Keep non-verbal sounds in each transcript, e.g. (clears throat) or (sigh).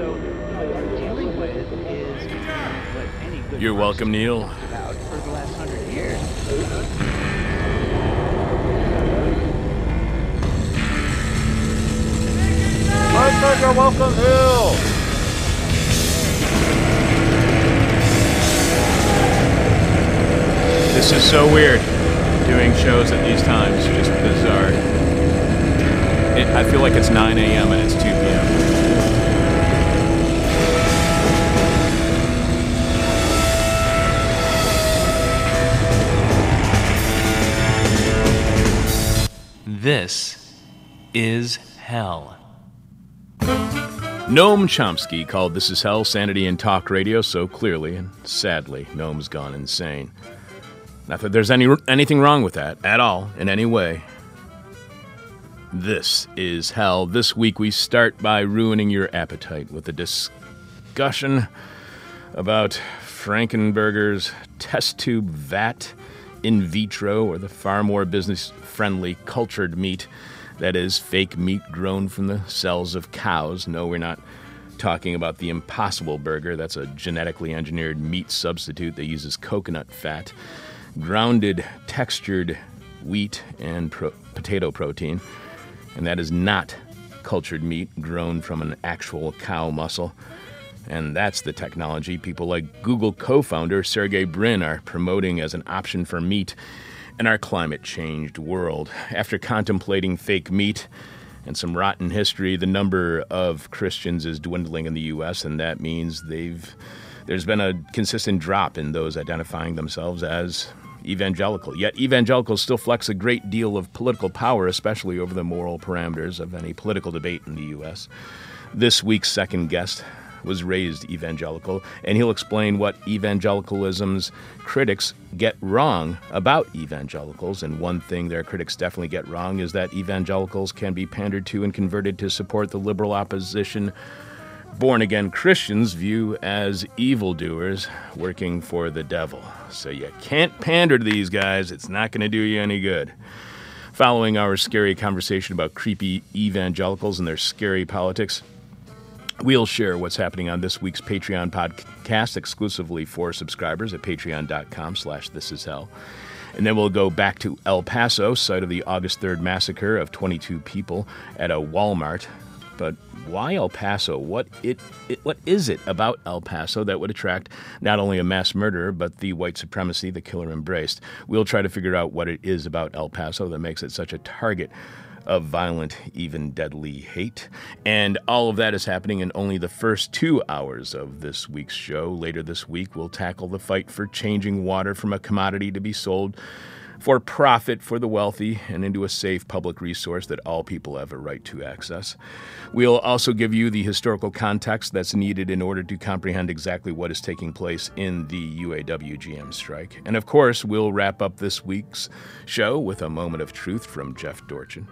So what we're dealing with is what any good You're welcome, Neil. about for the last hundred years. Linebacker, welcome Hill. This is so weird. Doing shows at these times, just bizarre. It, I feel like it's 9 a.m. and it's 2 p.m. This is hell. Noam Chomsky called This Is Hell Sanity and Talk Radio so clearly, and sadly, Noam's gone insane. Not that there's any anything wrong with that at all in any way. This is hell. This week we start by ruining your appetite with a discussion about Frankenburger's test tube vat in vitro or the far more business friendly cultured meat that is fake meat grown from the cells of cows. No, we're not talking about the Impossible Burger. That's a genetically engineered meat substitute that uses coconut fat, grounded, textured wheat, and pro- potato protein. And that is not cultured meat grown from an actual cow muscle. And that's the technology people like Google co founder Sergey Brin are promoting as an option for meat in our climate changed world. After contemplating fake meat and some rotten history, the number of Christians is dwindling in the U.S., and that means they've there's been a consistent drop in those identifying themselves as evangelical. Yet evangelicals still flex a great deal of political power, especially over the moral parameters of any political debate in the U.S. This week's second guest was raised evangelical, and he'll explain what evangelicalism's critics get wrong about evangelicals. And one thing their critics definitely get wrong is that evangelicals can be pandered to and converted to support the liberal opposition born again Christians view as evildoers working for the devil. So you can't pander to these guys, it's not going to do you any good. Following our scary conversation about creepy evangelicals and their scary politics, We'll share what's happening on this week's Patreon podcast exclusively for subscribers at patreon.com slash this is hell. And then we'll go back to El Paso, site of the August 3rd massacre of 22 people at a Walmart. But why El Paso? What it, it what is it about El Paso that would attract not only a mass murderer but the white supremacy the killer embraced? We'll try to figure out what it is about El Paso that makes it such a target of violent, even deadly hate. And all of that is happening in only the first two hours of this week's show. Later this week, we'll tackle the fight for changing water from a commodity to be sold for profit for the wealthy and into a safe public resource that all people have a right to access. We'll also give you the historical context that's needed in order to comprehend exactly what is taking place in the UAW GM strike. And of course, we'll wrap up this week's show with a moment of truth from Jeff Dorchin.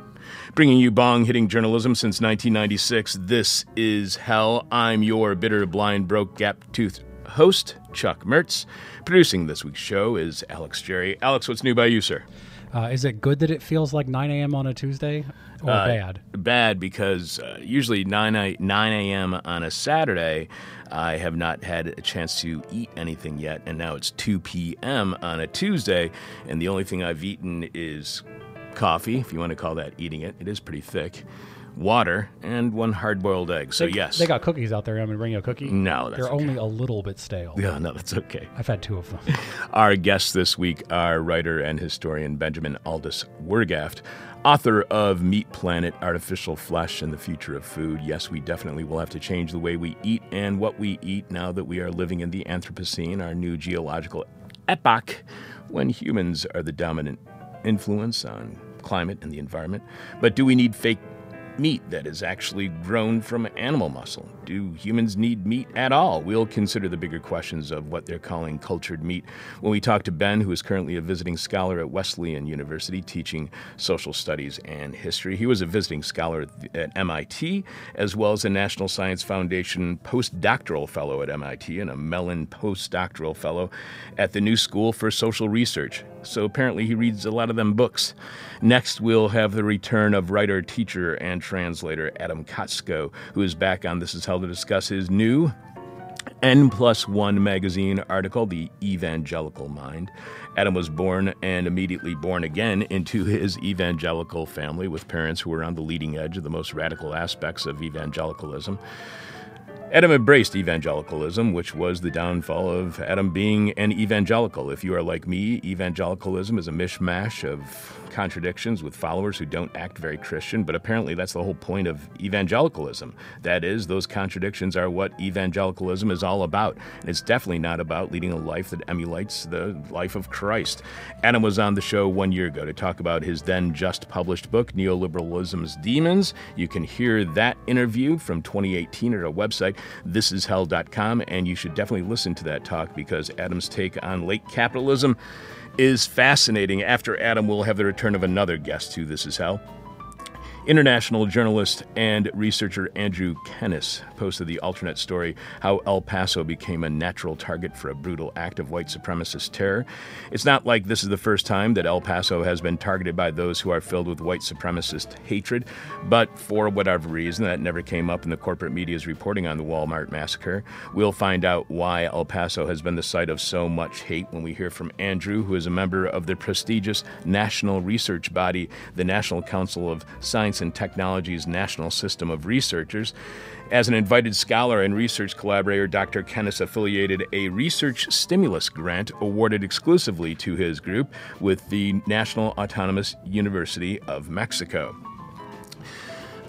Bringing you bong hitting journalism since 1996, this is Hell. I'm your bitter, blind, broke, gap toothed host, Chuck Mertz. Producing this week's show is Alex Jerry. Alex, what's new by you, sir? Uh, is it good that it feels like 9 a.m. on a Tuesday, or Uh, bad? Bad because uh, usually 9, a- 9 a.m. on a Saturday, I have not had a chance to eat anything yet, and now it's 2 p.m. on a Tuesday, and the only thing I've eaten is coffee, if you want to call that eating it. It is pretty thick. Water and one hard-boiled egg. So They- yes, they got cookies out there. I'm gonna bring you a cookie. No, that's they're okay. only a little bit stale. Yeah, no, that's okay. I've had two of them. (laughs) Our guests this week are writer and historian Benjamin Aldous Wurgaft, author of Meat Planet Artificial Flesh and the Future of Food. Yes, we definitely will have to change the way we eat and what we eat now that we are living in the Anthropocene, our new geological epoch, when humans are the dominant influence on climate and the environment. But do we need fake meat that is actually grown from animal muscle? Do humans need meat at all? We'll consider the bigger questions of what they're calling cultured meat when we talk to Ben, who is currently a visiting scholar at Wesleyan University teaching social studies and history. He was a visiting scholar at MIT, as well as a National Science Foundation postdoctoral fellow at MIT and a Mellon postdoctoral fellow at the New School for Social Research. So apparently he reads a lot of them books. Next, we'll have the return of writer, teacher, and translator Adam Kotsko, who is back on This Is Hell to discuss his new N plus one magazine article, The Evangelical Mind. Adam was born and immediately born again into his evangelical family with parents who were on the leading edge of the most radical aspects of evangelicalism. Adam embraced evangelicalism, which was the downfall of Adam being an evangelical. If you are like me, evangelicalism is a mishmash of contradictions with followers who don't act very Christian, but apparently that's the whole point of evangelicalism. That is, those contradictions are what evangelicalism is all about. And it's definitely not about leading a life that emulates the life of Christ. Adam was on the show one year ago to talk about his then just published book, Neoliberalism's Demons. You can hear that interview from 2018 at our website, thisishell.com, and you should definitely listen to that talk because Adam's take on late capitalism is fascinating. After Adam, we'll have the return of another guest to This Is Hell. International journalist and researcher Andrew Kennis posted the alternate story How El Paso Became a Natural Target for a Brutal Act of White Supremacist Terror. It's not like this is the first time that El Paso has been targeted by those who are filled with white supremacist hatred, but for whatever reason, that never came up in the corporate media's reporting on the Walmart massacre. We'll find out why El Paso has been the site of so much hate when we hear from Andrew, who is a member of the prestigious national research body, the National Council of Science and Technology's National System of Researchers. As an invited scholar and research collaborator, Dr. Kennis affiliated a research stimulus grant awarded exclusively to his group with the National Autonomous University of Mexico.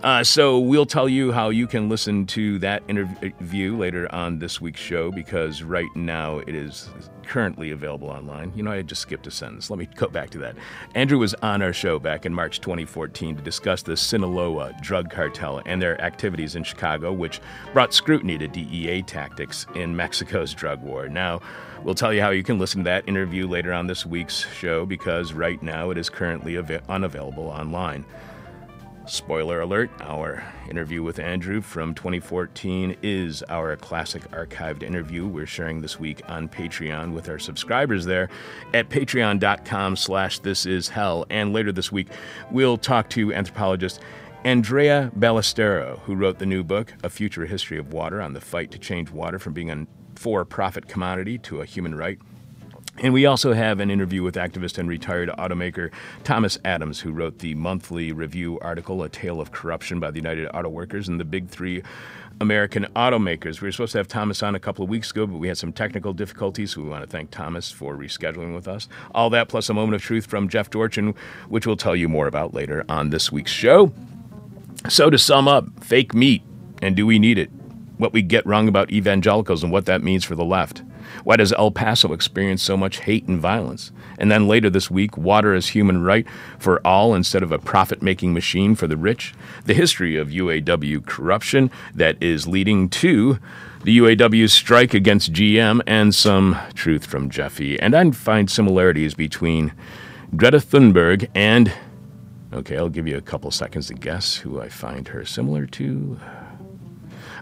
Uh, so we'll tell you how you can listen to that interview later on this week's show because right now it is currently available online. You know, I just skipped a sentence. Let me go back to that. Andrew was on our show back in March 2014 to discuss the Sinaloa drug cartel and their activities in Chicago, which brought scrutiny to DEA tactics in Mexico's drug war. Now, we'll tell you how you can listen to that interview later on this week's show because right now it is currently av- unavailable online. Spoiler alert, our interview with Andrew from 2014 is our classic archived interview we're sharing this week on Patreon with our subscribers there at patreon.com slash this is hell. And later this week, we'll talk to anthropologist Andrea Ballestero, who wrote the new book, A Future History of Water, on the fight to change water from being a for-profit commodity to a human right. And we also have an interview with activist and retired automaker Thomas Adams, who wrote the monthly review article, A Tale of Corruption by the United Auto Workers and the Big Three American Automakers. We were supposed to have Thomas on a couple of weeks ago, but we had some technical difficulties, so we want to thank Thomas for rescheduling with us. All that plus a moment of truth from Jeff Dorchin, which we'll tell you more about later on this week's show. So, to sum up, fake meat, and do we need it? What we get wrong about evangelicals and what that means for the left. Why does El Paso experience so much hate and violence? And then later this week, water as human right for all instead of a profit making machine for the rich. The history of UAW corruption that is leading to the UAW strike against GM and some truth from Jeffy. And I find similarities between Greta Thunberg and. Okay, I'll give you a couple seconds to guess who I find her similar to.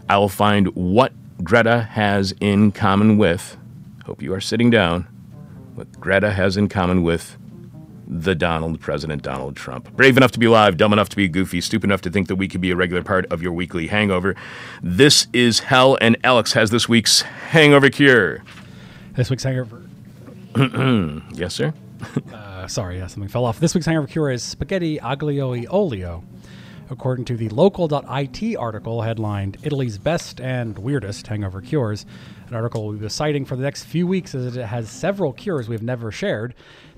I will find what Greta has in common with, hope you are sitting down, what Greta has in common with the Donald, President Donald Trump. Brave enough to be alive, dumb enough to be goofy, stupid enough to think that we could be a regular part of your weekly hangover. This is Hell, and Alex has this week's hangover cure. This week's hangover. (clears throat) yes, sir. uh, sorry, yeah, something fell off. This week's hangover cure is spaghetti aglio e olio according to the local.it article headlined Italy's Best and Weirdest Hangover Cures. An article we'll be citing for the next few weeks as it has several cures we've never shared.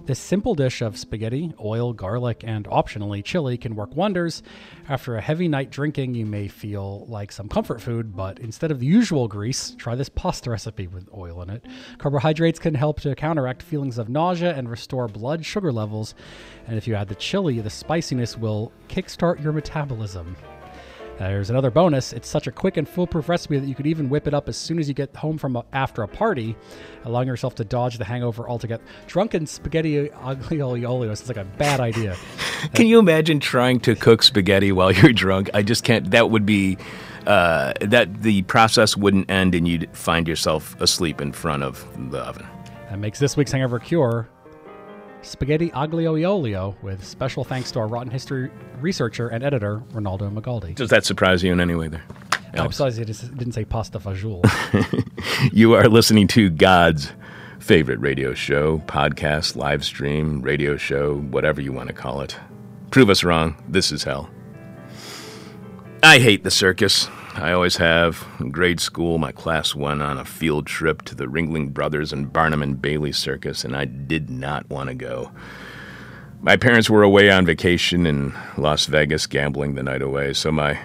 This simple dish of spaghetti, oil, garlic, and optionally chili can work wonders. After a heavy night drinking, you may feel like some comfort food, but instead of the usual grease, try this pasta recipe with oil in it. Carbohydrates can help to counteract feelings of nausea and restore blood sugar levels. And if you add the chili, the spiciness will kickstart your metabolism. There's another bonus. It's such a quick and foolproof recipe that you could even whip it up as soon as you get home from a, after a party, allowing yourself to dodge the hangover altogether. Drunken spaghetti aglio olio is like a bad idea. (laughs) Can you imagine trying to cook spaghetti while you're drunk? I just can't. That would be. Uh, that the process wouldn't end and you'd find yourself asleep in front of the oven. That makes this week's hangover cure Spaghetti Aglio e Olio, with special thanks to our Rotten History researcher and editor, Ronaldo Magaldi. Does that surprise you in any way there? I'm Alex? surprised it didn't say pasta fagioli. (laughs) You are listening to God's favorite radio show, podcast, live stream, radio show, whatever you want to call it. Prove us wrong. This is hell. I hate the circus. I always have. In grade school, my class went on a field trip to the Ringling Brothers and Barnum and Bailey Circus, and I did not want to go. My parents were away on vacation in Las Vegas gambling the night away, so my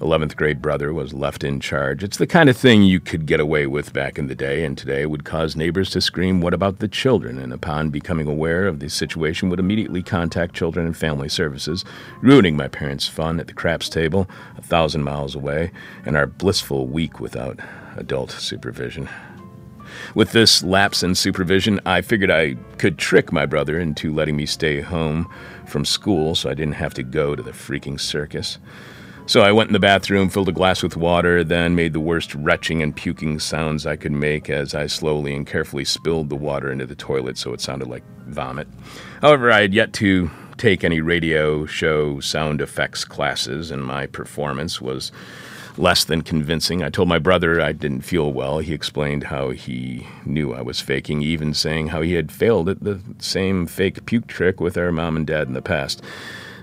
11th grade brother was left in charge. It's the kind of thing you could get away with back in the day, and today would cause neighbors to scream, What about the children? And upon becoming aware of the situation, would immediately contact Children and Family Services, ruining my parents' fun at the craps table, a thousand miles away, and our blissful week without adult supervision. With this lapse in supervision, I figured I could trick my brother into letting me stay home from school so I didn't have to go to the freaking circus. So I went in the bathroom, filled a glass with water, then made the worst retching and puking sounds I could make as I slowly and carefully spilled the water into the toilet so it sounded like vomit. However, I had yet to take any radio show sound effects classes, and my performance was less than convincing. I told my brother I didn't feel well. He explained how he knew I was faking, even saying how he had failed at the same fake puke trick with our mom and dad in the past.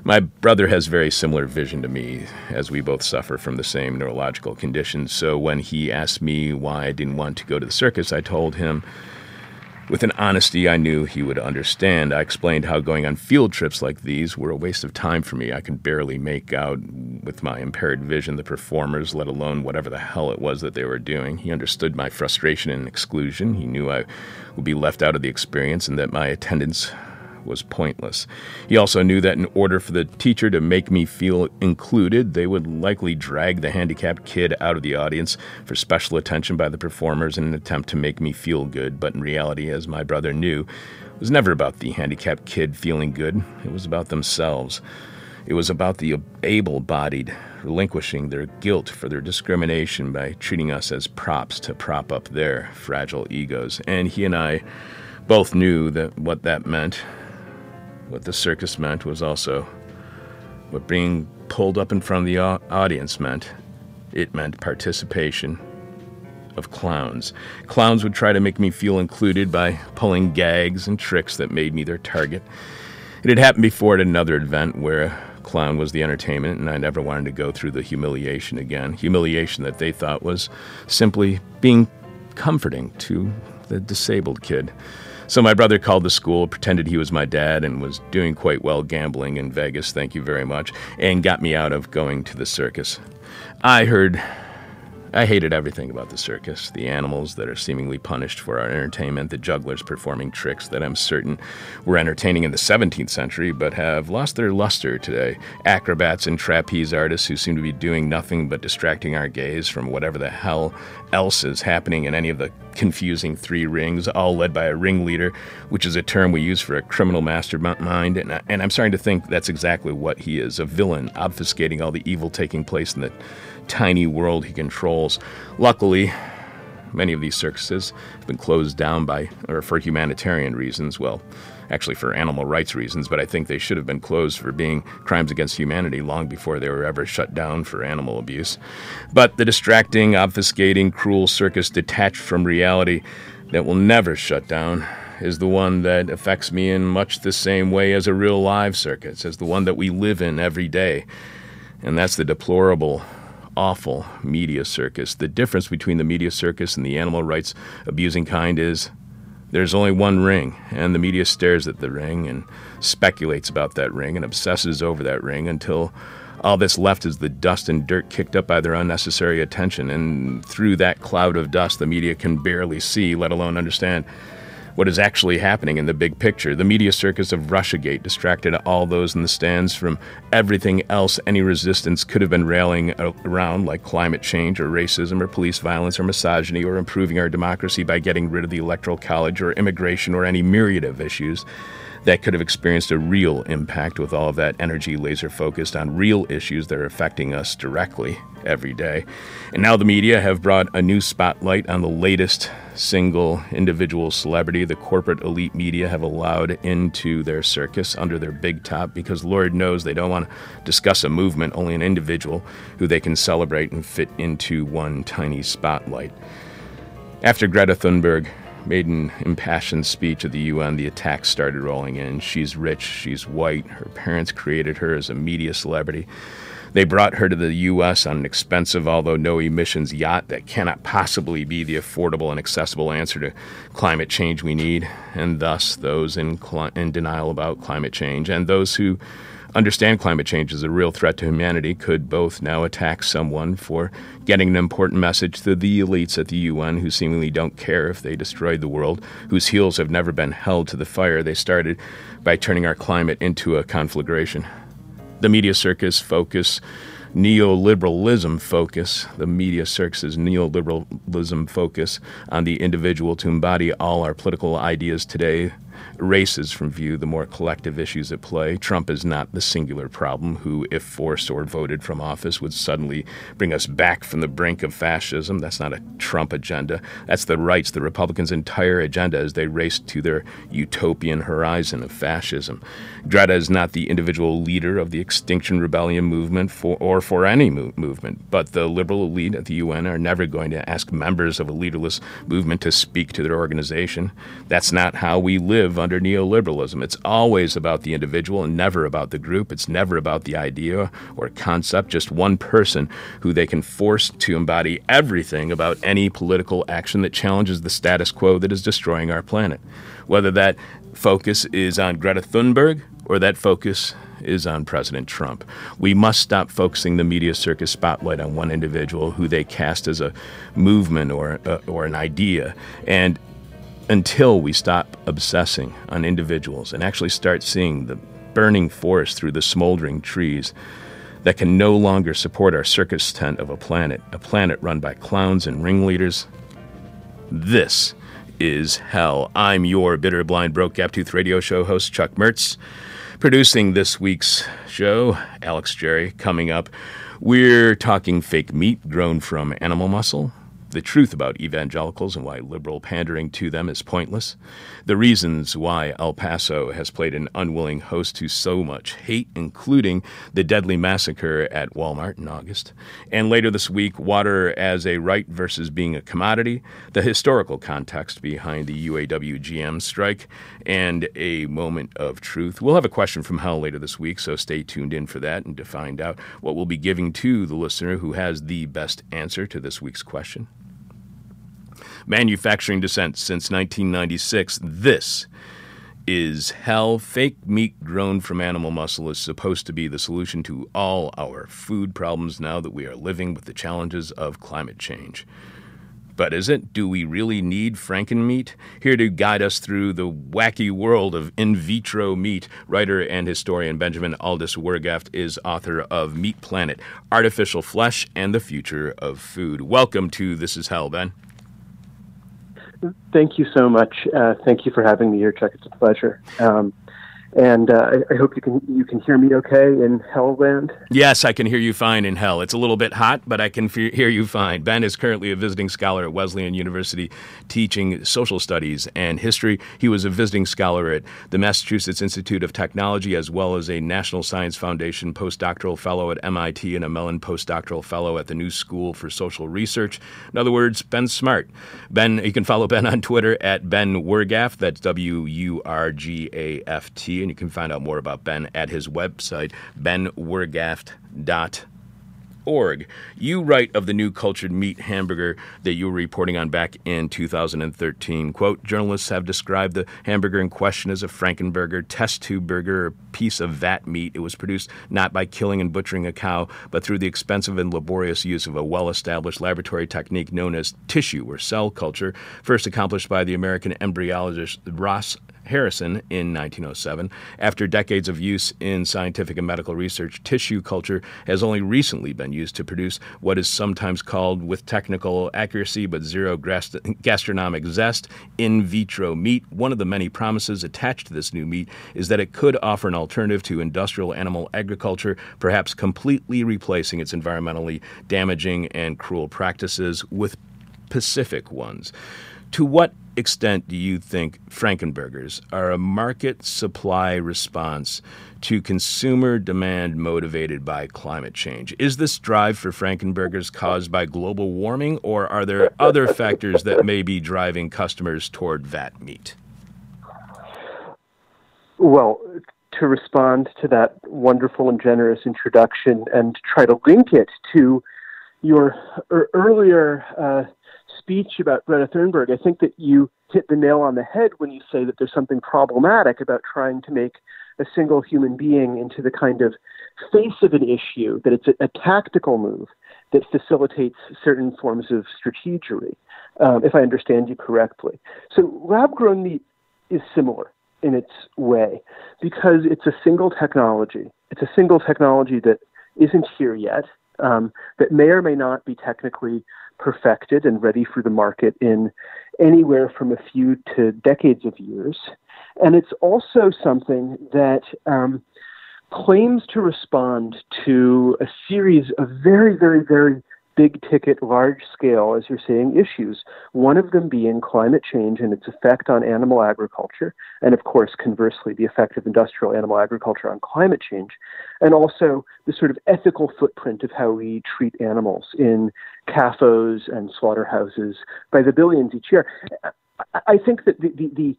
My brother has very similar vision to me, as we both suffer from the same neurological conditions. So when he asked me why I didn't want to go to the circus, I told him with an honesty I knew he would understand. I explained how going on field trips like these were a waste of time for me. I could barely make out, with my impaired vision, the performers, let alone whatever the hell it was that they were doing. He understood my frustration and exclusion. He knew I would be left out of the experience and that my attendance was pointless. He also knew that in order for the teacher to make me feel included, they would likely drag the handicapped kid out of the audience for special attention by the performers in an attempt to make me feel good. But in reality, as my brother knew, it was never about the handicapped kid feeling good, it was about themselves. It was about the able bodied relinquishing their guilt for their discrimination by treating us as props to prop up their fragile egos. And he and I both knew that what that meant what the circus meant was also what being pulled up in front of the audience meant. It meant participation of clowns. Clowns would try to make me feel included by pulling gags and tricks that made me their target. It had happened before at another event where a clown was the entertainment, and I never wanted to go through the humiliation again. Humiliation that they thought was simply being comforting to the disabled kid. So my brother called the school, pretended he was my dad, and was doing quite well gambling in Vegas, thank you very much, and got me out of going to the circus. I heard. I hated everything about the circus the animals that are seemingly punished for our entertainment, the jugglers performing tricks that I'm certain were entertaining in the 17th century but have lost their luster today, acrobats and trapeze artists who seem to be doing nothing but distracting our gaze from whatever the hell else is happening in any of the confusing three rings, all led by a ringleader, which is a term we use for a criminal mastermind. And, I, and I'm starting to think that's exactly what he is a villain, obfuscating all the evil taking place in the tiny world he controls. Luckily, many of these circuses have been closed down by or for humanitarian reasons. Well, actually for animal rights reasons, but I think they should have been closed for being crimes against humanity long before they were ever shut down for animal abuse. But the distracting, obfuscating, cruel circus detached from reality that will never shut down is the one that affects me in much the same way as a real live circus, as the one that we live in every day. And that's the deplorable, awful media circus. The difference between the media circus and the animal rights abusing kind is there's only one ring, and the media stares at the ring and speculates about that ring and obsesses over that ring until all that's left is the dust and dirt kicked up by their unnecessary attention. And through that cloud of dust, the media can barely see, let alone understand what is actually happening in the big picture. The media circus of Russiagate distracted all those in the stands from everything else any resistance could have been railing around, like climate change or racism or police violence or misogyny or improving our democracy by getting rid of the Electoral College or immigration or any myriad of issues that could have experienced a real impact with all of that energy laser focused on real issues that are affecting us directly every day. And now the media have brought a new spotlight on the latest single individual celebrity the corporate elite media have allowed into their circus under their big top because Lord knows they don't want to discuss a movement, only an individual who they can celebrate and fit into one tiny spotlight. After Greta Thunberg made an impassioned speech at the UN, the attacks started rolling in. She's rich, she's white, her parents created her as a media celebrity. They brought her to the U.S. on an expensive, although no emissions yacht that cannot possibly be the affordable and accessible answer to climate change we need, and thus those in, in denial about climate change and those who understand climate change as a real threat to humanity could both now attack someone for getting an important message to the elites at the UN who seemingly don't care if they destroyed the world, whose heels have never been held to the fire they started by turning our climate into a conflagration. The media circus focus neoliberalism focus, the media circus's neoliberalism focus on the individual to embody all our political ideas today erases from view the more collective issues at play. Trump is not the singular problem who, if forced or voted from office, would suddenly bring us back from the brink of fascism. That's not a Trump agenda. That's the rights, the Republicans' entire agenda as they race to their utopian horizon of fascism. Greta is not the individual leader of the Extinction Rebellion movement for, or for any mo- movement, but the liberal elite at the UN are never going to ask members of a leaderless movement to speak to their organization. That's not how we live under neoliberalism. It's always about the individual and never about the group. It's never about the idea or concept, just one person who they can force to embody everything about any political action that challenges the status quo that is destroying our planet. Whether that focus is on Greta Thunberg or that focus is on President Trump. We must stop focusing the media circus spotlight on one individual who they cast as a movement or, uh, or an idea and until we stop obsessing on individuals and actually start seeing the burning forest through the smoldering trees that can no longer support our circus tent of a planet, a planet run by clowns and ringleaders. This is hell. I'm your bitter, blind, broke, gap tooth radio show host, Chuck Mertz. Producing this week's show, Alex Jerry. Coming up, we're talking fake meat grown from animal muscle, the truth about evangelicals and why liberal pandering to them is pointless, the reasons why El Paso has played an unwilling host to so much hate, including the deadly massacre at Walmart in August, and later this week, water as a right versus being a commodity, the historical context behind the UAW GM strike, and a moment of truth. We'll have a question from hell later this week, so stay tuned in for that and to find out what we'll be giving to the listener who has the best answer to this week's question manufacturing descent since 1996. This is hell. Fake meat grown from animal muscle is supposed to be the solution to all our food problems now that we are living with the challenges of climate change. But is it? Do we really need frankenmeat? Here to guide us through the wacky world of in vitro meat, writer and historian Benjamin Aldous Wurgaft is author of Meat Planet Artificial Flesh and the Future of Food. Welcome to This Is Hell, Ben. Thank you so much. Uh, thank you for having me here, Chuck. It's a pleasure. Um, and uh, I, hope you can you can hear me okay in Hellland. Yes, I can hear you fine in Hell. It's a little bit hot, but I can hear you fine. Ben is currently a visiting scholar at Wesleyan University, teaching social studies and history. He was a visiting scholar at the Massachusetts Institute of Technology, as well as a National Science Foundation postdoctoral fellow at MIT and a Mellon postdoctoral fellow at the New School for Social Research. In other words, Ben's smart. Ben, you can follow Ben on Twitter at Ben Wurgaft. That's W U R G A F T and you can find out more about Ben at his website, benwurgaft.org. You write of the new cultured meat hamburger that you were reporting on back in 2013. Quote, journalists have described the hamburger in question as a Frankenburger, test tube burger, or piece of vat meat. It was produced not by killing and butchering a cow, but through the expensive and laborious use of a well-established laboratory technique known as tissue or cell culture, first accomplished by the American embryologist Ross Harrison in 1907. After decades of use in scientific and medical research, tissue culture has only recently been used to produce what is sometimes called, with technical accuracy but zero gastronomic zest, in vitro meat. One of the many promises attached to this new meat is that it could offer an alternative to industrial animal agriculture, perhaps completely replacing its environmentally damaging and cruel practices with Pacific ones. To what extent do you think Frankenburgers are a market supply response to consumer demand motivated by climate change? Is this drive for Frankenburgers caused by global warming, or are there other factors that may be driving customers toward vat meat? Well, to respond to that wonderful and generous introduction and try to link it to your earlier uh, speech about Greta Thunberg, I think that you hit the nail on the head when you say that there's something problematic about trying to make a single human being into the kind of face of an issue, that it's a, a tactical move that facilitates certain forms of strategery, um, if I understand you correctly. So lab grown meat is similar in its way because it's a single technology. It's a single technology that isn't here yet, um, that may or may not be technically perfected and ready for the market in anywhere from a few to decades of years. And it's also something that um, claims to respond to a series of very, very, very big ticket, large scale, as you're saying, issues. One of them being climate change and its effect on animal agriculture, and of course, conversely, the effect of industrial animal agriculture on climate change, and also the sort of ethical footprint of how we treat animals in CAFOs and slaughterhouses by the billions each year. I think that the, the, the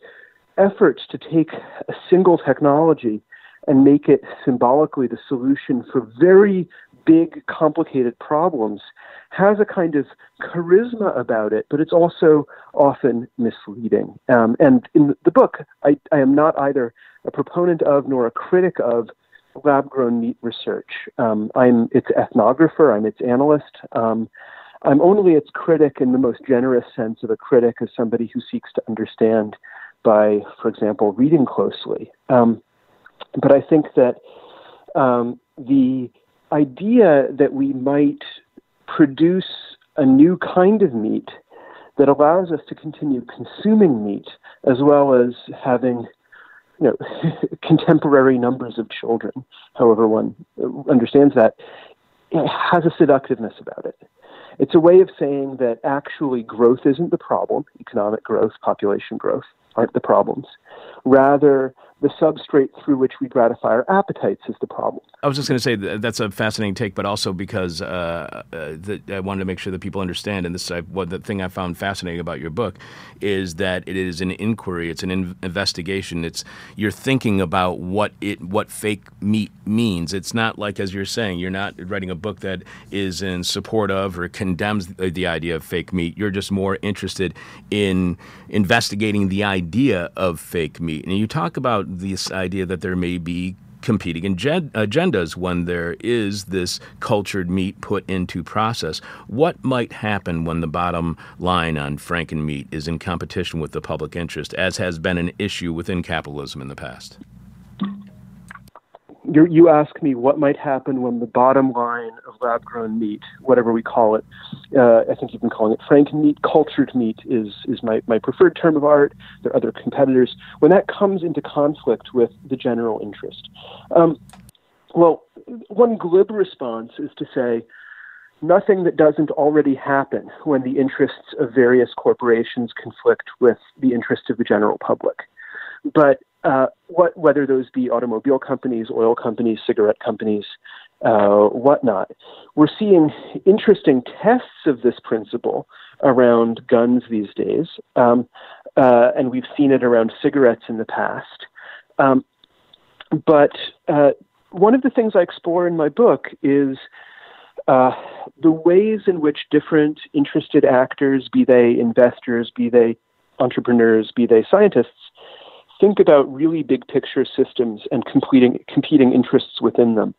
efforts to take a single technology and make it symbolically the solution for very big, complicated problems has a kind of charisma about it, but it's also often misleading. Um, and in the book, I, I, am not either a proponent of nor a critic of lab grown meat research. Um, I'm its ethnographer, I'm its analyst. Um, I'm only its critic in the most generous sense of a critic as somebody who seeks to understand by, for example, reading closely. Um, but I think that um, the idea that we might produce a new kind of meat that allows us to continue consuming meat as well as having you know (laughs) contemporary numbers of children however one understands that has a seductiveness about it. It's a way of saying that actually growth isn't the problem economic growth population growth aren't the problems. Rather the substrate through which we gratify our appetites is the problem. I was just going to say that that's a fascinating take, but also because uh, uh, I wanted to make sure that people understand, and this is what the thing I found fascinating about your book is that it is an inquiry, it's an in- investigation. It's you're thinking about what it what fake meat means. It's not like as you're saying, you're not writing a book that is in support of or condemns the, the idea of fake meat. You're just more interested in investigating the idea of fake meat, and you talk about this idea that there may be competing agendas when there is this cultured meat put into process. What might happen when the bottom line on franken meat is in competition with the public interest, as has been an issue within capitalism in the past? You you ask me what might happen when the bottom line of lab grown meat, whatever we call it, uh, I think you've been calling it franken meat, cultured meat is, is my, my preferred term of art. There are other competitors. When that comes into conflict with the general interest. Um, well, one glib response is to say, nothing that doesn't already happen when the interests of various corporations conflict with the interest of the general public. But uh, what, whether those be automobile companies, oil companies, cigarette companies, uh, whatnot. We're seeing interesting tests of this principle around guns these days, um, uh, and we've seen it around cigarettes in the past. Um, but uh, one of the things I explore in my book is uh, the ways in which different interested actors, be they investors, be they entrepreneurs, be they scientists, think about really big picture systems and competing, competing interests within them.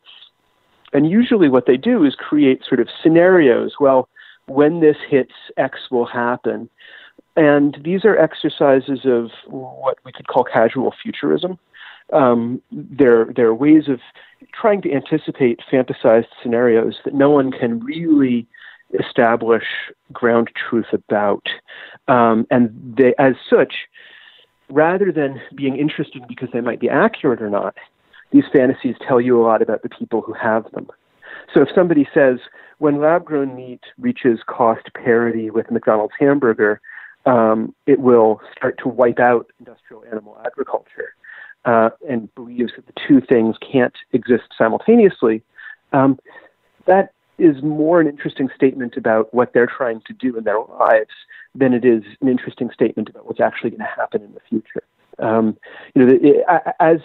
And usually what they do is create sort of scenarios. Well, when this hits, X will happen. and these are exercises of what we could call casual futurism. Um, they're, they're ways of trying to anticipate fantasized scenarios that no one can really establish ground truth about. Um, and they, as such, rather than being interesting because they might be accurate or not, these fantasies tell you a lot about the people who have them. So if somebody says, when lab grown meat reaches cost parity with McDonald's hamburger, um, it will start to wipe out industrial animal agriculture uh, and believes that the two things can't exist simultaneously, um, that is more an interesting statement about what they're trying to do in their lives than it is an interesting statement about what's actually going to happen in the future. Um, you know, it, as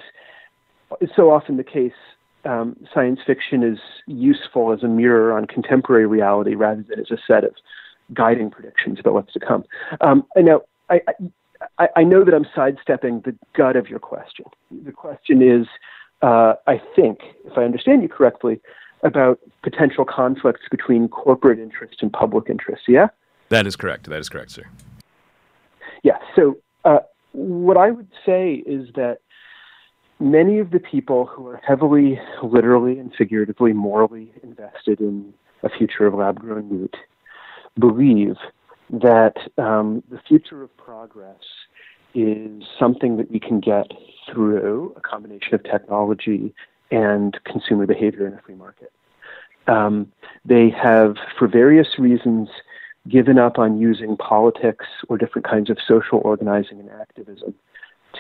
is so often the case, um, science fiction is useful as a mirror on contemporary reality rather than as a set of guiding predictions about what's to come. Um, and now, I, I, I, know that I'm sidestepping the gut of your question. The question is, uh, I think, if I understand you correctly, about potential conflicts between corporate interest and public interest. Yeah? That is correct. That is correct, sir. Yeah. So, uh, what I would say is that many of the people who are heavily, literally and figuratively, morally invested in a future of lab grown meat believe that um, the future of progress is something that we can get through a combination of technology and consumer behavior in a free market. Um, they have, for various reasons, given up on using politics or different kinds of social organizing and activism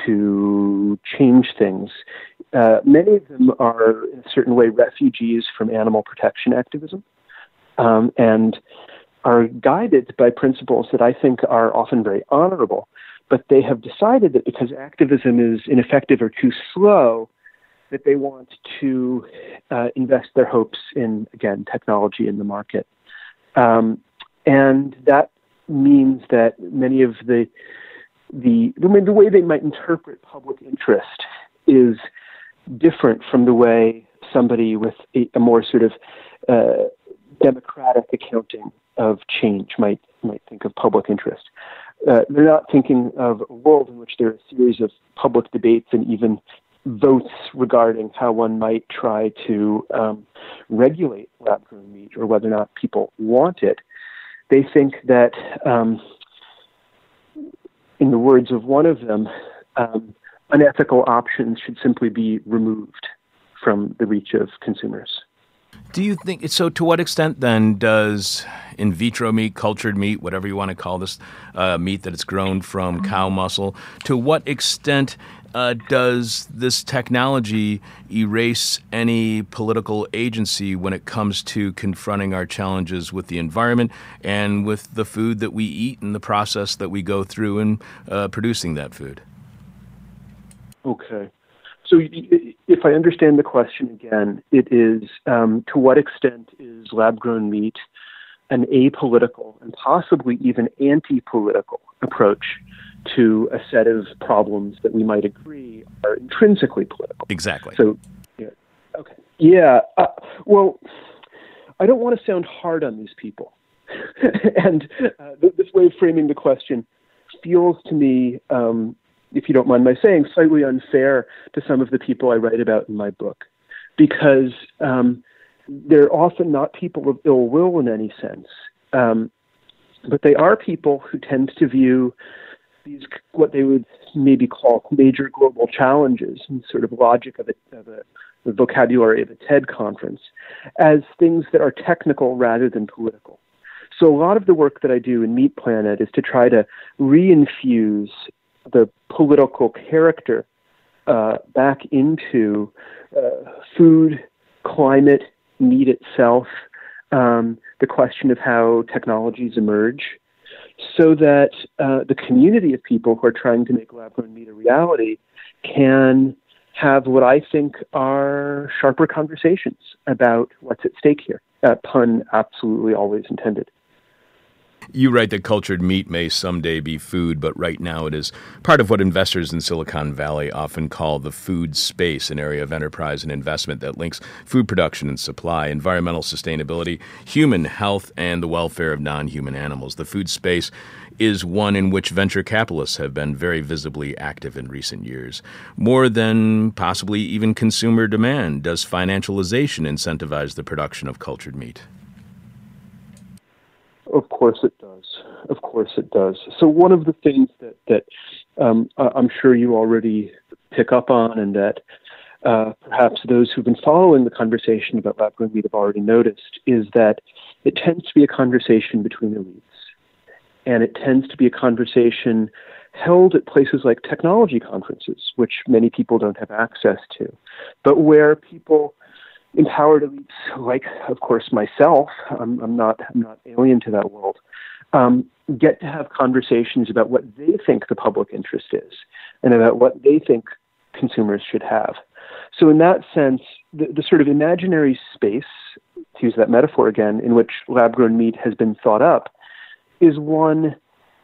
to change things. Uh, many of them are, in a certain way, refugees from animal protection activism. Um, and are guided by principles that I think are often very honorable, but they have decided that because activism is ineffective or too slow, that they want to uh, invest their hopes in, again, technology in the market. Um, and that means that many of the the I mean, the way they might interpret public interest is different from the way somebody with a, a more sort of uh, democratic accounting of change might might think of public interest. Uh, they're not thinking of a world in which there are a series of public debates and even votes regarding how one might try to um, regulate lab grown meat or whether or not people want it. They think that, um, in the words of one of them, um, unethical options should simply be removed from the reach of consumers. Do you think so? To what extent then does in vitro meat, cultured meat, whatever you want to call this uh, meat that it's grown from cow muscle, to what extent uh, does this technology erase any political agency when it comes to confronting our challenges with the environment and with the food that we eat and the process that we go through in uh, producing that food? Okay. So, if I understand the question again, it is um, to what extent is lab grown meat an apolitical and possibly even anti political approach to a set of problems that we might agree are intrinsically political? Exactly. So, yeah, okay. Yeah. Uh, well, I don't want to sound hard on these people. (laughs) and uh, this way of framing the question feels to me um, if you don't mind my saying, slightly unfair to some of the people I write about in my book, because um, they're often not people of ill will in any sense, um, but they are people who tend to view these what they would maybe call major global challenges and sort of logic of, a, of a, the vocabulary of a TED conference as things that are technical rather than political. So a lot of the work that I do in Meat Planet is to try to reinfuse the political character uh, back into uh, food, climate, meat itself, um, the question of how technologies emerge, so that uh, the community of people who are trying to make lab grown meat a reality can have what I think are sharper conversations about what's at stake here. Uh, pun absolutely always intended. You write that cultured meat may someday be food, but right now it is part of what investors in Silicon Valley often call the food space, an area of enterprise and investment that links food production and supply, environmental sustainability, human health, and the welfare of non human animals. The food space is one in which venture capitalists have been very visibly active in recent years. More than possibly even consumer demand, does financialization incentivize the production of cultured meat? Of course it does. Of course it does. So one of the things that that um, I'm sure you already pick up on, and that uh, perhaps those who've been following the conversation about lab-grown meat have already noticed, is that it tends to be a conversation between elites, and it tends to be a conversation held at places like technology conferences, which many people don't have access to, but where people empowered elites like, of course, myself, I'm, I'm not I'm not alien to that world, um, get to have conversations about what they think the public interest is and about what they think consumers should have. So, in that sense, the, the sort of imaginary space, to use that metaphor again, in which lab grown meat has been thought up, is one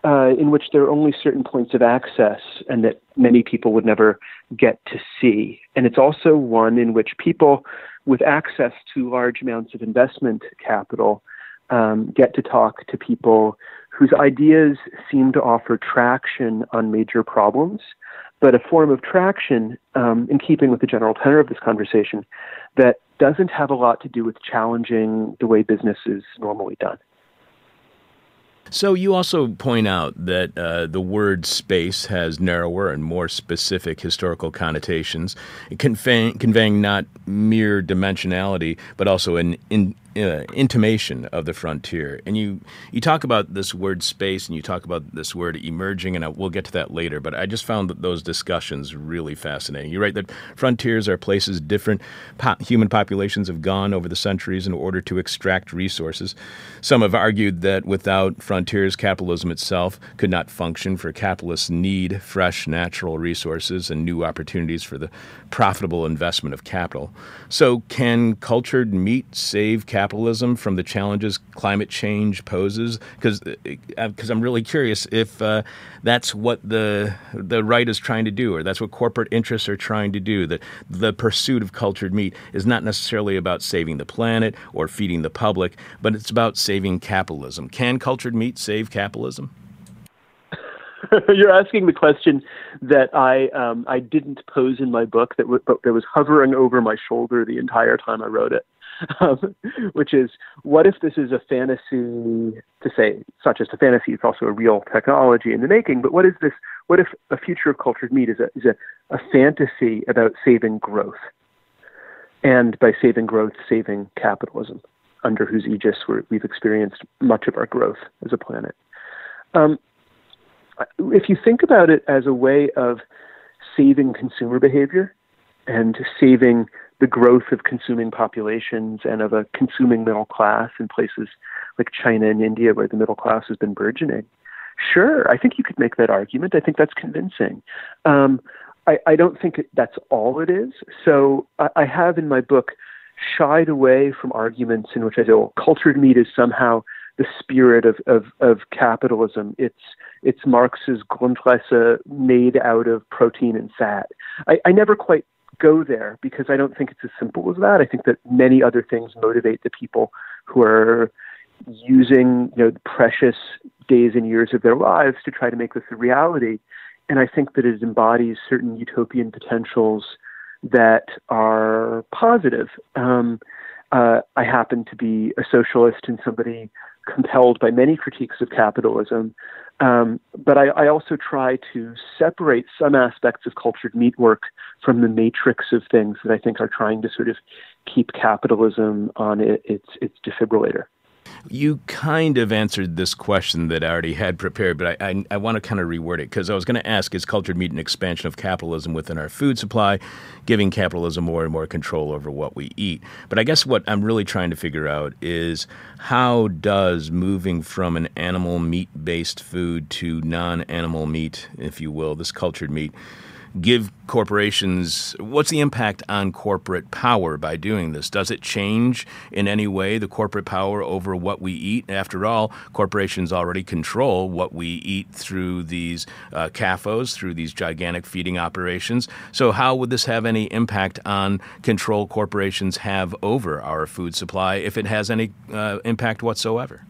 uh, in which there are only certain points of access and that many people would never get to see. And it's also one in which people with access to large amounts of investment capital um, get to talk to people whose ideas seem to offer traction on major problems, but a form of traction, um, in keeping with the general tenor of this conversation, that doesn't have a lot to do with challenging the way business is normally done. So you also point out that uh, the word space has narrower and more specific historical connotations, conveying, conveying not mere dimensionality, but also an in, uh, intimation of the frontier. And you you talk about this word space and you talk about this word emerging, and I, we'll get to that later. But I just found those discussions really fascinating. You write that frontiers are places different po- human populations have gone over the centuries in order to extract resources. Some have argued that without frontiers, capitalism itself could not function. For capitalists need fresh natural resources and new opportunities for the profitable investment of capital. So, can cultured meat save capitalism from the challenges climate change poses? Because because uh, I'm really curious if uh, that's what the the right is trying to do, or that's what corporate interests are trying to do. That the pursuit of cultured meat is not necessarily about saving the planet or feeding the public, but it's about saving capitalism. Can cultured meat save capitalism? (laughs) You're asking the question that I um, I didn't pose in my book that that was hovering over my shoulder the entire time I wrote it, um, (laughs) which is what if this is a fantasy? To say it's not just a fantasy; it's also a real technology in the making. But what is this? What if a future of cultured meat is a is a, a fantasy about saving growth, and by saving growth, saving capitalism, under whose aegis we have experienced much of our growth as a planet. Um, if you think about it as a way of saving consumer behavior and saving the growth of consuming populations and of a consuming middle class in places like China and India where the middle class has been burgeoning, sure, I think you could make that argument. I think that's convincing. Um, I, I, don't think that's all it is. So I, I have in my book shied away from arguments in which I say, well, cultured meat is somehow the spirit of, of, of capitalism. It's it's Marx's Grundrisse made out of protein and fat. I, I never quite go there because I don't think it's as simple as that. I think that many other things motivate the people who are using you know the precious days and years of their lives to try to make this a reality. And I think that it embodies certain utopian potentials that are positive. Um, uh, I happen to be a socialist and somebody compelled by many critiques of capitalism. Um, but I, I, also try to separate some aspects of cultured meat work from the matrix of things that I think are trying to sort of keep capitalism on it, its its defibrillator. You kind of answered this question that I already had prepared, but I, I, I want to kind of reword it because I was going to ask Is cultured meat an expansion of capitalism within our food supply, giving capitalism more and more control over what we eat? But I guess what I'm really trying to figure out is how does moving from an animal meat based food to non animal meat, if you will, this cultured meat, give corporations what's the impact on corporate power by doing this? Does it change in any way the corporate power over what we eat? After all, corporations already control what we eat through these uh, CAFOs, through these gigantic feeding operations. So, how would this have any impact on control corporations have over our food supply if it has any uh, impact whatsoever?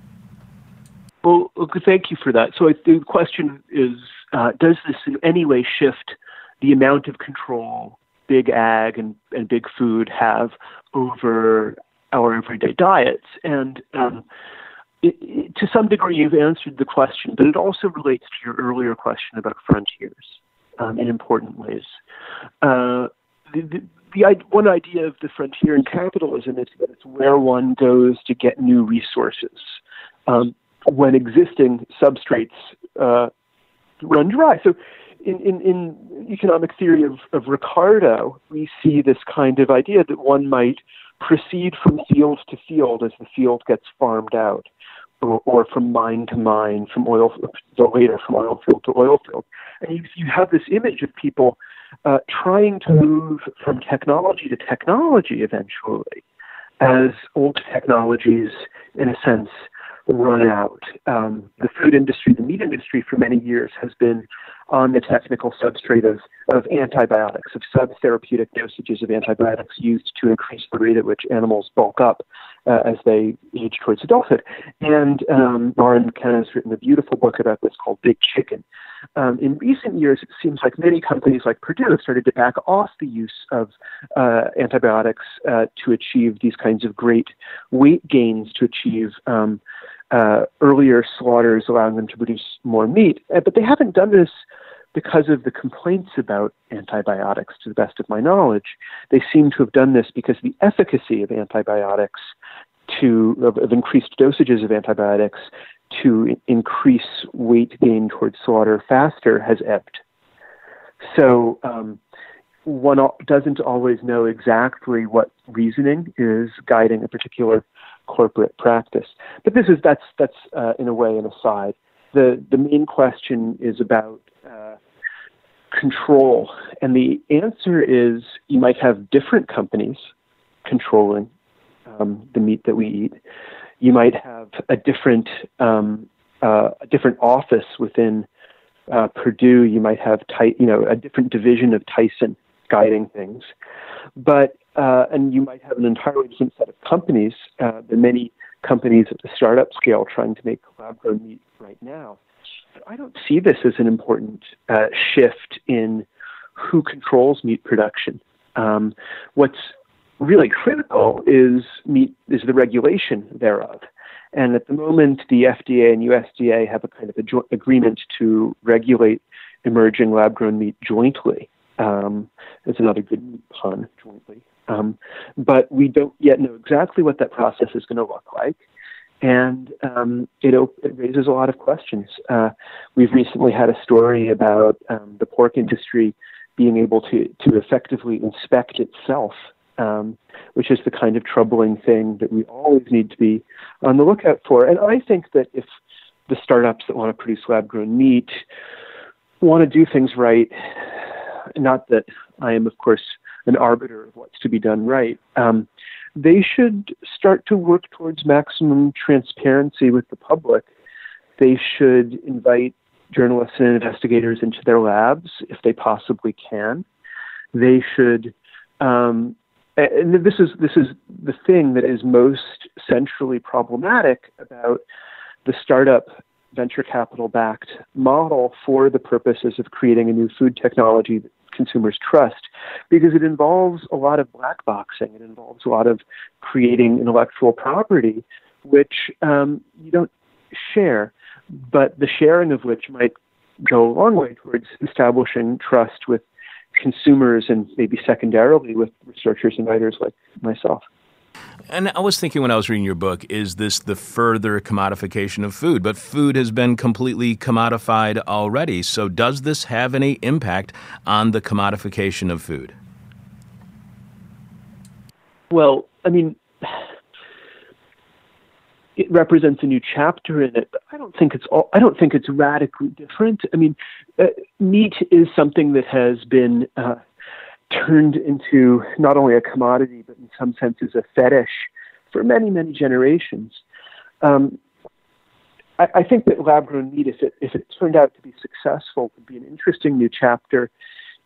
Well, thank you for that. So the question is, uh, does this in any way shift the amount of control big ag and, and big food have over our everyday diets? And um, it, it, to some degree, you've answered the question, but it also relates to your earlier question about frontiers um, in important ways. Uh, the, the, the, one idea of the frontier in capitalism is that it's where one goes to get new resources. Um, when existing substrates uh, run dry. So, in, in, in economic theory of, of Ricardo, we see this kind of idea that one might proceed from field to field as the field gets farmed out, or, or from mine to mine, from oil, later from oil field to oil field. And you, you have this image of people uh, trying to move from technology to technology eventually, as old technologies, in a sense, run out. Um, the food industry, the meat industry, for many years has been on the technical substrate of, of antibiotics, of subtherapeutic dosages of antibiotics used to increase the rate at which animals bulk up uh, as they age towards adulthood. And um, Maryn McKenna has written a beautiful book about this called Big Chicken. Um, in recent years, it seems like many companies like Perdue have started to back off the use of uh, antibiotics uh, to achieve these kinds of great weight gains, to achieve um, uh, earlier slaughters, allowing them to produce more meat. Uh, but they haven't done this because of the complaints about antibiotics, to the best of my knowledge. They seem to have done this because the efficacy of antibiotics to of, of increased dosages of antibiotics to increase weight gain towards slaughter faster has ebbed. So um, one doesn't always know exactly what reasoning is guiding a particular corporate practice. But this is that's that's uh, in a way an aside. The the main question is about uh, control, and the answer is you might have different companies controlling um, the meat that we eat. You might have a different um, uh, a different office within uh, Perdue. You might have ty- you know a different division of Tyson guiding things, but uh, and you might have an entirely different set of companies, uh, the many companies at the startup scale trying to make lab grown meat right now. I don't see this as an important uh, shift in who controls meat production. Um, what's really critical is meat is the regulation thereof. And at the moment, the FDA and USDA have a kind of a jo- agreement to regulate emerging lab grown meat jointly. Um, it's another good pun, jointly. Um, but we don't yet know exactly what that process is going to look like. And um, it, it, raises a lot of questions. Uh, we've recently had a story about um, the pork industry being able to, to effectively inspect itself, um, which is the kind of troubling thing that we always need to be on the lookout for. And I think that if the startups that want to produce lab grown meat want to do things right, not that I am, of course, an arbiter of what's to be done right. Um, they should start to work towards maximum transparency with the public. They should invite journalists and investigators into their labs if they possibly can. They should, um, and this is this is the thing that is most centrally problematic about the startup venture capital backed model for the purposes of creating a new food technology consumers trust because it involves a lot of black boxing. It involves a lot of creating intellectual property, which um, you don't share, but the sharing of which might go a long way towards establishing trust with consumers and maybe secondarily with researchers and writers like myself. And I was thinking when I was reading your book, is this the further commodification of food? But food has been completely commodified already. So does this have any impact on the commodification of food? Well, I mean, it represents a new chapter in it. But I don't think it's all. I don't think it's radically different. I mean, uh, meat is something that has been uh, turned into not only a commodity, but in some senses a fetish for many, many generations. Um, I, I, think that lab-grown meat, if it if it turned out to be successful, would be an interesting new chapter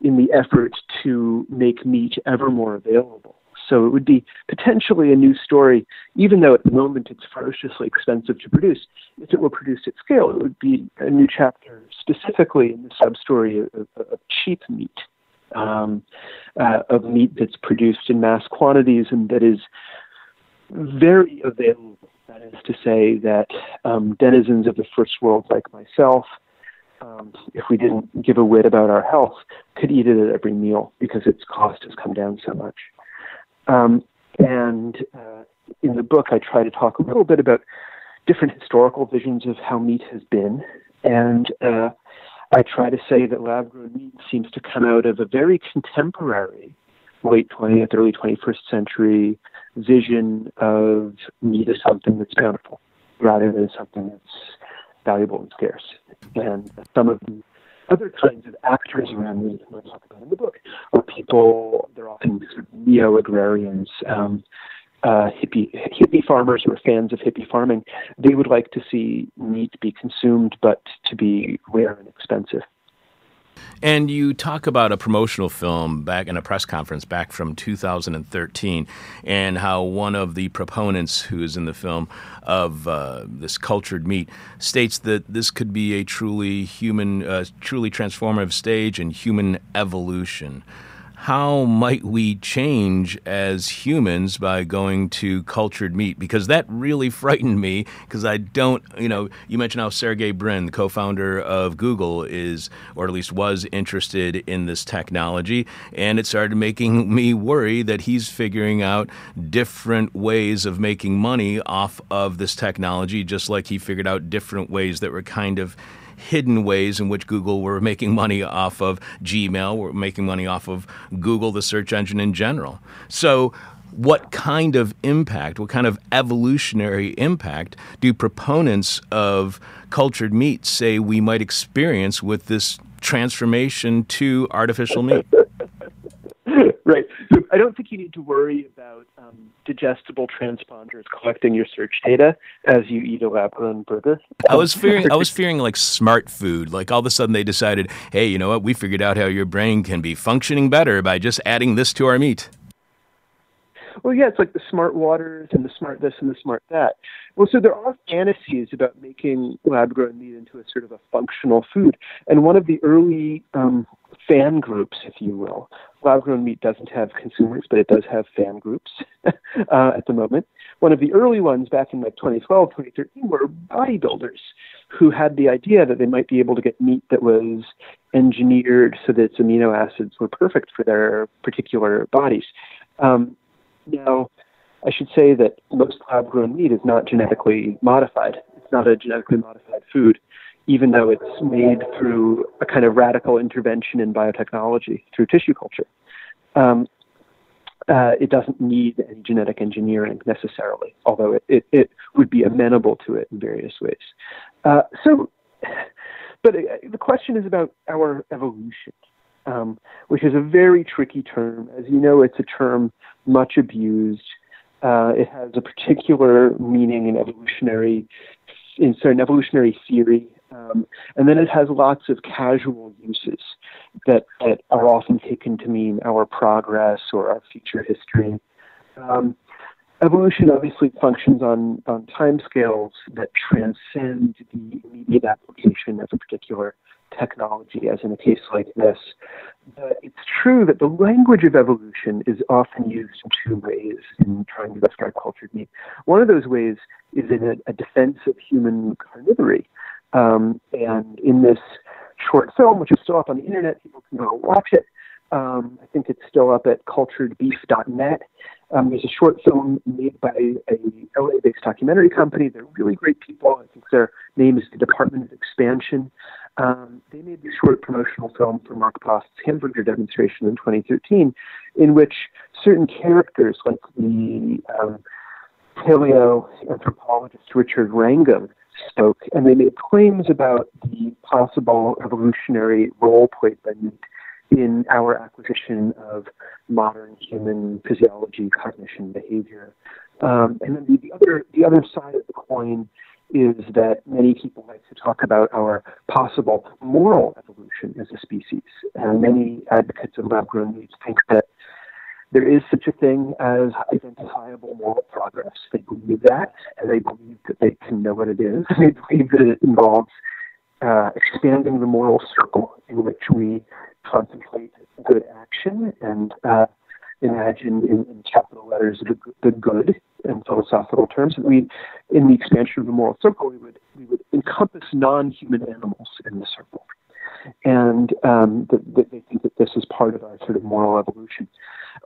in the effort to make meat ever more available. So it would be potentially a new story, even though at the moment it's ferociously expensive to produce. If it were produced at scale, it would be a new chapter specifically in the sub-story of, of, of cheap meat, um, uh, of meat that's produced in mass quantities and that is very available. That is to say that um, denizens of the first world like myself, um, if we didn't give a whit about our health, could eat it at every meal because its cost has come down so much. Um, and uh, in the book, I try to talk a little bit about different historical visions of how meat has been. And uh, I try to say that lab grown meat seems to come out of a very contemporary late 20th, early 21st century vision of meat as something that's bountiful rather than something that's valuable and scarce. And some of the other kinds of actors around meat that I talk about in the book are people, they're often neo agrarians, um, uh, hippie, hippie farmers who are fans of hippie farming. They would like to see meat be consumed, but to be rare and expensive. And you talk about a promotional film back in a press conference back from 2013, and how one of the proponents who is in the film of uh, this cultured meat states that this could be a truly human, uh, truly transformative stage in human evolution how might we change as humans by going to cultured meat? Because that really frightened me because I don't, you know, you mentioned how Sergey Brin, the co founder of Google, is, or at least was interested in this technology. And it started making me worry that he's figuring out different ways of making money off of this technology, just like he figured out different ways that were kind of hidden ways in which Google were making money off of Gmail, were making money off of Google, the search engine in general. So, what kind of impact, what kind of evolutionary impact do proponents of cultured meat say we might experience with this transformation to artificial meat? Right. So I don't think you need to worry about um, digestible transponders collecting your search data as you eat a lab-grown burger. I was fearing. I was (laughs) fearing like smart food. Like all of a sudden they decided, hey, you know what? We figured out how your brain can be functioning better by just adding this to our meat. Well, yeah, it's like the smart waters and the smart this and the smart that. Well, so there are fantasies about making lab grown meat into a sort of a functional food. And one of the early um, fan groups, if you will, lab grown meat doesn't have consumers, but it does have fan groups (laughs) uh, at the moment. One of the early ones back in like 2012, 2013 were bodybuilders who had the idea that they might be able to get meat that was engineered so that its amino acids were perfect for their particular bodies. Um, now, I should say that most lab grown meat is not genetically modified. It's not a genetically modified food, even though it's made through a kind of radical intervention in biotechnology through tissue culture. Um, uh, it doesn't need any genetic engineering necessarily, although it, it, it, would be amenable to it in various ways. Uh, so, but uh, the question is about our evolution um, which is a very tricky term. As you know, it's a term much abused. Uh, it has a particular meaning in evolutionary, in certain evolutionary theory, um, and then it has lots of casual uses that, that are often taken to mean our progress or our future history. Um, evolution obviously functions on, on timescales that transcend the immediate application of a particular technology, as in a case like this. But it's true that the language of evolution is often used in two ways in trying to describe cultured meat. One of those ways is in a, a defense of human carnivory. Um, and in this short film, which is still up on the internet, people can go watch it. Um, I think it's still up at culturedbeef.net. Um, there's a short film made by a LA-based documentary company. They're really great people. I think their name is the Department of Expansion. Um, they made this short promotional film for Mark Post's hamburger demonstration in 2013, in which certain characters, like the um, paleoanthropologist Richard Wrangham spoke, and they made claims about the possible evolutionary role played by meat in our acquisition of modern human physiology, cognition, behavior. Um, and then the, the, other the other side of the coin is that many people like to talk about our possible moral evolution as a species. And many advocates of lab grown meats think that there is such a thing as identifiable moral progress. They believe that, and they believe that they can know what it is. (laughs) They believe that it involves uh, expanding the moral circle in which we contemplate good action and uh, imagine in, in, capital letters the, the good in philosophical terms. We, in the expansion of the moral circle, we would we would encompass non-human animals in the circle, and um, that, they think that this is part of our sort of moral evolution.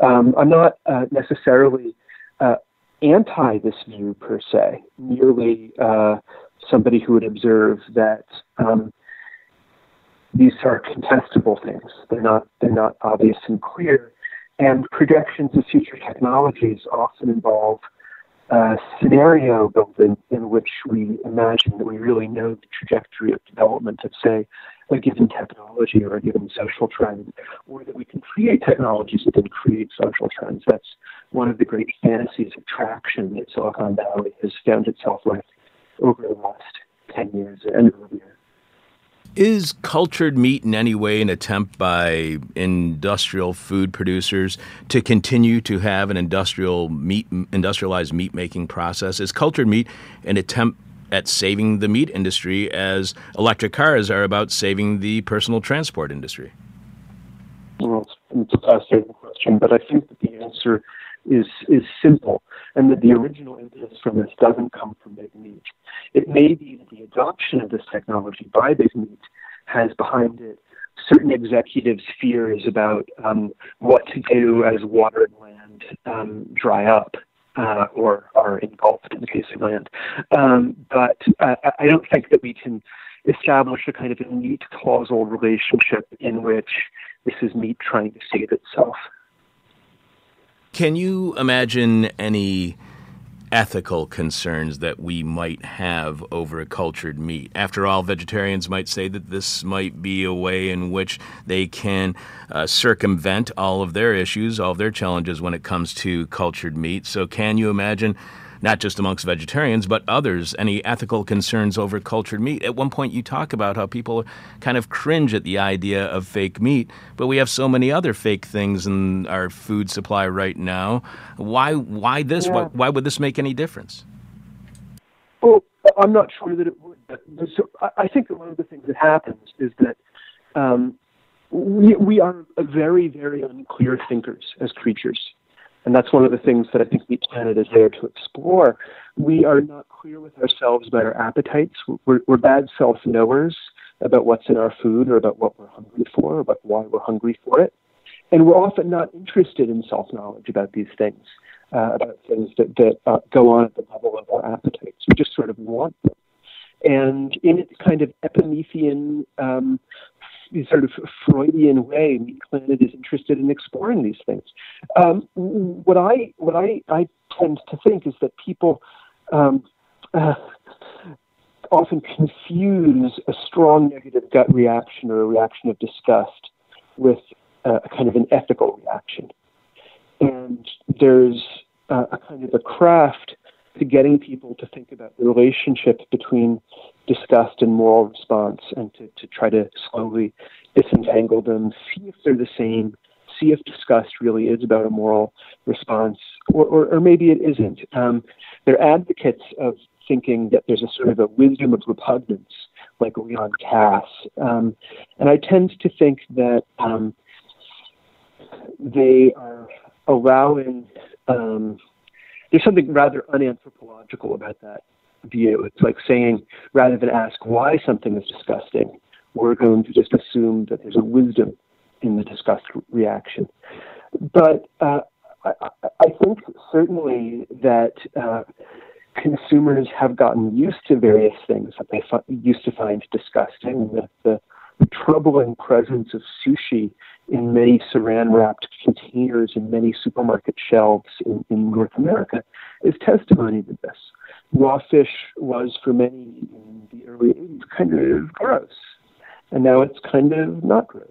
Um, I'm not uh, necessarily uh, anti this view per se, merely uh, somebody who would observe that um, these are contestable things. They're not they're not obvious and clear. And projections of future technologies often involve a scenario building in which we imagine that we really know the trajectory of development of, say, a given technology or a given social trend, or that we can create technologies that then create social trends. That's one of the great fantasies of traction that Silicon Valley has found itself with over the last 10 years and earlier. Is cultured meat in any way an attempt by industrial food producers to continue to have an industrial meat, industrialized meat making process? Is cultured meat an attempt at saving the meat industry as electric cars are about saving the personal transport industry? Well, it's a fascinating question, but I think that the answer is is simple, and that the original impetus from this doesn't come from big meat. It may be that the adoption of this technology by big meat has behind it certain executives' fears about um, what to do as water and land um, dry up uh, or are engulfed in the case of land. Um, but uh, I don't think that we can establish a kind of a neat causal relationship in which this is meat trying to save itself. Can you imagine any ethical concerns that we might have over cultured meat. After all, vegetarians might say that this might be a way in which they can uh, circumvent all of their issues, all of their challenges when it comes to cultured meat. So, can you imagine? Not just amongst vegetarians, but others, any ethical concerns over cultured meat. At one point, you talk about how people kind of cringe at the idea of fake meat, but we have so many other fake things in our food supply right now. Why, why this? Yeah. Why, why would this make any difference? Well, I'm not sure that it would. But so I think that one of the things that happens is that um, we, we are very, very unclear thinkers as creatures. And that's one of the things that I think Meat Planet is there to explore. We are not clear with ourselves about our appetites. We're, we're bad self knowers about what's in our food or about what we're hungry for or about why we're hungry for it. And we're often not interested in self knowledge about these things, uh, about things that, that uh, go on at the level of our appetites. We just sort of want them. And in its kind of Epimethian um, sort of Freudian way, Meat Planet is interested in exploring these things. Um, what I what I, I tend to think is that people um, uh, often confuse a strong negative gut reaction or a reaction of disgust with a kind of an ethical reaction. And there's a kind of a craft to getting people to think about the relationship between disgust and moral response and to, to try to slowly disentangle them, see if they're the same, see if disgust really is about a moral response, or, or, or maybe it isn't. Um, they're advocates of thinking that there's a sort of a wisdom of repugnance, like Leon Kass. Um, and I tend to think that um, they are allowing um, there's something rather unanthropological about that view. It's like saying, rather than ask why something is disgusting, we're going to just assume that there's a wisdom in the disgust reaction. But uh, I, I, think certainly that uh, consumers have gotten used to various things that they used to find disgusting. The, the troubling presence of sushi in many saran wrapped containers in many supermarket shelves in, in North America is testimony to this. Raw fish was for many in the early 80s kind of gross, and now it's kind of not gross.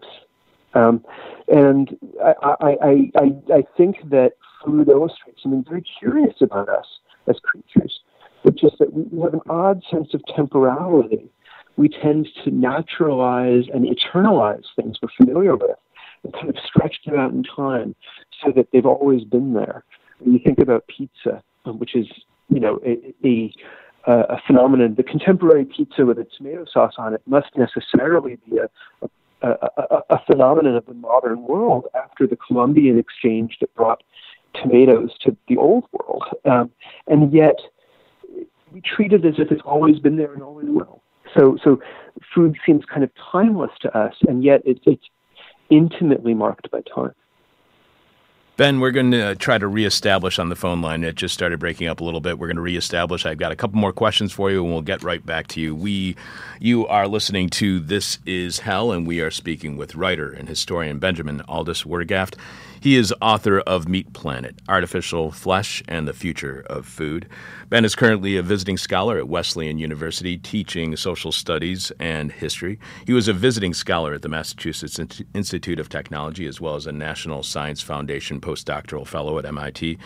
Um, and I, I, I, I think that food illustrates something very curious about us as creatures, which is that we have an odd sense of temporality. We tend to naturalize and eternalize things we're familiar with and kind of stretch them out in time so that they've always been there. When you think about pizza, um, which is, you know, a, a a phenomenon. The contemporary pizza with a tomato sauce on it must necessarily be a, a, a, a, phenomenon of the modern world after the Columbian exchange that brought tomatoes to the old world. Um, and yet, we treat it as if it's always been there and always will. So, so food seems kind of timeless to us, and yet it, it's intimately marked by time. Ben, we're going to uh, try to reestablish on the phone line. It just started breaking up a little bit. We're going to reestablish. I've got a couple more questions for you, and we'll get right back to you. We, you are listening to This Is Hell, and we are speaking with writer and historian Benjamin Aldiss Wurgaft. He is author of Meat Planet Artificial Flesh and the Future of Food. Ben is currently a visiting scholar at Wesleyan University teaching social studies and history. He was a visiting scholar at the Massachusetts Institute of Technology as well as a National Science Foundation postdoctoral fellow at MIT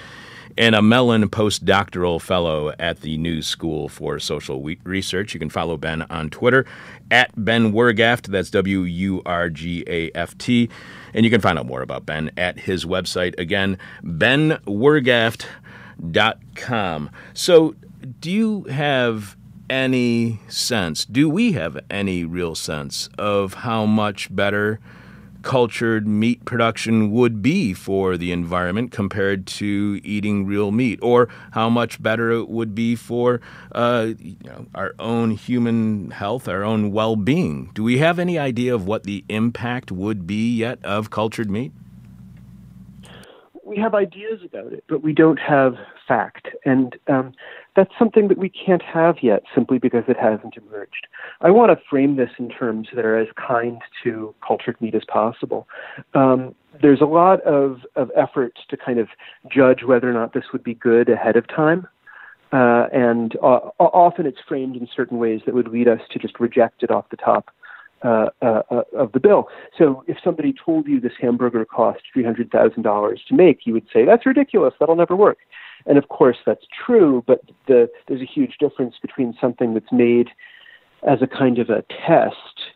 and a Mellon postdoctoral fellow at the New School for Social Research. You can follow Ben on Twitter at Ben Wurgaft. That's W U R G A F T. And you can find out more about Ben at his website. Again, benwurgaft.com. So, do you have any sense, do we have any real sense of how much better? Cultured meat production would be for the environment compared to eating real meat, or how much better it would be for uh, you know, our own human health, our own well being. Do we have any idea of what the impact would be yet of cultured meat? We have ideas about it, but we don't have fact. And um, that's something that we can't have yet simply because it hasn't emerged. I want to frame this in terms that are as kind to cultured meat as possible. Um, there's a lot of, of effort to kind of judge whether or not this would be good ahead of time. Uh, and uh, often it's framed in certain ways that would lead us to just reject it off the top uh, uh, uh of the bill. So if somebody told you this hamburger cost $300,000 to make, you would say, that's ridiculous, that'll never work. And of course, that's true, but the, there's a huge difference between something that's made as a kind of a test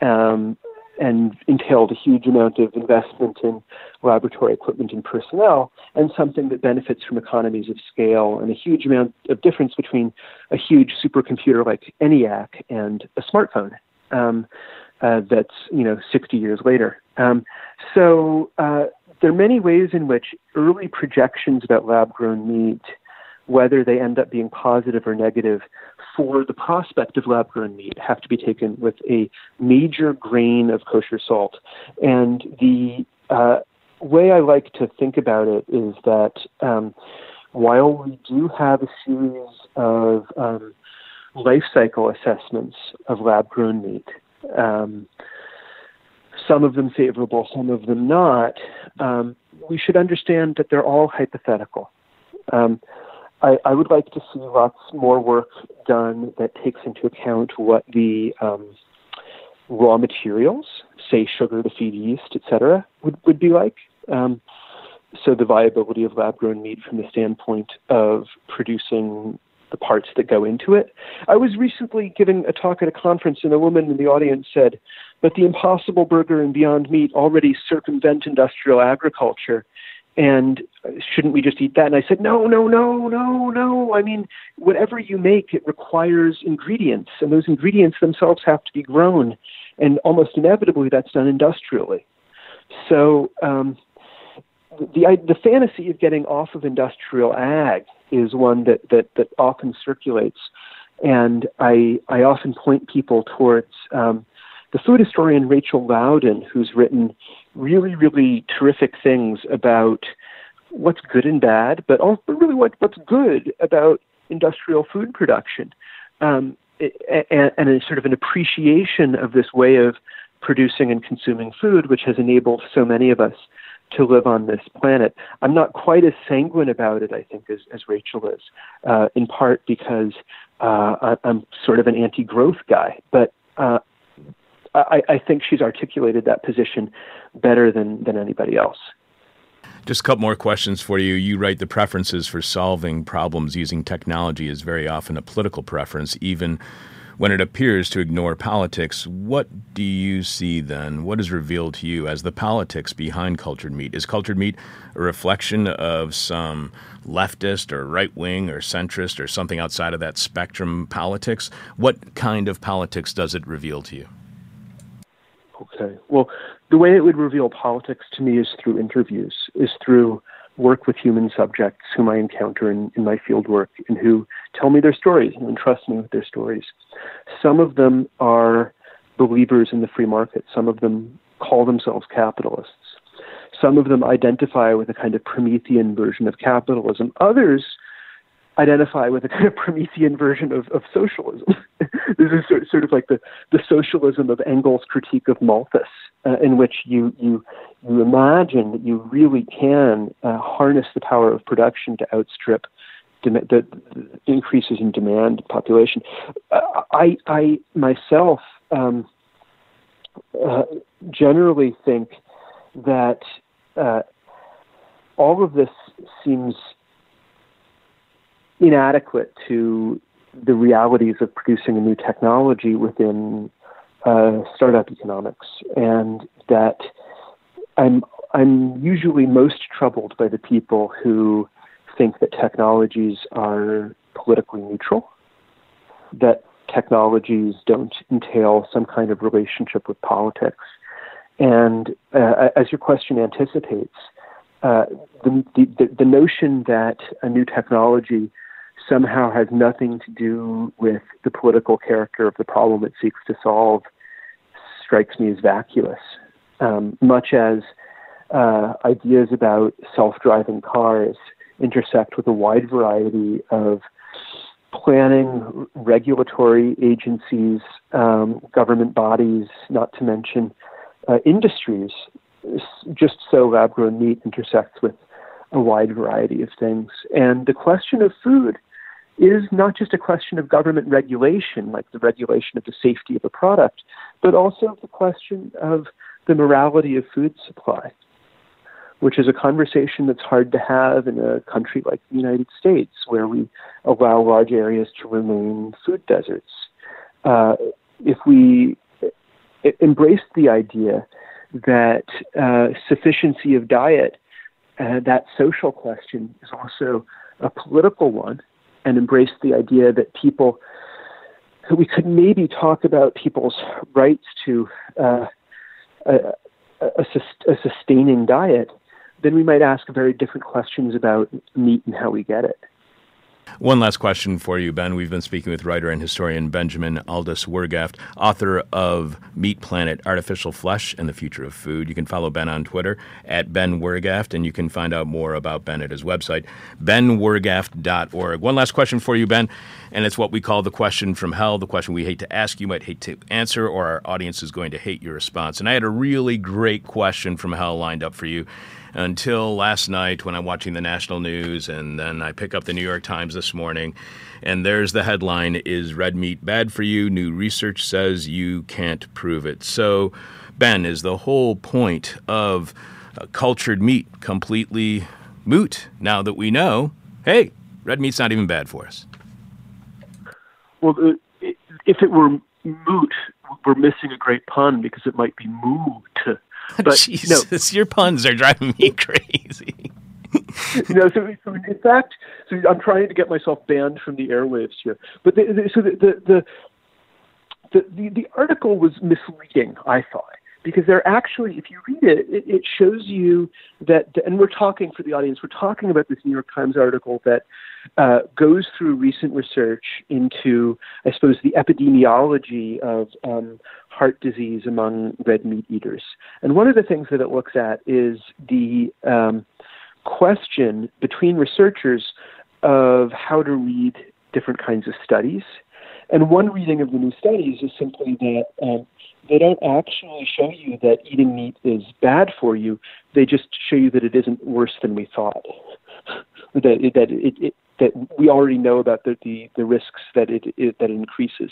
um, and entailed a huge amount of investment in laboratory equipment and personnel, and something that benefits from economies of scale and a huge amount of difference between a huge supercomputer like ENIAC and a smartphone. Um, uh, that's you know 60 years later. Um, so uh, there are many ways in which early projections about lab grown meat, whether they end up being positive or negative for the prospect of lab grown meat, have to be taken with a major grain of kosher salt. And the uh, way I like to think about it is that um, while we do have a series of um, life cycle assessments of lab grown meat, um, some of them favorable, some of them not, um, we should understand that they're all hypothetical. Um, I, I, would like to see lots more work done that takes into account what the um, raw materials, say sugar to feed yeast, etc., would, would be like. Um, so the viability of lab-grown meat from the standpoint of producing the parts that go into it. I was recently giving a talk at a conference, and a woman in the audience said, But the Impossible Burger and Beyond Meat already circumvent industrial agriculture. And shouldn't we just eat that? And I said, No, no, no, no, no. I mean, whatever you make, it requires ingredients, and those ingredients themselves have to be grown. And almost inevitably, that's done industrially. So, um, the the fantasy of getting off of industrial ag is one that that that often circulates, and I I often point people towards um, the food historian Rachel Laudan, who's written really really terrific things about what's good and bad, but also really what what's good about industrial food production. Um, and, and a sort of an appreciation of this way of producing and consuming food, which has enabled so many of us to live on this planet. I'm not quite as sanguine about it, I think, as, as Rachel is, uh, in part because uh, I'm sort of an anti growth guy. But uh, I, I think she's articulated that position better than, than anybody else. Just a couple more questions for you. You write the preferences for solving problems using technology is very often a political preference, even when it appears to ignore politics. What do you see then? What is revealed to you as the politics behind cultured meat? Is cultured meat a reflection of some leftist or right wing or centrist or something outside of that spectrum politics? What kind of politics does it reveal to you? Okay. Well, the way it would reveal politics to me is through interviews, is through work with human subjects whom I encounter in, in my field work and who tell me their stories and entrust me with their stories. Some of them are believers in the free market. Some of them call themselves capitalists. Some of them identify with a kind of Promethean version of capitalism. Others identify with a kind of Promethean version of, of socialism. (laughs) this is sort, sort of like the, the socialism of Engels' critique of Malthus, uh, in which you, you, you imagine that you really can uh, harness the power of production to outstrip dem- the, the, increases in demand population. Uh, I, I myself um, uh, generally think that uh, all of this seems inadequate to the realities of producing a new technology within uh, startup economics, and that I'm I'm usually most troubled by the people who think that technologies are politically neutral, that technologies don't entail some kind of relationship with politics, and uh, as your question anticipates, uh, the, the the notion that a new technology somehow has nothing to do with the political character of the problem it seeks to solve strikes me as vacuous. Um, much as uh, ideas about self driving cars intersect with a wide variety of planning, regulatory agencies, um, government bodies, not to mention uh, industries. Just so lab grown meat intersects with a wide variety of things. And the question of food is not just a question of government regulation, like the regulation of the safety of a product, but also the question of the morality of food supply, which is a conversation that's hard to have in a country like the United States, where we allow large areas to remain food deserts. Uh, if we embrace the idea that uh, sufficiency of diet, uh, that social question, is also a political one, and embrace the idea that people we could maybe talk about people's rights to uh, a, a, a, sustaining diet, then we might ask very different questions about meat and how we get it. One last question for you, Ben. We've been speaking with writer and historian Benjamin Aldous Wurgaft, author of Meat Planet Artificial Flesh and the Future of Food. You can follow Ben on Twitter at Ben Wurgaft, and you can find out more about Ben at his website, benwurgaft.org. One last question for you, Ben, and it's what we call the question from hell, the question we hate to ask, you might hate to answer, or our audience is going to hate your response. And I had a really great question from hell lined up for you until last night when I'm watching the national news, and then I pick up the New York Times this morning, and there's the headline Is red meat bad for you? New research says you can't prove it. So, Ben, is the whole point of uh, cultured meat completely moot now that we know, hey, red meat's not even bad for us? Well, uh, if it were moot, we're missing a great pun because it might be moo to (laughs) But Jesus, no. your puns are driving me crazy. you know, so, so, in fact, so I'm trying to get myself banned from the airwaves here. But the, the, so the the, the the the article was misleading, I thought, because they're actually, if you read it, it, it shows you that, and we're talking for the audience, we're talking about this New York Times article that uh, goes through recent research into, I suppose, the epidemiology of um, heart disease among red meat eaters. And one of the things that it looks at is the um, question between researchers of how to read different kinds of studies And one reading of the new studies is simply that um, they don't actually show you that eating meat is bad for you. They just show you that it isn't worse than we thought. (laughs) that that it, it, that we already know about the the, the risks that it, it that increases.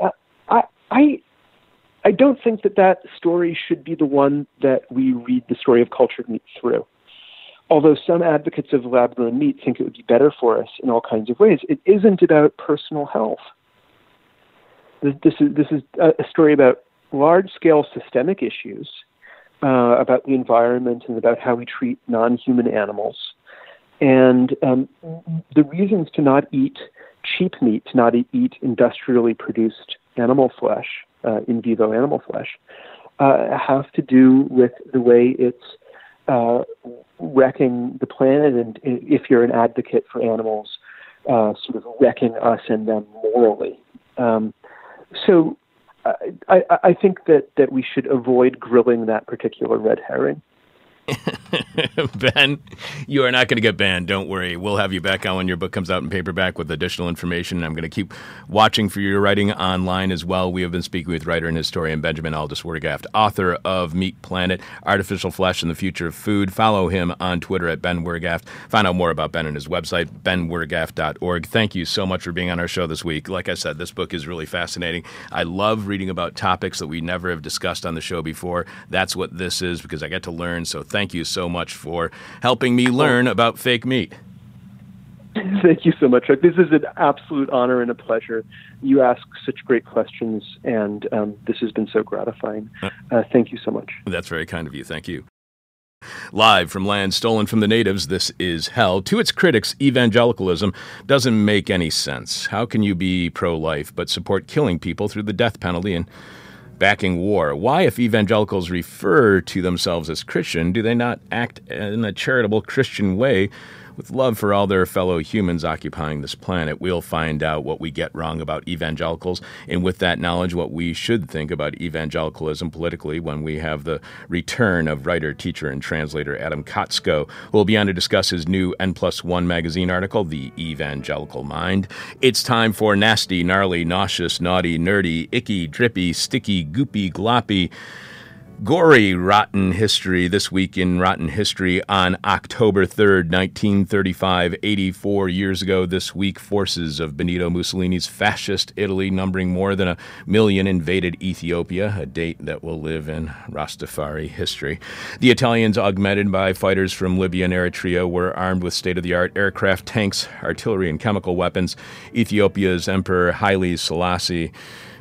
Uh, I I I don't think that that story should be the one that we read the story of cultured meat through. Although some advocates of lab grown meat think it would be better for us in all kinds of ways, it isn't about personal health. This is this is a story about large scale systemic issues uh, about the environment and about how we treat non human animals. And um, the reasons to not eat cheap meat, to not eat industrially produced animal flesh, uh, in vivo animal flesh, uh, have to do with the way it's uh, wrecking the planet, and if you're an advocate for animals, uh, sort of wrecking us and them morally. Um, so I, I think that, that we should avoid grilling that particular red herring. (laughs) ben, you are not going to get banned. Don't worry. We'll have you back on when your book comes out in paperback with additional information. I'm going to keep watching for your writing online as well. We have been speaking with writer and historian Benjamin Aldous Wurgaft, author of Meat Planet, Artificial Flesh and the Future of Food. Follow him on Twitter at Ben. Find out more about Ben and his website, benwurgaft.org. Thank you so much for being on our show this week. Like I said, this book is really fascinating. I love reading about topics that we never have discussed on the show before. That's what this is because I get to learn. So thank you so much for helping me learn about fake meat. (laughs) Thank you so much, Chuck. This is an absolute honor and a pleasure. You ask such great questions, and um, this has been so gratifying. Uh, uh, thank you so much. That's very kind of you. Thank you. Live from land stolen from the natives, this is hell. To its critics, evangelicalism doesn't make any sense. How can you be pro life but support killing people through the death penalty and backing war. Why, if evangelicals refer to themselves as Christian, do they not act in a charitable Christian way with love for all their fellow humans occupying this planet, we'll find out what we get wrong about evangelicals, and with that knowledge, what we should think about evangelicalism politically when we have the return of writer, teacher, and translator Adam Kotsko, who will be on to discuss his new N plus one magazine article, The Evangelical Mind. It's time for nasty, gnarly, nauseous, naughty, nerdy, icky, drippy, sticky, goopy, gloppy gory rotten history this week in rotten history on october 3rd 1935 84 years ago. This week forces of benito mussolini's fascist italy numbering more than a million invaded ethiopia a date that will live in rastafari history. The italians augmented by fighters from libya and eritrea were armed with state-of-the-art aircraft tanks artillery and chemical weapons. Ethiopia's emperor haile selassie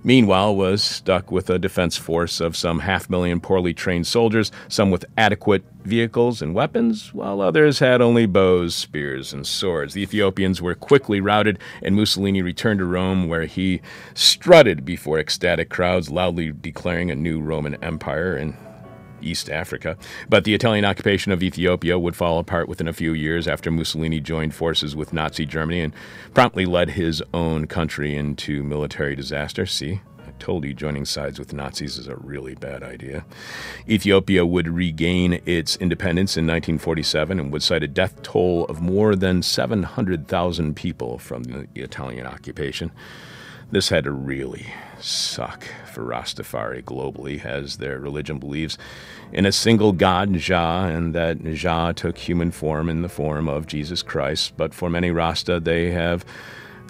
meanwhile, was stuck with a defense force of some half million poorly trained soldiers, some with adequate vehicles and weapons, while others had only bows, spears, and swords. The Ethiopians were quickly routed, and Mussolini returned to Rome, where he strutted before ecstatic crowds, loudly declaring a new Roman Empire and East Africa. But the Italian occupation of Ethiopia would fall apart within a few years after Mussolini joined forces with Nazi Germany and promptly led his own country into military disaster. See? I told you joining sides with Nazis is a really bad idea. Ethiopia would regain its independence in 1947 and would cite a death toll of more than 700,000 people from the Italian occupation. This had to really suck for Rastafari globally, as their religion believes in a single God, Jah, and that Jah took human form in the form of Jesus Christ. But for many Rasta, they have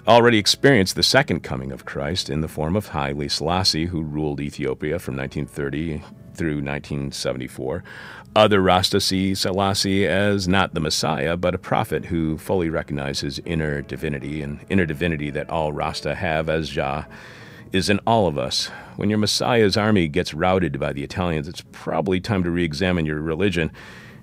already experienced the second coming of Christ in the form of Haile Selassie, who ruled Ethiopia from 1930 through 1974. Other Rasta see Selassie as not the Messiah, but a prophet who fully recognizes inner divinity, and inner divinity that all Rasta have as Jah is in all of us. When your Messiah's army gets routed by the Italians, it's probably time to re examine your religion.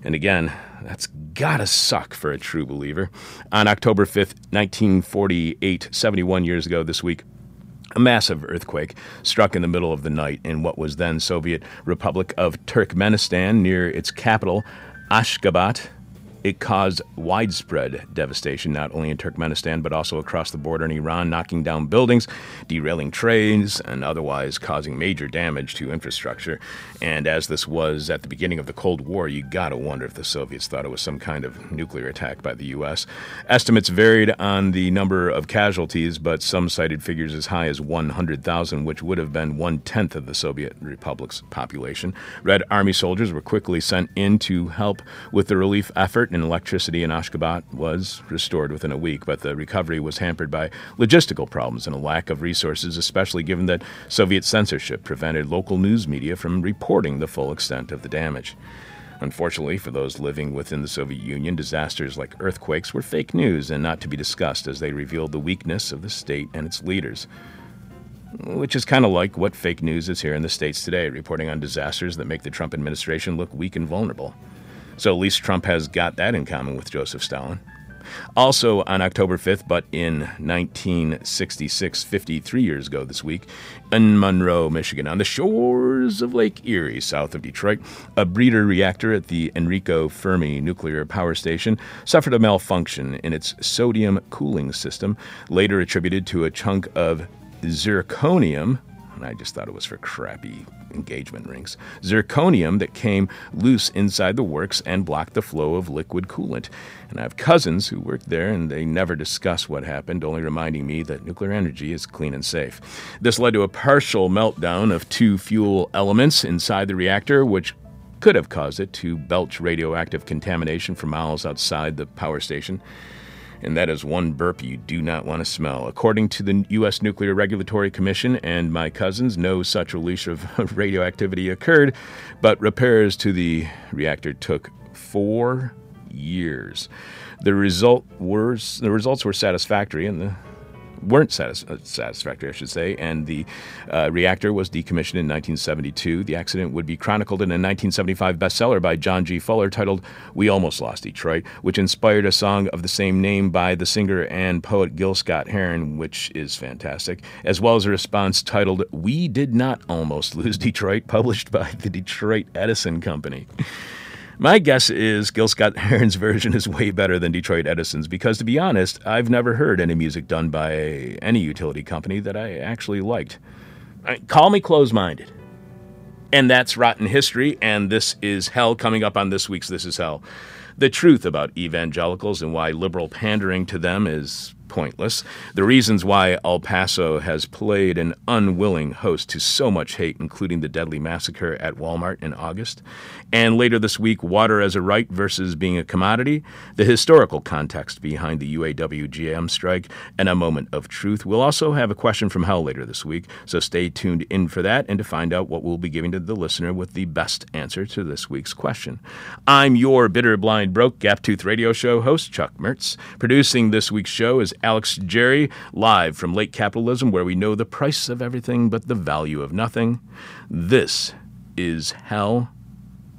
And again, that's gotta suck for a true believer. On October 5th, 1948, 71 years ago this week, a massive earthquake struck in the middle of the night in what was then Soviet Republic of Turkmenistan near its capital, Ashgabat. It caused widespread devastation, not only in Turkmenistan, but also across the border in Iran, knocking down buildings, derailing trains, and otherwise causing major damage to infrastructure. And as this was at the beginning of the Cold War, you gotta wonder if the Soviets thought it was some kind of nuclear attack by the U.S. Estimates varied on the number of casualties, but some cited figures as high as 100,000, which would have been one tenth of the Soviet Republic's population. Red Army soldiers were quickly sent in to help with the relief effort and electricity in Ashgabat was restored within a week, but the recovery was hampered by logistical problems and a lack of resources, especially given that Soviet censorship prevented local news media from reporting the full extent of the damage. Unfortunately, for those living within the Soviet Union, disasters like earthquakes were fake news and not to be discussed as they revealed the weakness of the state and its leaders. Which is kind of like what fake news is here in the States today, reporting on disasters that make the Trump administration look weak and vulnerable. So at least Trump has got that in common with Joseph Stalin. Also on October 5th, but in 1966, 53 years ago this week, in Monroe, Michigan, on the shores of Lake Erie, south of Detroit, a breeder reactor at the Enrico Fermi nuclear power station suffered a malfunction in its sodium cooling system, later attributed to a chunk of zirconium. I just thought it was for crappy engagement rings, zirconium that came loose inside the works and blocked the flow of liquid coolant. And I have cousins who worked there, and they never discuss what happened, only reminding me that nuclear energy is clean and safe. This led to a partial meltdown of two fuel elements inside the reactor, which could have caused it to belch radioactive contamination for miles outside the power station and that is one burp you do not want to smell. According to the U.S. Nuclear Regulatory Commission and my cousins, no such release of (laughs) radioactivity occurred, but repairs to the reactor took four years. The result was the results were satisfactory, and the weren't satis- uh, satisfactory, I should say, and the uh, reactor was decommissioned in 1972. The accident would be chronicled in a 1975 bestseller by John G. Fuller titled We Almost Lost Detroit, which inspired a song of the same name by the singer and poet Gil Scott Heron, which is fantastic, as well as a response titled We Did Not Almost Lose Detroit, published by the Detroit Edison Company. My guess is Gil Scott (laughs) Heron's version is way better than Detroit Edison's because, to be honest, I've never heard any music done by any utility company that I actually liked. I call me close minded. And that's Rotten History, and this is Hell coming up on this week's This Is Hell. The truth about evangelicals and why liberal pandering to them is pointless. The reasons why El Paso has played an unwilling host to so much hate, including the deadly massacre at Walmart in August. And later this week, water as a right versus being a commodity, the historical context behind the UAW GM strike, and a moment of truth. We'll also have a question from hell later this week, so stay tuned in for that and to find out what we'll be giving to the listener with the best answer to this week's question. I'm your bitter, blind, broke, gap tooth radio show host, Chuck Mertz. Producing this week's show is Alex Jerry, live from Late Capitalism, where we know the price of everything but the value of nothing. This is Hell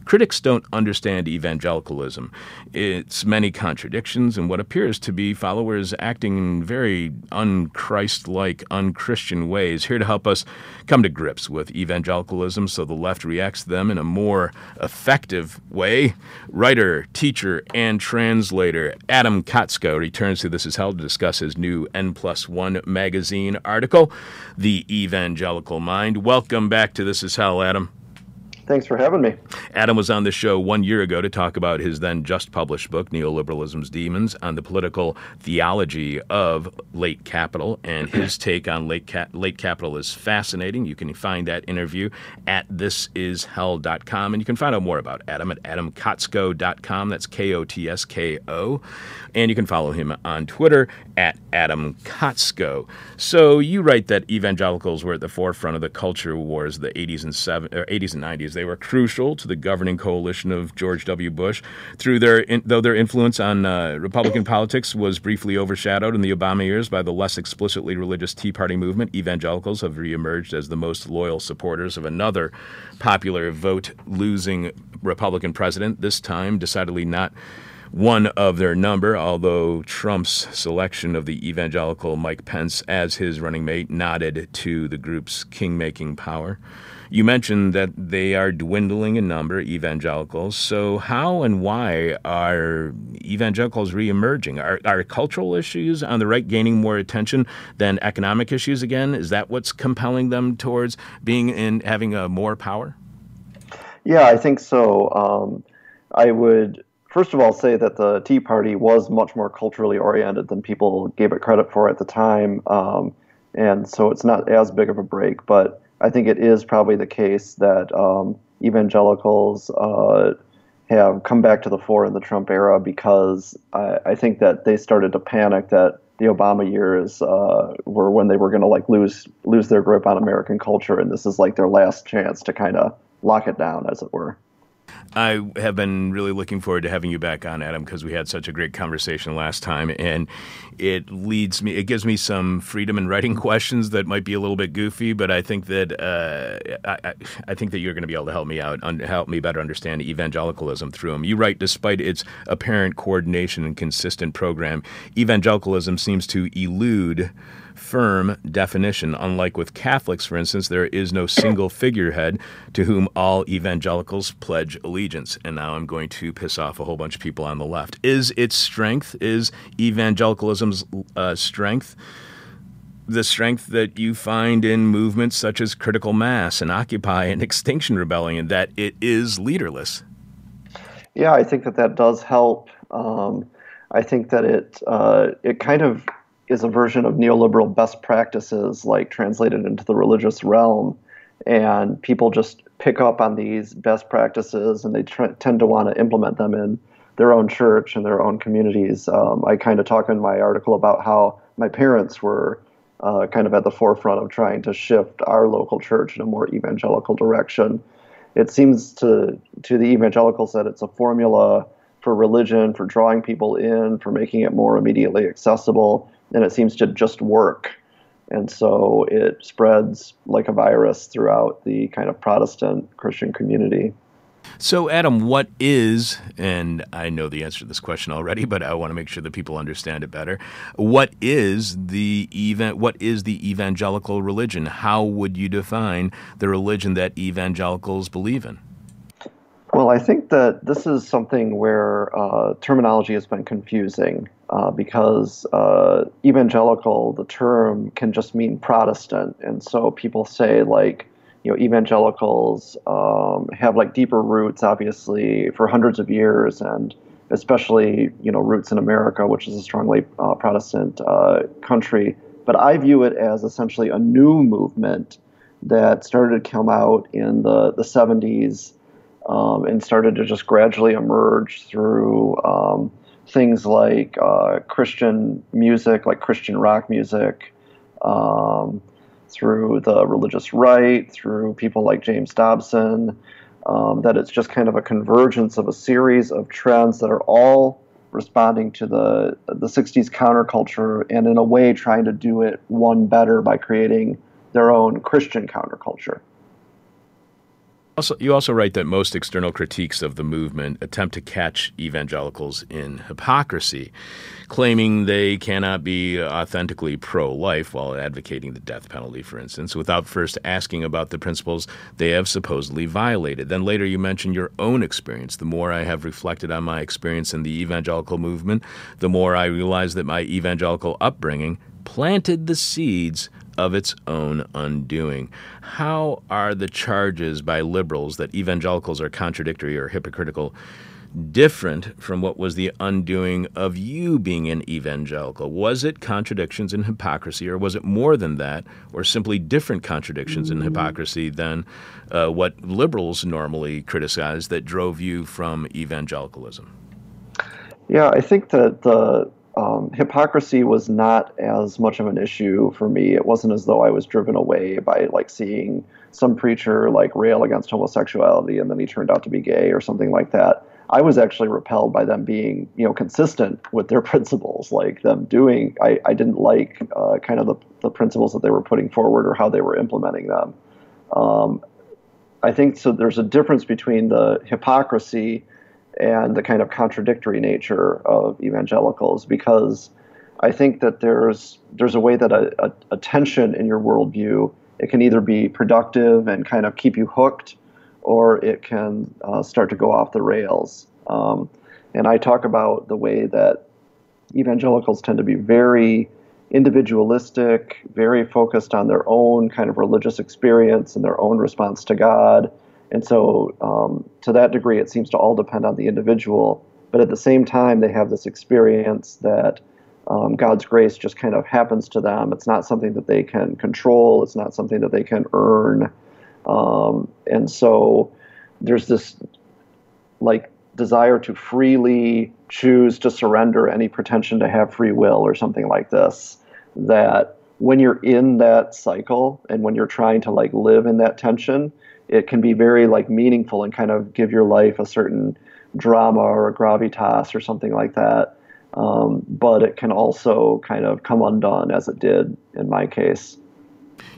Critics don't understand evangelicalism, its many contradictions, and what appears to be followers acting in very unchrist like, unchristian ways. Here to help us come to grips with evangelicalism so the left reacts to them in a more effective way, writer, teacher, and translator Adam Kotsko returns to This Is Hell to discuss his new N Plus One magazine article, The Evangelical Mind. Welcome back to This Is Hell, Adam. Thanks for having me. Adam was on the show one year ago to talk about his then just published book, Neoliberalism's Demons, on the political theology of late capital. And his (clears throat) take on late, ca- late capital is fascinating. You can find that interview at thisishell.com. And you can find out more about Adam at adamkotsko.com. That's K O T S K O. And you can follow him on Twitter at Adam Kotsko. So you write that evangelicals were at the forefront of the culture wars of the 80s and, 70s, 80s and 90s. They were crucial to the governing coalition of George W. Bush. Through their, in, though their influence on uh, Republican politics was briefly overshadowed in the Obama years by the less explicitly religious Tea Party movement, evangelicals have reemerged as the most loyal supporters of another popular vote losing Republican president, this time decidedly not one of their number, although Trump's selection of the evangelical Mike Pence as his running mate nodded to the group's king making power. You mentioned that they are dwindling in number, evangelicals. So, how and why are evangelicals reemerging? Are, are cultural issues on the right gaining more attention than economic issues again? Is that what's compelling them towards being in having a more power? Yeah, I think so. Um, I would first of all say that the Tea Party was much more culturally oriented than people gave it credit for at the time. Um, and so it's not as big of a break, but I think it is probably the case that um, evangelicals uh, have come back to the fore in the Trump era because I, I think that they started to panic that the Obama years uh, were when they were going to like lose lose their grip on American culture, and this is like their last chance to kind of lock it down, as it were. I have been really looking forward to having you back on, Adam, because we had such a great conversation last time, and it leads me, it gives me some freedom in writing (laughs) questions that might be a little bit goofy, but I think that uh, I, I, think that you're going to be able to help me out, un- help me better understand evangelicalism through them. You write, despite its apparent coordination and consistent program, evangelicalism seems to elude firm definition. Unlike with Catholics, for instance, there is no single figurehead to whom all evangelicals pledge allegiance. And now I'm going to piss off a whole bunch of people on the left. Is its strength, is evangelicalism's uh, strength, the strength that you find in movements such as Critical Mass and Occupy and Extinction Rebellion, that it is leaderless? Yeah, I think that that does help. Um, I think that it uh, it kind of is a version of neoliberal best practices, like translated into the religious realm. And people just pick up on these best practices and they tr- tend to want to implement them in their own church and their own communities. Um, I kind of talk in my article about how my parents were uh, kind of at the forefront of trying to shift our local church in a more evangelical direction. It seems to to the evangelicals that it's a formula for religion, for drawing people in, for making it more immediately accessible and it seems to just work. And so it spreads like a virus throughout the kind of Protestant Christian community. So, Adam, what is, and I know the answer to this question already, (laughs) but I want to make sure that people understand it better. What is the event? What is the evangelical religion? How would you define the religion that evangelicals believe in? Well, I think that this is something where uh, terminology has been confusing uh, because uh, evangelical, the term can just mean Protestant. And so people say, like, you know, evangelicals um, have like deeper roots, obviously, for hundreds of years, and especially, you know, roots in America, which is a strongly uh, Protestant uh, country. But I view it as essentially a new movement that started to come out in the, the 70s um, and started to just gradually emerge through um, things like uh, Christian music, like Christian rock music, um, through the religious right, through people like James Dobson. Um, that it's just kind of a convergence of a series of trends that are all responding to the the 60s counterculture and in a way trying to do it one better by creating their own Christian counterculture. Also, you also write that most external critiques of the movement attempt to catch evangelicals in hypocrisy, claiming they cannot be authentically pro life while advocating the death penalty, for instance, without first asking about the principles they have supposedly violated. Then later you mention your own experience. The more I have reflected on my experience in the evangelical movement, the more I realize that my evangelical upbringing planted the seeds of its own undoing. How are the charges by liberals that evangelicals are contradictory or hypocritical different from what was the undoing of you being an evangelical? Was it contradictions and hypocrisy, or was it more than that, or simply different contradictions and hypocrisy than uh, what liberals normally criticize that drove you from evangelicalism? Yeah, I think that the um, hypocrisy was not as much of an issue for me. It wasn't as though I was driven away by like seeing some preacher like rail against homosexuality and then he turned out to be gay or something like that. I was actually repelled by them being, you know, consistent with their (laughs) principles, like them doing. I, I didn't like uh, kind of the, the principles that they were putting forward or how they were implementing them. Um, I think so. There's a difference between the hypocrisy and the kind of contradictory nature of evangelicals because I think that there's there's a way that a, a, a tension in your worldview it can either be productive and kind of keep you hooked, or it can uh, start to go off the rails. Um, and I talk about the way that evangelicals tend to be very individualistic, very focused on their own kind of religious experience and their own response to God. And so, um, to that degree, it seems to all depend on the individual. But at the same time, they have this experience that um, God's grace just kind of happens to them. It's not something that they can control, it's not something that they can earn. Um, and so, there's this like desire to freely choose to surrender any pretension to have free will or something like this that when you're in that cycle and when you're trying to like live in that tension it can be very like meaningful and kind of give your life a certain drama or a gravitas or something like that um, but it can also kind of come undone as it did in my case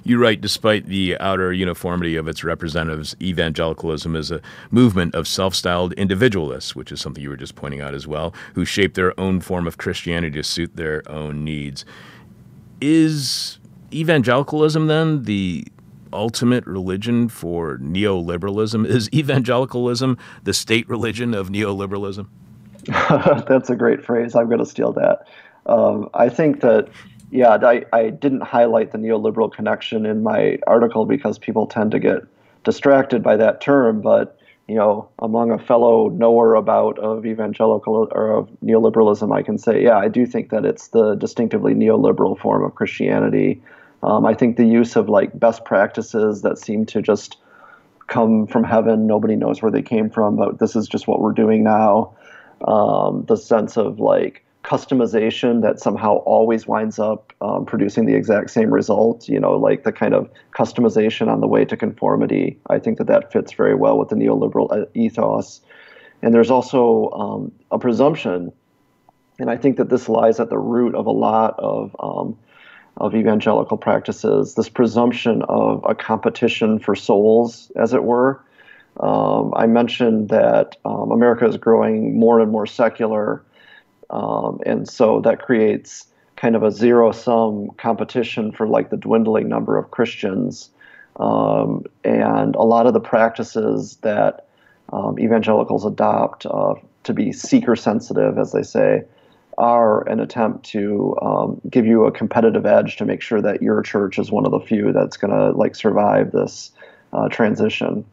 you write, despite the outer uniformity of its representatives, evangelicalism is a movement of self styled individualists, which is something you were just pointing out as well, who shape their own form of Christianity to suit their own needs. Is evangelicalism then the ultimate religion for neoliberalism? (laughs) Is evangelicalism the state religion of neoliberalism? (laughs) That's a great phrase. I'm going to steal that. Um, I think that yeah, I, I didn't highlight the neoliberal connection in my article because people tend to get distracted by that term. But you know, among a fellow knower about of evangelical or of neoliberalism, I can say, yeah, I do think that it's the distinctively neoliberal form of Christianity. Um, I think the use of like best practices that seem to just come from heaven, nobody knows where they came from, but this is just what we're doing now. Um, the sense of like customization that somehow always winds up um, producing the exact same result you know like the kind of customization on the way to conformity i think that that fits very well with the neoliberal uh, ethos and there's also um, a presumption and i think that this lies at the root of a lot of um, of evangelical practices this presumption of a competition for souls as it were um, i mentioned that um, america is growing more and more secular um, and so that creates kind of a zero sum competition for like the dwindling number of Christians. Um, and a lot of the practices that um, evangelicals adopt uh, to be seeker sensitive, as they say, are an attempt to um, give you a competitive edge to make sure that your church is one of the few that's going to like survive this uh, transition.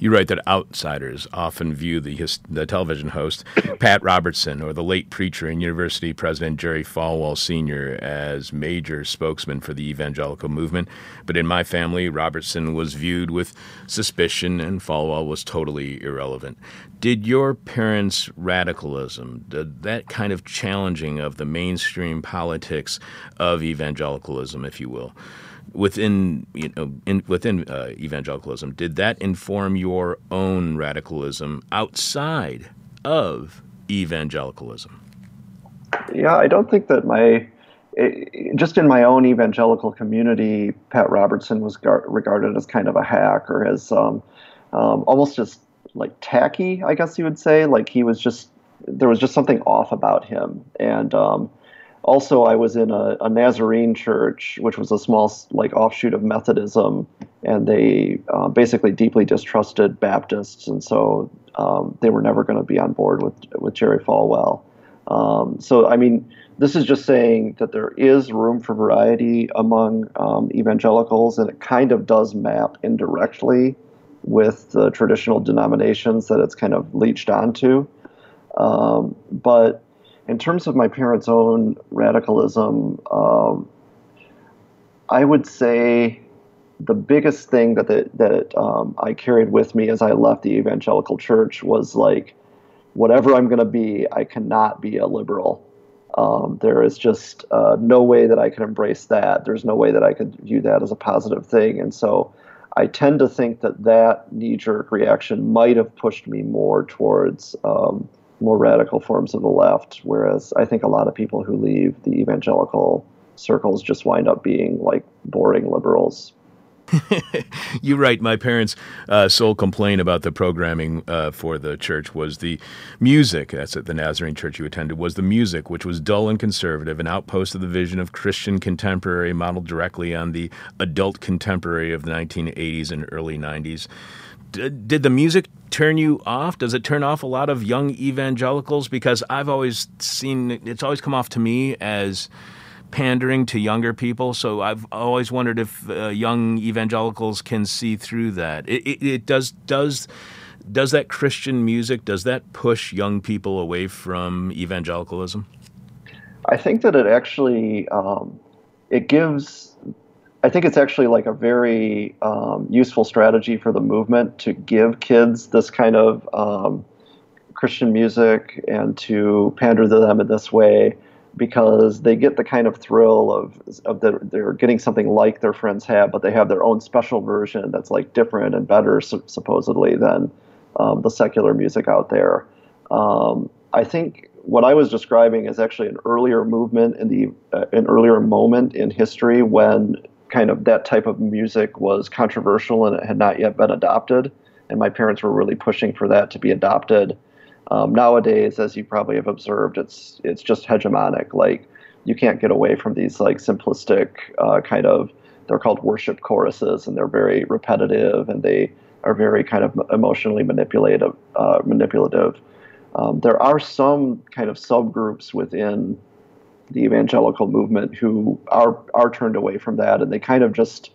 You write that outsiders often view the, his, the television host, (coughs) Pat Robertson, or the late preacher and university president Jerry Falwell Sr., as major spokesmen for the evangelical movement. But in my family, Robertson was viewed with suspicion and Falwell was totally irrelevant. Did your parents' radicalism, did that kind of challenging of the mainstream politics of evangelicalism, if you will, within you know in, within uh, evangelicalism did that inform your own radicalism outside of evangelicalism? Yeah i don't think that my it, just in my own evangelical community pat robertson was gar- regarded as kind of a hack or as um, um, almost just like tacky i guess you would say. Like he was just there was just something off about him. And um, also I was in a, a, Nazarene church, which was a small like offshoot of Methodism, and they uh, basically deeply distrusted Baptists, and so um, they were never going to be on board with with Jerry Falwell. Um, so I mean, this is just saying that there is room for variety among um, evangelicals, and it kind of does map indirectly with the traditional denominations that it's kind of leached onto. Um, but in terms of my parents' own radicalism, um, I would say the biggest thing that the, that um, I carried with me as I left the evangelical church was like, whatever I'm going to be, I cannot be a liberal. Um, there is just uh, no way that I can embrace that. There's no way that I could view that as a positive thing. And so I tend to think that that knee jerk reaction might have pushed me more towards um, more radical forms of the left, whereas I think a lot of people who leave the evangelical circles just wind up being like boring liberals. (laughs) You're right. My parents' uh, sole complaint about the programming uh, for the church was the music. That's at the Nazarene church you attended. Was the music, which was dull and conservative, an outpost of the vision of Christian contemporary, modeled directly on the adult contemporary of the 1980s and early 90s. D- did the music turn you off? Does it turn off a lot of young evangelicals? Because I've always seen it's always come off to me as pandering to younger people. So I've always wondered if uh, young evangelicals can see through that. It, it, it, does does does that Christian music does that push young people away from evangelicalism? I think that it actually um, it gives. I think it's actually like a very um, useful strategy for the movement to give kids this kind of um, Christian music and to pander to them in this way because they get the kind of thrill of of the, they're getting something like their friends have, but they have their own special version that's like different and better su- supposedly than um, the secular music out there. Um, I think what I was describing is actually an earlier movement in the uh, an earlier moment in history when kind of that type of music was controversial and it had not yet been adopted, and my parents were really pushing for that to be adopted. Um, nowadays, as you probably have observed, it's it's just hegemonic. Like you can't get away from these like simplistic uh, kind of they're called worship choruses, and they're very repetitive, and they are very kind of emotionally manipulative. Uh, manipulative. Um, there are some kind of subgroups within the evangelical movement who are are turned away from that, and they kind of just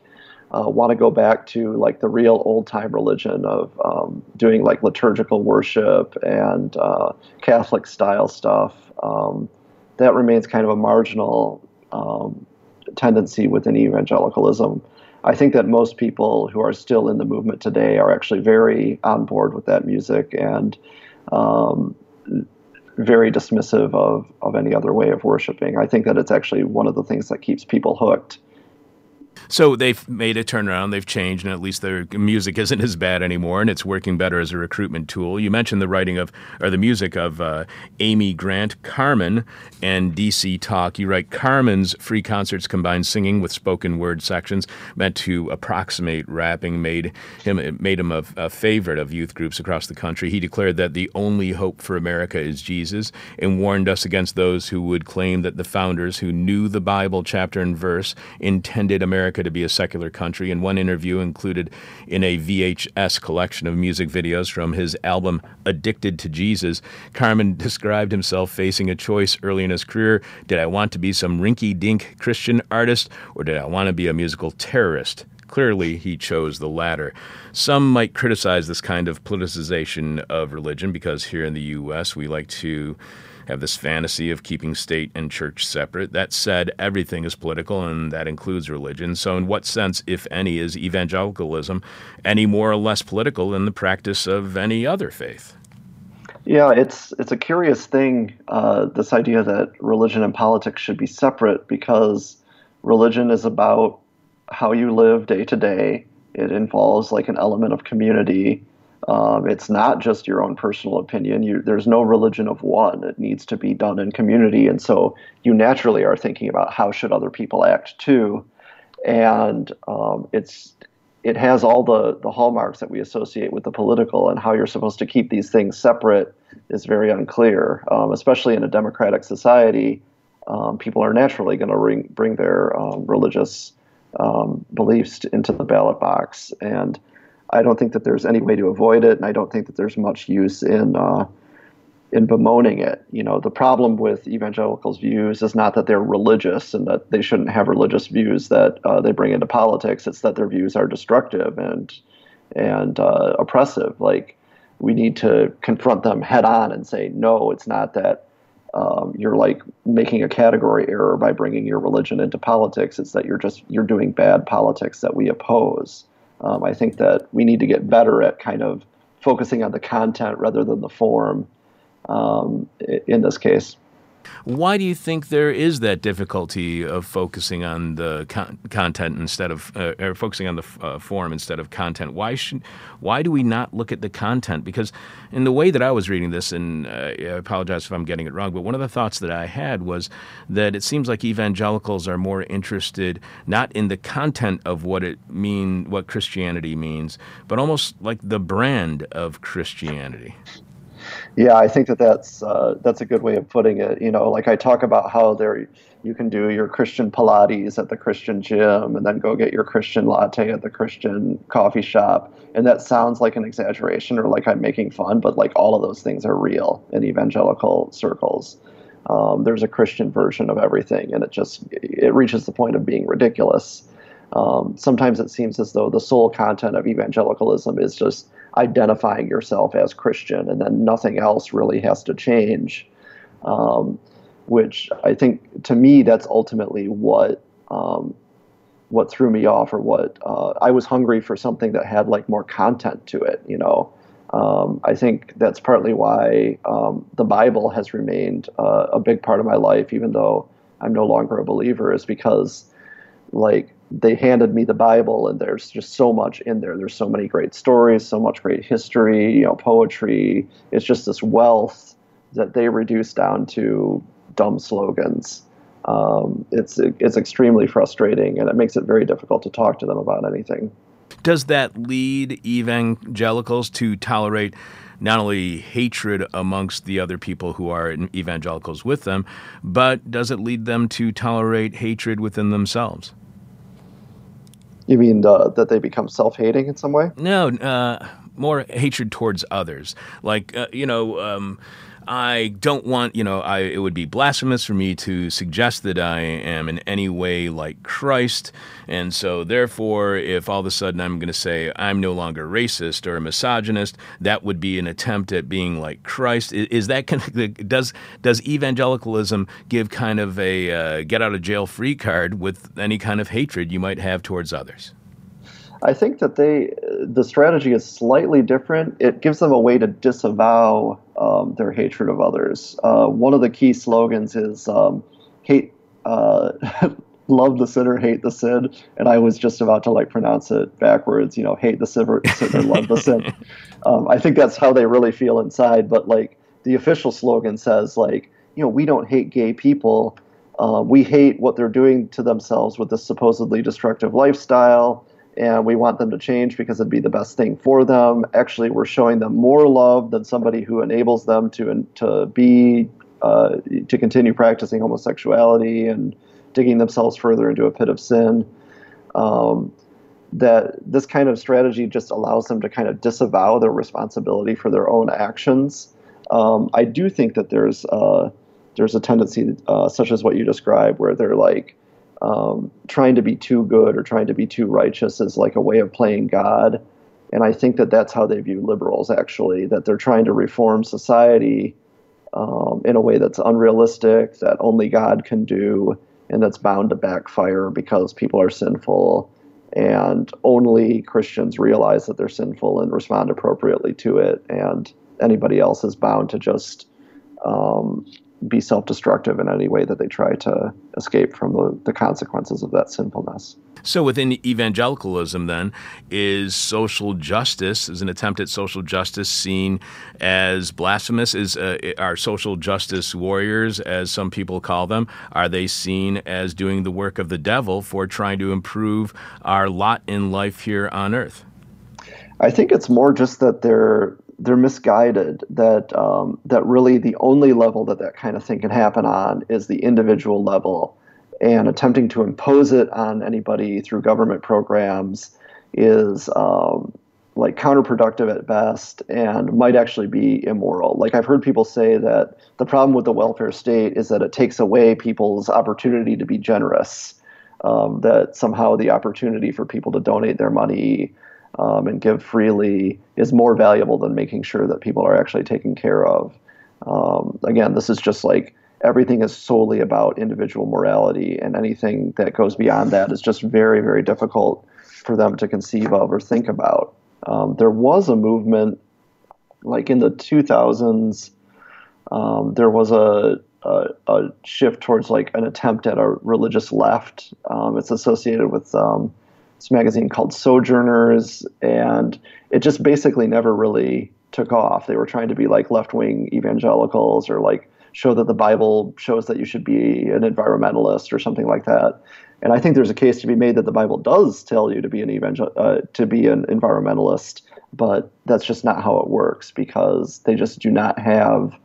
uh, want to go back to like the real old time religion of um, doing like liturgical worship and uh, Catholic style stuff. Um, that remains kind of a marginal um, tendency within evangelicalism. I think that most people who are still in the movement today are actually very on board with that music and um, very dismissive of, of any other way of worshiping. I think that it's actually one of the things that keeps people hooked. So they've made a turnaround. They've changed, and at least their music (laughs) isn't as bad anymore, and it's working better as a recruitment tool. You mentioned the writing of, or the music of uh, Amy Grant Carmen and DC Talk. You write Carmen's free concerts combined singing with spoken word sections meant to approximate rapping. Made him made him a, a favorite of youth groups across the country. He declared that the only hope for America is Jesus, and warned us against those who would claim that the founders, who knew the Bible chapter and verse, intended America America to be a secular country, and one interview included in a VHS collection of music videos from his album Addicted to Jesus. Carmen (laughs) described himself facing a choice early in his career did I want to be some rinky dink Christian artist, or did I want to be a musical terrorist? Clearly, he chose the latter. Some might criticize this kind of politicization of religion because here in the U.S., we like to have this fantasy of keeping state and church separate. That said, everything is political, and that includes religion. So, in what sense, if any, is evangelicalism any more or less political than the practice of any other faith? Yeah, it's it's a curious thing. Uh, this idea that religion and politics should be separate because religion is about how you live day to day. It involves like an element of community. Um, it's not just your own personal opinion. You, there's no religion of one. It needs to be done in community, and so you naturally are thinking about how should other people act too. And um, it's it has all the the hallmarks that we associate with the political, and how you're supposed to keep these things separate is very unclear. Um, especially in a democratic society, um, people are naturally going to bring their um, religious um, beliefs into the ballot box and I don't think that there's any way to avoid it, and I don't think that there's much use in uh, in bemoaning it. You know, the problem with evangelicals' views is not that they're religious and that they shouldn't have religious views that uh, they bring into politics. It's that their views are destructive and and uh, oppressive. Like we need to confront them head on and say, no, it's not that. Um, you're like making a category error by bringing your religion into politics. It's that you're just you're doing bad politics that we oppose. Um, I think that we need to get better at kind of focusing on the content rather than the form um, in this case. Why do you think there is that difficulty of focusing on the con- content instead of uh, or focusing on the uh, form instead of content? Why should why do we not look at the content? Because in the way that I was reading this, and uh, I apologize if I'm getting it wrong, but one of the thoughts that I had was that it seems like evangelicals are more interested not in the content of what it mean what Christianity means, but almost like the brand of Christianity. Yeah, I think that that's uh, that's a good way of putting it. You know, like I talk about how there you can do your Christian Pilates at the Christian gym, and then go get your Christian latte at the Christian coffee shop, and that sounds like an exaggeration or like I'm making fun, but like all of those things are real in evangelical circles. Um, there's a Christian version of everything, and it just it reaches the point of being ridiculous. Um, sometimes it seems as though the sole content of evangelicalism is just identifying yourself as Christian, and then nothing else really has to change. Um, which I think, to me, that's ultimately what um, what threw me off, or what uh, I was hungry for something that had like more content to it. You know, um, I think that's partly why um, the Bible has remained uh, a big part of my life, even though I'm no longer a believer, is because like they handed me the Bible, and there's just so much in there. There's so many great stories, so much great history, you know, poetry. It's just this wealth that they reduce down to dumb slogans. Um, it's it's extremely frustrating, and it makes it very difficult to talk to them about anything. Does that lead evangelicals to tolerate? not only hatred amongst the other people who are evangelicals with them, but does it lead them to tolerate hatred within themselves? You mean uh, that they become self-hating in some way? No, uh, more hatred towards others. Like uh, you know. Um, I don't want, you know, I, it would be blasphemous for me to suggest that I am in any way like Christ. And so, therefore, if all of a sudden I'm going to say I'm no longer racist or a misogynist, that would be an attempt at being like Christ. Is, is that kind of, (laughs) does does evangelicalism give kind of a uh, get out of jail free card with any kind of hatred you might have towards others? I think that they the strategy is slightly different. It gives them a way to disavow um, their hatred of others. Uh, one of the key slogans is um, hate. Uh, (laughs) love the sinner, hate the sin, and I was just about to like pronounce it backwards. You know, hate the sinner, (laughs) sinner love the sin. Um, I think that's how they really feel inside. But like the official slogan says, like you know, we don't hate gay people. Uh, we hate what they're doing to themselves with this supposedly destructive lifestyle and we want them to change because it'd be the best thing for them. Actually, we're showing them more love than somebody who enables them to to be uh, to continue practicing homosexuality and digging themselves further into a pit of sin. Um, that this kind of strategy just allows them to kind of disavow their responsibility for their own actions. Um, I do think that there's uh, there's a tendency, uh, such as what you described, where they're like, um, trying to be too good or trying to be too righteous is like a way of playing God. And I think that that's how they view liberals, actually, that they're trying to reform society um, in a way that's unrealistic, that only God can do, and that's bound to backfire because people are sinful. And only Christians realize that they're sinful and respond appropriately to it. And anybody else is bound to just um, be self destructive in any way that they try to escape from the, the consequences of that sinfulness. So, within evangelicalism, then, is social justice, is an attempt at social justice seen as blasphemous? Is uh, Are social justice warriors, as some people call them, are they seen as doing the work of the devil for trying to improve our lot in life here on earth? I think it's more just that they're they're misguided that um, that really the only level that that kind of thing can happen on is the individual level and attempting to impose it on anybody through government programs is um, like counterproductive at best and might actually be immoral. Like I've heard people say that the problem with the welfare state is that it takes away people's opportunity to be generous. Um, that somehow the opportunity for people to donate their money um, and give freely is more valuable than making sure that people are actually taken care of. Um, again, this is just like everything is solely about individual morality, and anything that goes beyond that is just very, very difficult for them to conceive of or think about. Um, there was a movement, like in the 2000s, um, there was a a, a, shift towards like an attempt at a religious left. Um, it's associated with um, this magazine called Sojourners, and it just basically never really took off. They were trying to be like left wing evangelicals or like show that the Bible shows that you should be an environmentalist or something like that. And I think there's a case to be made that the Bible does tell you to be an evangel- uh, to be an environmentalist, but that's just not how it works because they just do not have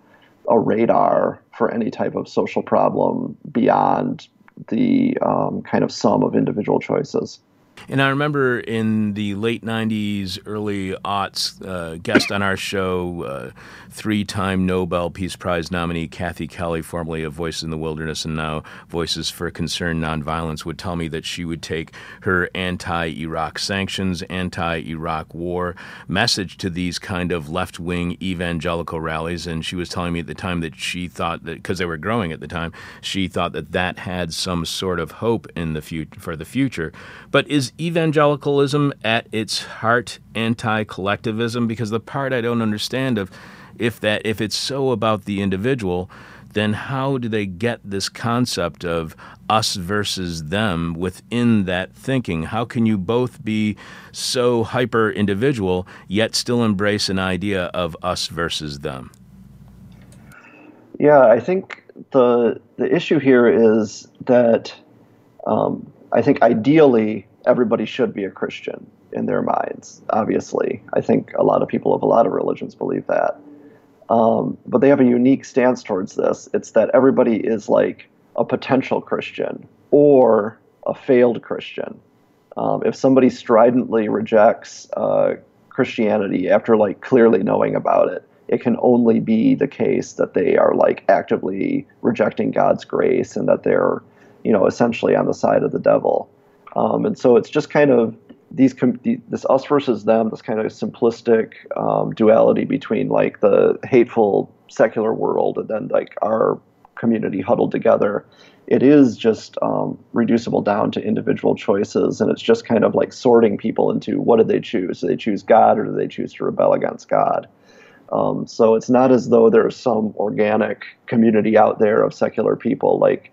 a radar for any type of social problem beyond the um, kind of sum of individual choices. And I remember in the late 90s, early aughts, uh, guest on our show, uh, three time Nobel Peace Prize nominee Kathy Kelly, formerly of Voices in the Wilderness and now Voices for Concerned Nonviolence, would tell me that she would take her anti Iraq sanctions, anti Iraq war message to these kind of left wing evangelical rallies. And she was telling me at the time that she thought that, because they were growing at the time, she thought that that had some sort of hope in the future for the future. But is evangelicalism at its heart anti-collectivism? Because the part I don't understand of if that if it's so about the individual, then how do they get this concept of us versus them within that thinking? How can you both be so hyper individual yet still embrace an idea of us versus them? Yeah, I think the the issue here is that um, I think ideally everybody should be a Christian in their minds. Obviously, I think a lot of people of a lot of religions believe that. Um, but they have a unique stance towards this. It's that everybody is like a potential Christian or a failed Christian. Um, if somebody stridently rejects uh, Christianity after like clearly knowing about it, it can only be the case that they are like actively rejecting God's grace and that they're, you know, essentially on the side of the devil. Um, and so it's just kind of these this us versus them, this kind of simplistic um, duality between like the hateful secular world and then like our community huddled together. It is just um, reducible down to individual choices, and it's just kind of like sorting people into what do they choose? Do they choose God or do they choose to rebel against God? Um, so it's not as though there's some organic community out there of secular people. Like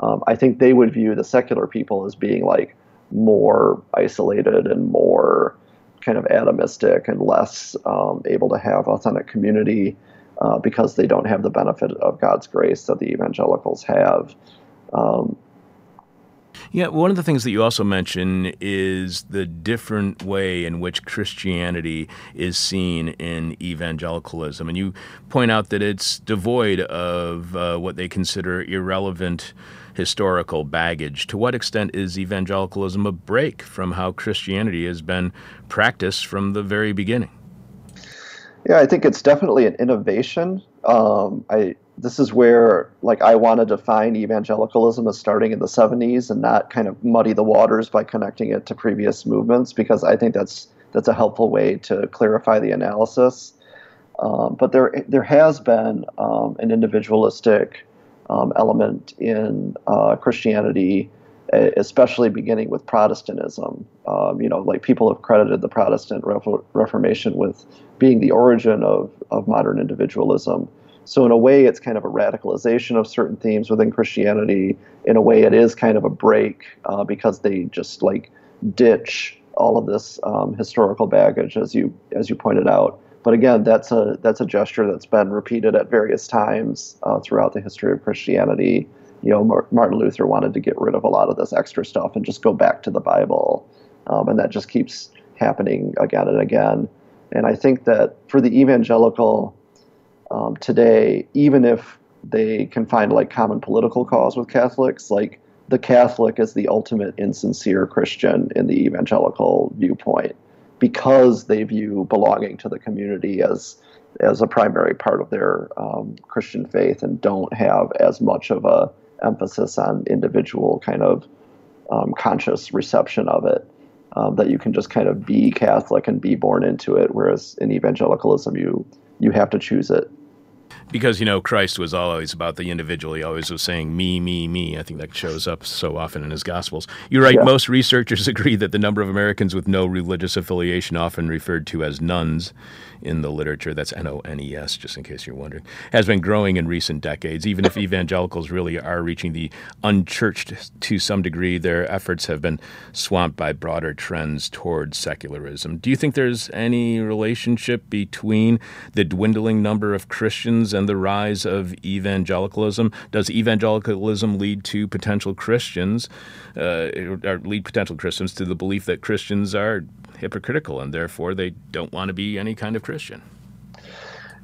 um, I think they would view the secular people as being like more isolated and more kind of atomistic and less um, able to have authentic community uh, because they don't have the benefit of God's grace that the evangelicals have. Um, yeah, one of the things that you also mention is the different way in which Christianity is seen in evangelicalism. And you point out that it's devoid of uh, what they consider irrelevant historical baggage. To what extent is evangelicalism a break from how Christianity has been practiced from the very beginning? Yeah, I think it's definitely an innovation. Um, I this is where like I want to define evangelicalism as starting in the 70s and not kind of muddy the waters by connecting it to previous movements because I think that's that's a helpful way to clarify the analysis. Um, but there there has been um, an individualistic um, element in uh, Christianity, especially beginning with Protestantism. Um, you know, like people have credited the Protestant Reformation with being the origin of, of modern individualism. So, in a way, it's kind of a radicalization of certain themes within Christianity. In a way, it is kind of a break uh, because they just like ditch all of this um, historical baggage, as you as you pointed out, but again, that's a that's a gesture that's been repeated at various times uh, throughout the history of Christianity. You know, Martin Luther wanted to get rid of a lot of this extra stuff and just go back to the Bible, um, and that just keeps happening again and again. And I think that for the evangelical um, today, even if they can find like common political cause with Catholics, like the Catholic is the ultimate insincere Christian in the evangelical viewpoint because they view belonging to the community as as a primary part of their um, Christian faith and don't have as much of a emphasis on individual kind of um, conscious reception of it. Um, that you can just kind of be Catholic and be born into it, whereas in evangelicalism you you have to choose it because you know Christ was always about the individual. He always was saying me, me, me. I think that shows up so often in his Gospels. You're right. Yeah. Most researchers (laughs) agree that the number of Americans with no religious affiliation, often referred to as nones, in the literature, that's N O N E S, just in case you're wondering, has been growing in recent decades. Even if evangelicals really are reaching the unchurched to some degree, their efforts have been swamped by broader trends towards secularism. Do you think there's any relationship between the dwindling number of Christians and the rise of evangelicalism? Does evangelicalism lead to potential Christians, uh, or lead potential Christians to the belief that Christians are hypocritical and therefore they don't want to be any kind of Christian.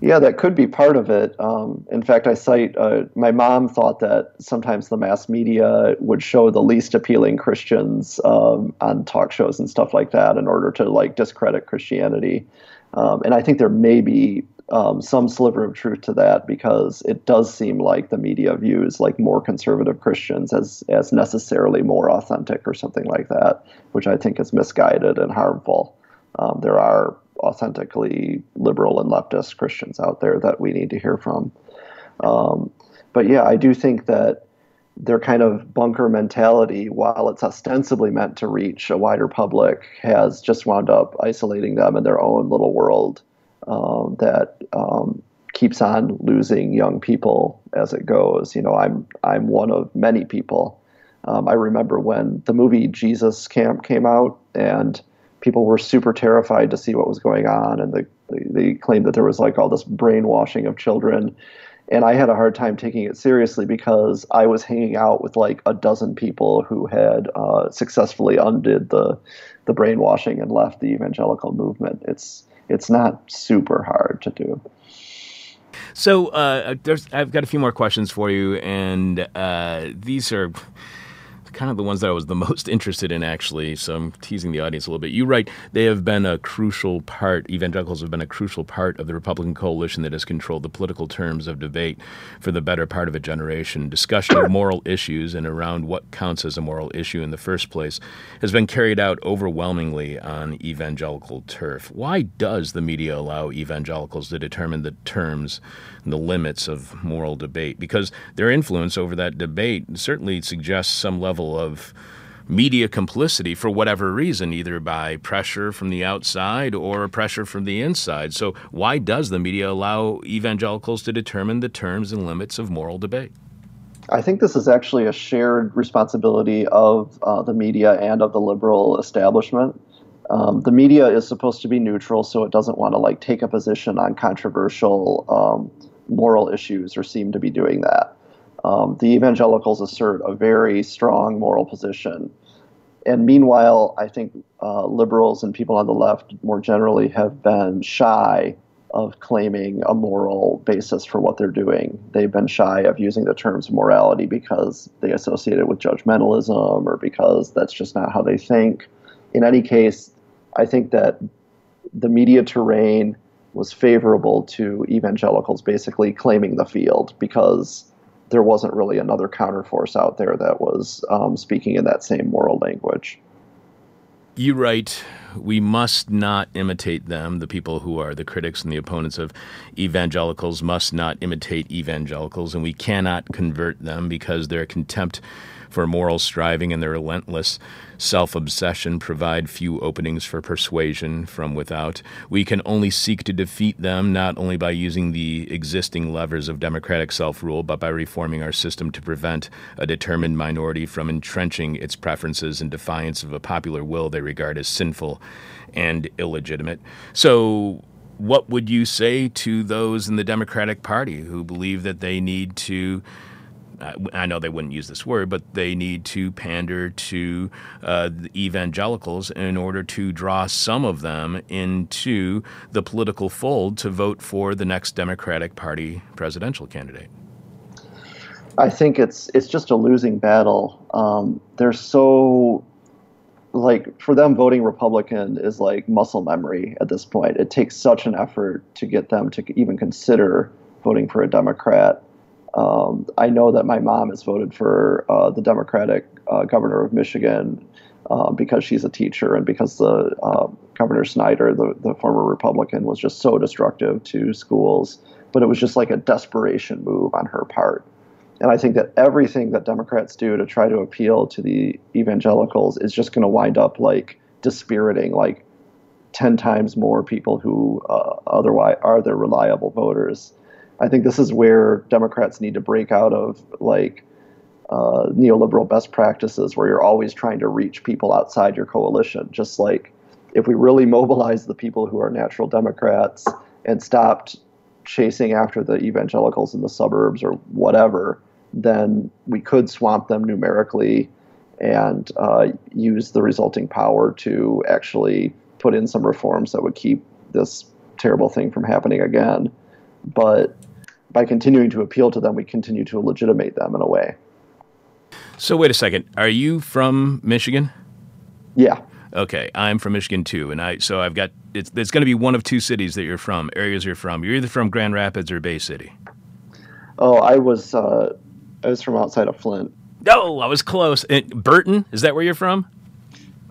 Yeah, that could be part of it. Um, in fact, I cite uh, my mom thought that sometimes the mass media would show the least appealing Christians um, on talk shows and stuff like that in order to like discredit Christianity. Um, and I think there may be um, some sliver of truth to that because it does seem like the media views like more conservative Christians as as necessarily more authentic or something like that, which I think is misguided and harmful. Um, there are authentically liberal and leftist Christians out there that we need to hear from. Um, but yeah, I do think that their kind of bunker mentality, while it's ostensibly meant to reach a wider public, has just wound up isolating them in their own little world um, that um, keeps on losing young people as it goes. You know, I'm I'm one of many people. Um, I remember when the movie Jesus Camp came out, and people were super terrified to see what was going on, and they they claimed that there was like all this brainwashing of children. And I had a hard time taking it seriously because I was hanging out with like a dozen people who had uh, successfully undid the the brainwashing and left the evangelical movement. It's it's not super hard to do. So uh, I've got a few more questions for you, and uh, these are kind of the ones that I was the (laughs) most interested in, actually. So I'm teasing the audience a little bit. You write they have been a crucial part, evangelicals have been a crucial part of the Republican coalition that has controlled the political terms of debate for the better part of a generation. Discussion of moral issues and around what counts as a moral issue in the first place has been carried out overwhelmingly on evangelical turf. Why does the media allow evangelicals to determine the terms and the limits of moral debate? Because their influence over that debate certainly suggests some level level of media complicity for whatever reason, either by pressure from the outside or pressure from the inside. So, why does the media allow evangelicals to determine the terms and limits of moral debate? I think this is actually a shared responsibility of uh, the media and of the liberal establishment. Um, the media is supposed to be neutral, so it doesn't want to like take a position on controversial um, moral issues or seem to be doing that. Um, the evangelicals assert a very strong moral position. And meanwhile, I think uh, liberals and people on the left more generally have been shy of claiming a moral basis for what they're doing. They've been shy of using the terms morality because they associate it with judgmentalism or because that's just not how they think. In any case, I think that the media terrain was favorable to evangelicals basically claiming the field because there wasn't really another counterforce out there that was um, speaking in that same moral language. You write, we must not imitate them. The people who are the critics and the opponents of evangelicals must not imitate evangelicals, and we cannot convert them because their contempt for moral striving and their relentless self obsession provide few openings for persuasion from without. We can only seek to defeat them not only by using the existing levers of democratic self rule, but by reforming our system to prevent a determined minority from entrenching its preferences in defiance of a popular will they regard as sinful and illegitimate. So, what would you say to those in the Democratic Party who believe that they need to I know they wouldn't use this word, but they need to pander to uh, evangelicals in order to draw some of them into the political fold to vote for the next Democratic Party presidential candidate. I think it's it's just a losing battle. Um, they're so like for them voting Republican is like muscle memory at this point. It takes such an effort to get them to even consider voting for a Democrat um, I know that my mom has voted for uh, the Democratic uh, governor of Michigan uh, because she's a teacher and because the uh, Governor Snyder, the, the former Republican, was just so destructive to schools. But it was just like a desperation move on her part. And I think that everything that Democrats do to try to appeal to the evangelicals is just going to wind up like dispiriting like 10 times more people who uh, otherwise are their reliable voters. I think this is where Democrats need to break out of like uh, neoliberal best practices where you're always trying to reach people outside your coalition. Just like if we really (laughs) mobilize the people who are natural Democrats and stopped chasing after the evangelicals in the suburbs or whatever, then we could swamp them numerically and uh, use the resulting power to actually put in some reforms that would keep this terrible thing from happening again. But by continuing to appeal to them, we continue to legitimate them in a way. So, wait a second. Are you from Michigan? Yeah. Okay, I'm from Michigan too, and I so I've got it's it's going to be one of two cities that you're from, areas you're from. You're either from Grand Rapids or Bay City. Oh, I was uh, I was from outside of Flint. Oh, I was close. And Burton, is that where you're from?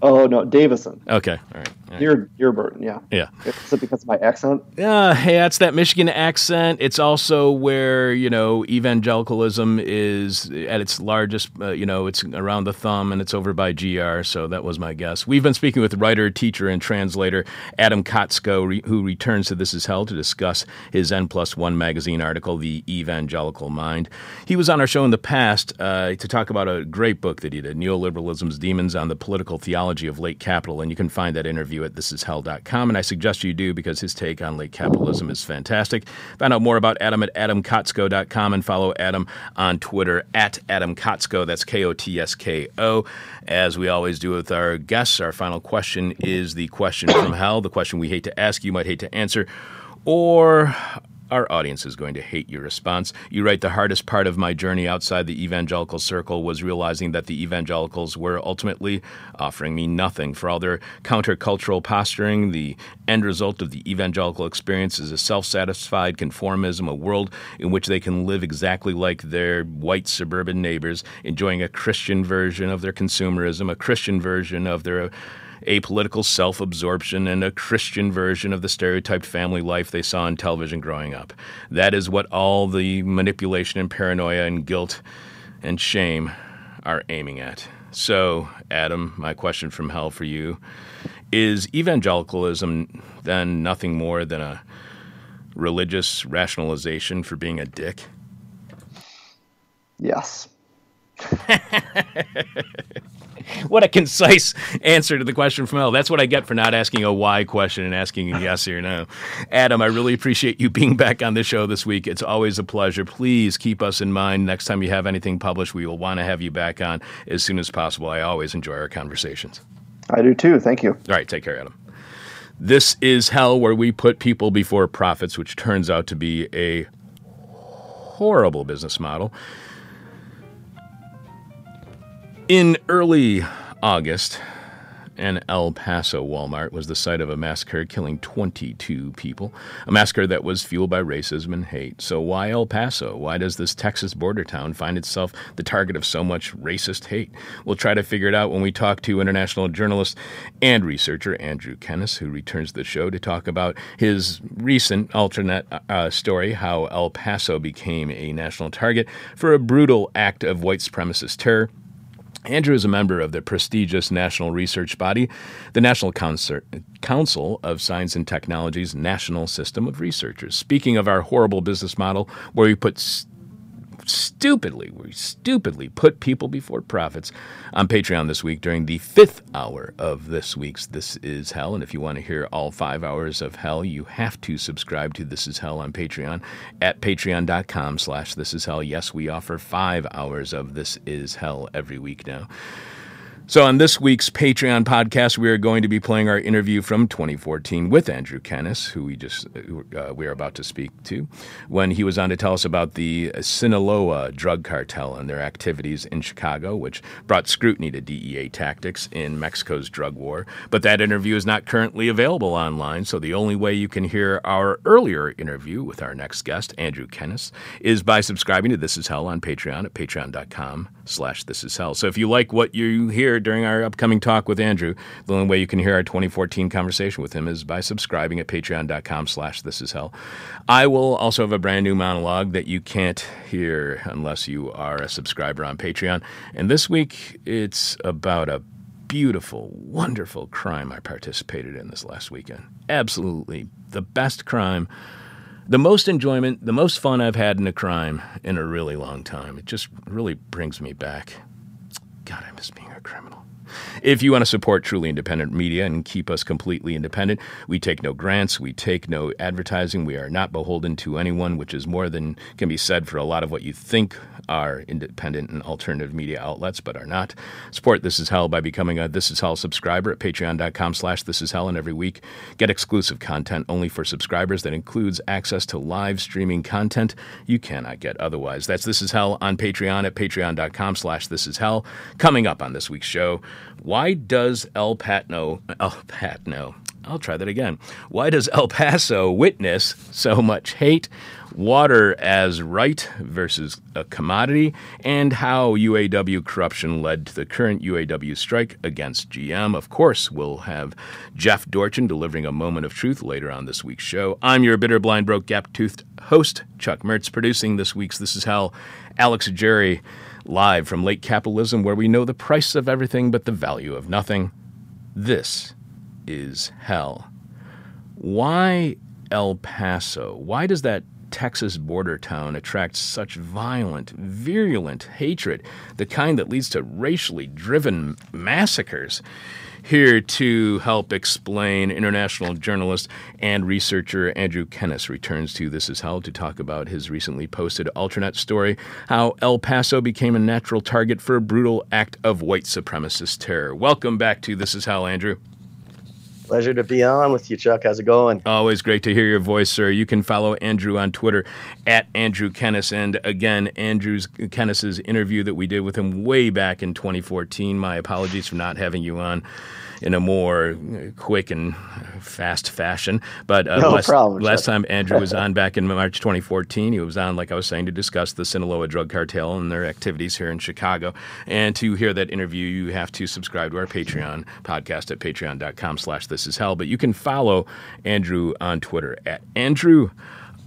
Oh no, Davison. Okay, all right. All right. You're Burton, yeah. Yeah. Is it because of my accent? Uh, yeah, it's that Michigan accent. It's also where you know evangelicalism is at its largest. Uh, you know, it's around the thumb, and it's over by GR. So that was my guess. We've been speaking with writer, teacher, and translator Adam Kotsko, re- who returns to This Is Hell to discuss his N plus one magazine article, "The Evangelical Mind." He was on our show in the past uh, to talk about a great book that he did, "Neoliberalism's Demons on the Political Theology of Late Capital," and you can find that interview at thisishell.com. And I suggest you do because his take on late capitalism is fantastic. Find out more about Adam at adamkotsko.com and follow Adam on Twitter at adamkotsko. That's K O T S K O. As we always do with our guests, our final question is the question from (coughs) hell, the question we hate to ask, you might hate to answer, or our audience is going to hate your response. You write the hardest part of my journey outside the evangelical circle was realizing that the evangelicals were ultimately offering me nothing. For all their countercultural posturing, the end result of the evangelical experience is a self satisfied conformism, a world in which they can live exactly like their white suburban neighbors, enjoying a Christian version of their consumerism, a Christian version of their apolitical self absorption, and a Christian version of the stereotyped family life they saw on television growing up. That is what all the manipulation and paranoia and guilt and shame are aiming at. So, Adam, my question from hell for you is evangelicalism then nothing more than a religious rationalization for being a dick? Yes. (laughs) (laughs) what a concise answer to the question from hell. That's what I get for not asking a why question and asking a yes or no. Adam, I really appreciate you being back on the show this week. It's always a pleasure. Please keep us in mind. Next time you have anything published, we will want to have you back on as soon as possible. I always enjoy our conversations. I do too. Thank you. All right, take care, Adam. This is hell where we put people before profits, which turns out to be a horrible business model. In early August, an El Paso Walmart was the site of a massacre killing 22 people, a massacre that was fueled by racism and hate. So, why El Paso? Why does this Texas border town find itself the target of so much racist hate? We'll try to figure it out when we talk to international journalist and researcher Andrew Kennis, who returns to the show to talk about his recent alternate uh, story how El Paso became a national target for a brutal act of white supremacist terror. Andrew is a member of the prestigious national research body, the National Council of Science and Technology's National System of Researchers. Speaking of our horrible business model, where we put stupidly, we stupidly put people before profits on Patreon this week during the fifth hour of this week's This Is Hell. And if you want to hear all five hours of hell, you have to subscribe to This Is Hell on Patreon at patreon.com slash This Is Hell. Yes, we offer five hours of This Is Hell every week now. So, on this week's Patreon podcast, we are going to be playing our interview from 2014 with Andrew Kennis, who we just uh, we are about to speak to, when he was on to tell us about the Sinaloa drug cartel and their activities in Chicago, which brought scrutiny to DEA tactics in Mexico's drug war. But that interview is not currently available online, so the only way you can hear our earlier interview with our next guest, Andrew Kennis, is by subscribing to This Is Hell on Patreon at patreon.com/slash This Is Hell. So, if you like what you hear during our upcoming talk with Andrew. The only way you can hear our 2014 conversation with him is by subscribing at patreon.com slash this is hell. I will also have a brand new monologue that you can't hear unless you are a subscriber on Patreon. And this week, it's about a beautiful, wonderful crime I participated in this last weekend. Absolutely the best crime the most enjoyment, the most fun I've had in a crime in a really long time. It just really brings me back. God, I miss being criminal. If you want to support truly independent media and keep us completely independent, we take no grants, we take no advertising, we are not beholden to anyone, which is more than can be said for a lot of what you think are independent and alternative media outlets, but are not. Support This Is Hell by becoming a This Is Hell subscriber at patreon.com slash This Is Hell, and every week get exclusive content only for subscribers that includes access to live streaming content you cannot get otherwise. That's This Is Hell on Patreon at patreon.com slash This Is Hell. Coming up on this week's show, why does El Patno, El Patno, I'll try that again. Why does El Paso witness so much hate? Water as right versus a commodity, and how UAW corruption led to the current UAW strike against GM. Of course, we'll have Jeff Dorchen delivering a moment of truth later on this week's show. I'm your bitter, blind, broke, gap toothed host, Chuck Mertz, producing this week's This Is Hell. Alex Jerry live from late capitalism, where we know the price of everything but the value of nothing. This is hell. Why El Paso? Why does that Texas border town attract such violent, virulent hatred, the kind that leads to racially driven massacres? Here to help explain, international journalist and researcher Andrew Kennis returns to This Is Hell to talk about his recently posted alternate story how El Paso became a natural target for a brutal act of white supremacist terror. Welcome back to This Is Hell, Andrew. Pleasure to be on with you, Chuck. How's it going? Always great to hear your voice, sir. You can follow Andrew on Twitter at Andrew Kennis. And again, Andrew's Kennis's interview that we did with him way back in 2014. My apologies for not having you on in a more quick and fast fashion. But uh, no last, problem, last time Andrew was (laughs) on back in March 2014, he was on, like I was saying, to discuss the Sinaloa drug cartel and their activities here in Chicago. And to hear that interview, you have to subscribe to our Patreon podcast at patreon.com slash this is hell. But you can follow Andrew on Twitter at Andrew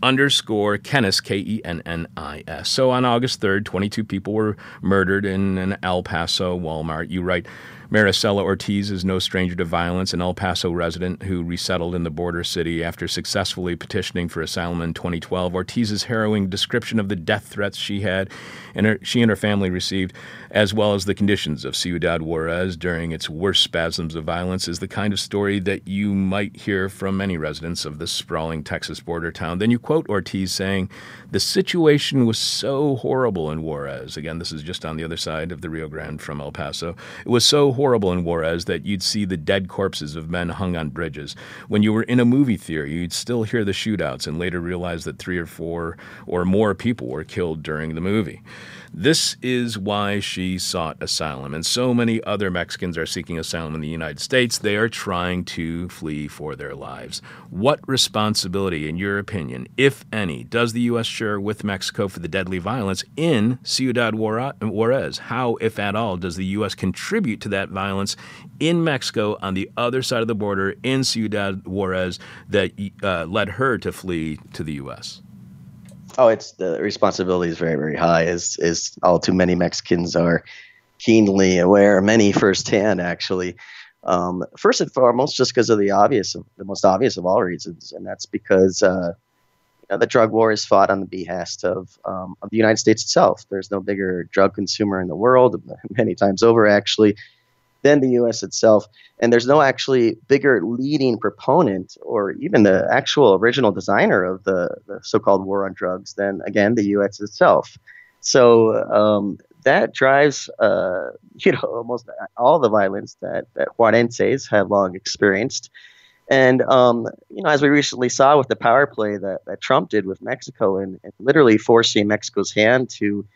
underscore Kennis, K E N N I S. So on August 3rd, 22 people were murdered in an El Paso Walmart. You write, Maricela Ortiz is no stranger to violence, an El Paso resident who resettled in the border city after successfully petitioning for asylum in 2012. Ortiz's harrowing description of the death threats she had and her, she and her family received, as well as the conditions of Ciudad Juarez during its worst spasms of violence, is the kind of story that you might hear from many residents of this sprawling Texas border town. Then you quote Ortiz saying, The situation was so horrible in Juarez. Again, this is just on the other side of the Rio Grande from El Paso. It was so horrible in Juarez that you'd see the dead corpses of men hung on bridges. When you were in a movie theater, you'd still hear the shootouts and later realize that three or four or more people were killed during the movie. This is why she sought asylum, and so many other Mexicans are seeking asylum in the United States. They are trying to flee for their lives. What responsibility, in your opinion, if any, does the U.S. share with Mexico for the deadly violence in Ciudad Juarez? How, if at all, does the U.S. contribute to that violence in Mexico on the other side of the border in Ciudad Juarez that uh, led her to flee to the U.S.? Oh, it's the responsibility is very, very high, as as all too many Mexicans are keenly aware, many firsthand actually. Um, first and foremost, just because of the obvious, the most obvious of all reasons, and that's because uh, you know, the drug war is fought on the behest of um, of the United States itself. There's no bigger drug consumer in the world, (laughs) many times over actually, than the U.S. itself. And there's no actually bigger leading proponent or even the actual original designer of the, the so-called war on drugs than, again, the U.S. itself. So um, that drives, uh, (laughs) you know, almost all the violence that, that Juarenses have long experienced. And, um, you know, as we recently saw with the power play that, that Trump did with Mexico and, and literally forcing Mexico's hand to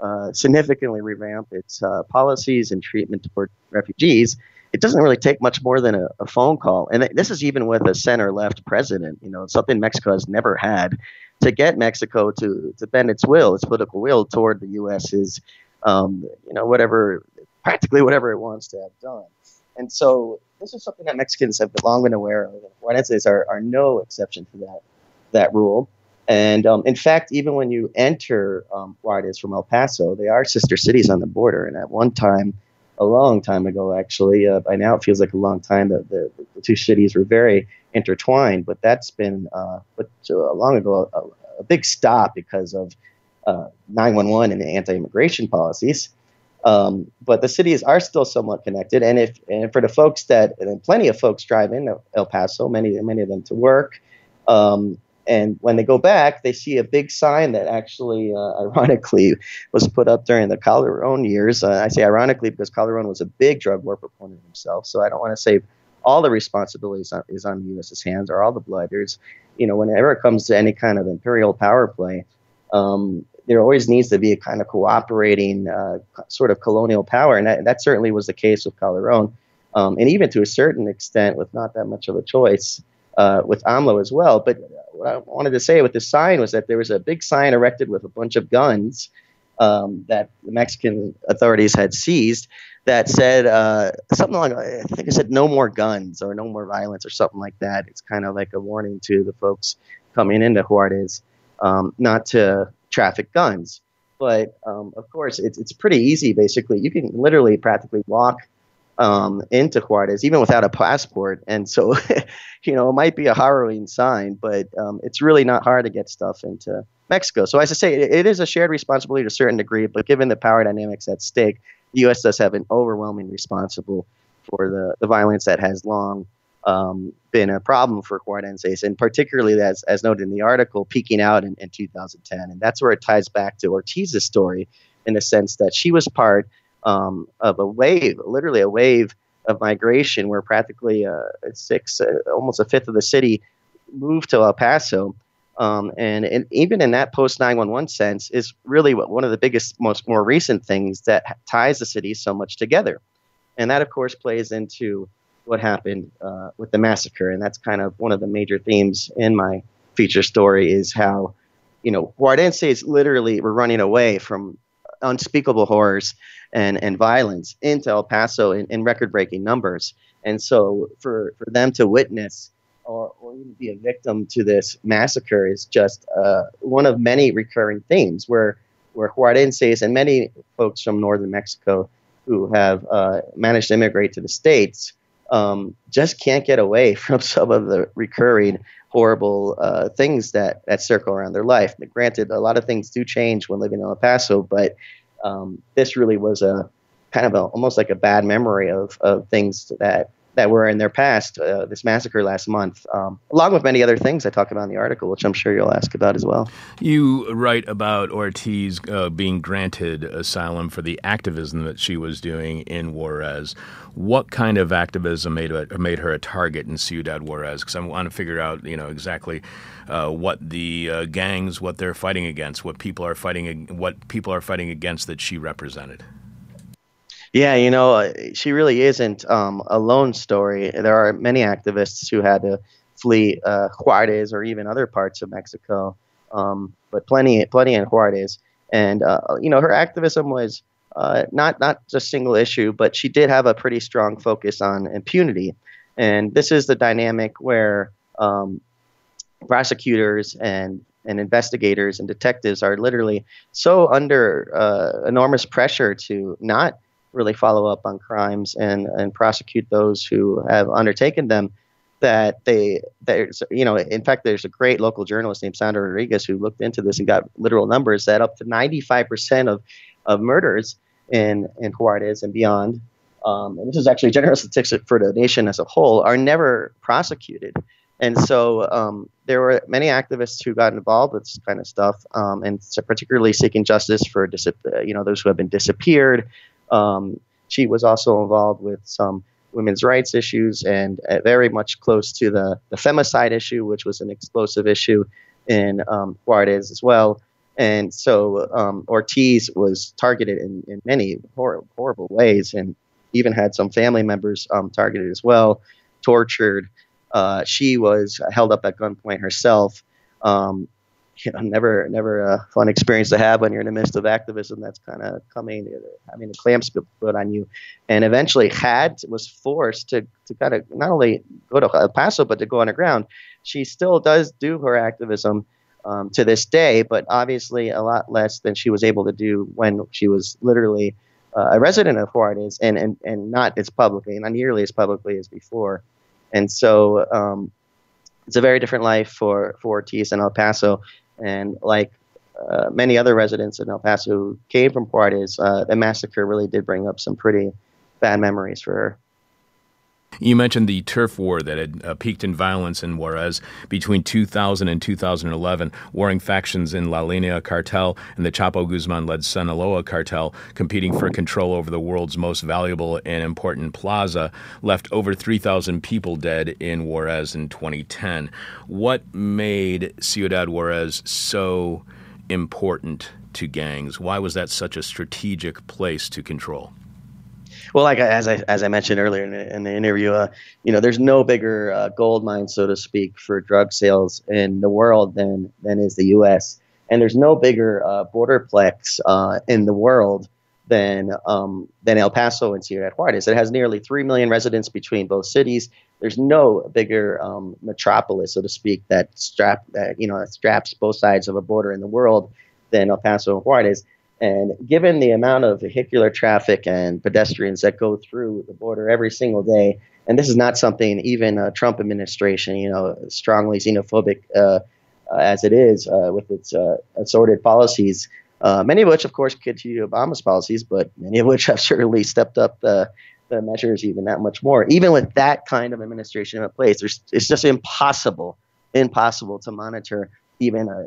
uh, significantly revamp its uh, policies and treatment toward refugees, it doesn't really take much more than a, a phone call. And this is even with a center left president, you know, something Mexico has never had to get Mexico to, to bend its will, its political will toward the U.S.'s, um, you know, whatever practically whatever it wants to have done. And so this is something that Mexicans have long been aware of. And Juarenses are, are no exception to that that rule. And um, in fact, even when you enter um, Juarez from El Paso, they are sister cities on the border. And at one time, a long time ago, actually, uh, by now it feels like a long time, that the, the, two cities were very intertwined. But that's been, uh, but uh, long ago, a, a, big stop because of uh, 911 and the anti-immigration policies. Um, but the cities are still somewhat connected, and if and for the folks that and plenty of folks drive in El Paso, many many of them to work, um, and when they go back, they see a big sign that actually, uh, (laughs) ironically, was put up during the Calderon years. Uh, I say ironically because Calderon was a big drug war proponent himself, so I don't want to say all the responsibility on, is on the U.S.'s hands or all the blood. There's, you know, whenever it comes to any kind of imperial power play, um, there always needs to be a kind of cooperating uh, sort of colonial power, and that, that certainly was the case with Calderon, um, and even to a certain extent, with not that much of a choice, uh, with AMLO as well. But what I wanted to say with the sign was that there was a big sign erected with a bunch of guns um, that the Mexican authorities had seized that said uh, something like I think it said "No more guns" or "No more violence" or something like that. It's kind of like a warning to the folks coming into Juarez um, not to traffic guns. But um, of course, it's it's pretty easy. Basically, you can literally practically walk um, into Juarez even without a passport, and so (laughs) you know it might be a harrowing sign, but um, it's really not hard to get stuff into Mexico. So as I say, it, it is a shared responsibility to a certain degree, but given the power dynamics at stake, the U.S. does have an overwhelming responsible for the, the violence that has long um, been a problem for Juarenses, and particularly as, as noted in the article, peaking out in, in 2010. And that's where it ties back to Ortiz's story in the sense that she was part um, of a wave, literally a wave of migration where practically uh, six, uh, almost a fifth of the city moved to El Paso. Um, and, and, even in that post 911 sense is really what, one of the biggest, most more recent things that ties the city so much together. And that, of course, plays into what happened uh, with the massacre. And that's kind of one of the major themes in my feature story is how, you know, Juarenses literally were running away from unspeakable horrors and, and violence into El Paso in, in record breaking numbers. And so for, for them to witness or, or even be a victim to this massacre is just uh, one of many recurring themes where, where Juarenses and many folks from northern Mexico who have uh, managed to immigrate to the States um, just can't get away (laughs) from some of the recurring horrible uh, things that, that circle around their life. Granted, a lot of things do change when living in El Paso, but um, this really was a kind of a, almost like a bad memory of, of things that that were in their past, uh, this massacre last month, um, along with many other things I talk about in the article, which I'm sure you'll ask about as well. You write about Ortiz uh, being granted asylum for the activism that she was doing in Juarez. What kind of activism made, made her a target in Ciudad Juarez? Because I want to figure out, you know, exactly uh, what the uh, gangs, what they're fighting against, what people are fighting, what people are fighting against that she represented. Yeah, you know, uh, she really isn't um, a lone story. There are many activists who had to flee uh, Juarez or even other parts of Mexico, um, but plenty, plenty in Juarez. And uh, you know, her activism was uh, not not just a single issue, but she did have a pretty strong focus on impunity. And this is the dynamic where um, prosecutors and and investigators and detectives are literally so under uh, enormous pressure to not really follow up on crimes and, and prosecute those who have undertaken them that they there's you know in fact there's a great local journalist named Sandra Rodriguez who looked into this and got literal numbers that up to 95% of of murders in in Juarez and beyond um, and this is actually general statistics for the nation as a whole are never prosecuted. And so um, there were many activists who got involved with this kind of stuff um, and particularly seeking justice for dis- you know those who have been disappeared um, she was also involved with some women's rights issues and uh, very much close to the, the femicide issue, which was an explosive issue in um, Juarez as well. And so um, Ortiz was targeted in, in many hor- horrible ways and even had some family members um, targeted as well, tortured. Uh, she was held up at gunpoint herself. Um, you know, never, never a fun experience to have when you're in the midst of activism that's kind of coming, I mean, the clamps put on you. And eventually had, was forced to, to kind of not only go to El Paso, but to go underground. She still does do her activism um, to this day, but obviously a lot less than she was able to do when she was literally uh, a resident of Juarez and, and, and not as publicly, not nearly as publicly as before. And so um, it's a very different life for, for Ortiz in El Paso. And like uh, many other residents in El Paso who came from Juarez, uh, the massacre really did bring up some pretty bad memories for. You mentioned the turf war that had uh, peaked in violence in Juarez between 2000 and 2011. Warring factions in La Linea cartel and the Chapo Guzman led Sinaloa cartel, competing for control over the world's most valuable and important plaza, left over 3,000 people dead in Juarez in 2010. What made Ciudad Juarez so important to gangs? Why was that such a strategic place to control? Well, like as I as I mentioned earlier in the, in the interview, uh, you know, there's no bigger uh, gold mine, so to speak, for drug sales in the world than than is the U.S. And there's no bigger uh, borderplex uh, in the world than um, than El Paso and Ciudad Juarez. It has nearly three million residents between both cities. There's no bigger um, metropolis, so to speak, that strap that you know straps both sides of a border in the world than El Paso and Juarez. And given the amount of vehicular traffic and pedestrians that go through the border every single day, and this is not something even a Trump administration, you know, strongly xenophobic uh, uh, as it is uh, with its uh, assorted policies, uh, many of which, of course, continue Obama's policies, but many of which have (laughs) certainly stepped up the, the measures even that much more. Even with that kind of administration in place, it's just impossible, impossible to monitor even a,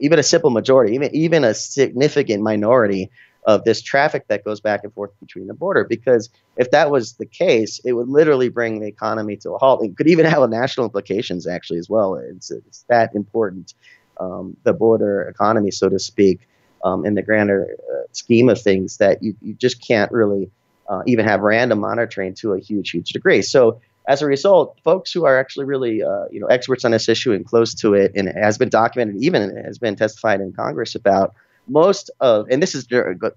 even a simple majority, even even a significant minority of this traffic that goes back and forth between the border. Because if that was the case, it would literally bring the economy to a halt. It could even have national implications actually as well. It's, it's that important, um, the border economy, so to speak, um, in the grander uh, scheme of things that you, you just can't really uh, even have random monitoring to a huge, huge degree. So as a result, folks who are actually really uh, you know experts on this issue and close to it, and it has been documented, even has been testified in Congress about most of, and this is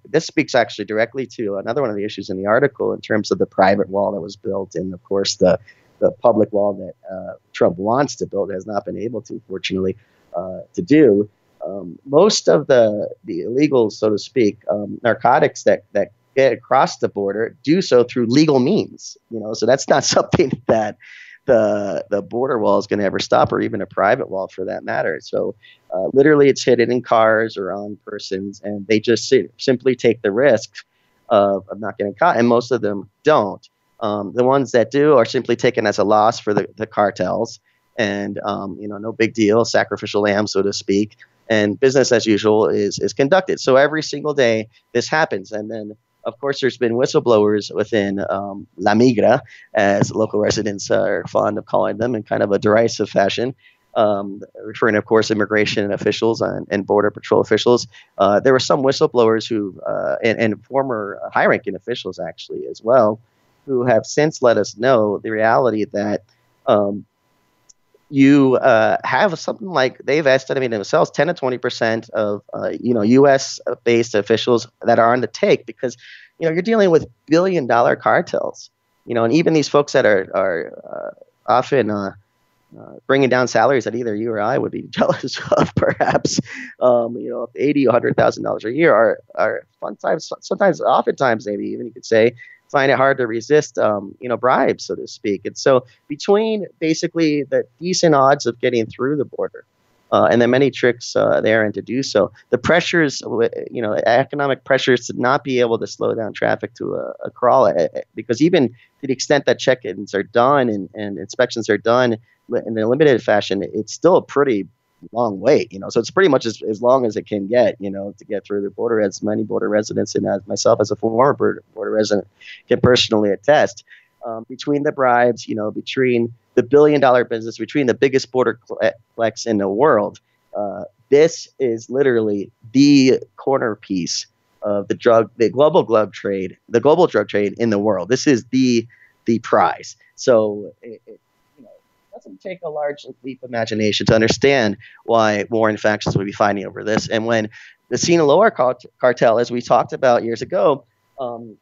this speaks actually directly to another one of the issues in the article in terms of the private wall that was built, and of course the the public wall that uh, Trump wants to build has not been able to, fortunately, uh, to do. Um, most of the the illegal, so to speak, um, narcotics that that get across the border do so through legal means. You know, so that's not (laughs) something that the the border wall is going to ever stop, or even a private wall for that matter. So, uh, literally, it's hidden in cars or on persons, and they just sit, simply take the risk of, of not getting caught, and most of them don't. Um, the ones that do are simply taken as a loss for the, the cartels, and um, you know, no big deal, sacrificial lamb, so to speak. And business as usual is is conducted. So every single day this happens, and then of course, there's been whistleblowers within um, La Migra, as local residents are fond of calling them, in kind of a derisive fashion. Um, referring, of course, immigration officials and, and border patrol officials. Uh, there were some whistleblowers who, uh, and, and, former high-ranking officials actually as well, who have since let us know the reality that um, you uh, have something like they've estimated themselves 10 to 20 percent of uh, you know U.S. based officials that are on the take because you know you're dealing with billion dollar cartels, you know, and even these folks that are are uh, often uh, uh, bringing down salaries that either you or I would be (laughs) jealous of, perhaps, um, you know, eighty, hundred thousand dollars a year are are sometimes, sometimes, oftentimes, maybe even you could say find it hard to resist, um, you know, bribes, so to speak. And so between basically the decent odds of getting through the border uh, and the many tricks uh, there and to do so, the pressures, you know, economic pressures to not be able to slow down traffic to a, a crawl, eh, eh, because even to the extent that check-ins are done and, and inspections are done in a limited fashion, it's still a pretty long wait, you know. So it's pretty much as, as long as it can get, you know, to get through the border. As many border residents and as myself as a former border border resident can personally attest. Um, between the bribes, you know, between the billion dollar business, between the biggest border flex in the world, uh, this is literally the corner piece of the drug, the global glove trade, the global drug trade in the world. This is the the prize. So it, it, doesn't take a large leap of imagination to understand why warring factions would be fighting over this. And when the Sinaloa cartel, as we talked about years ago, um,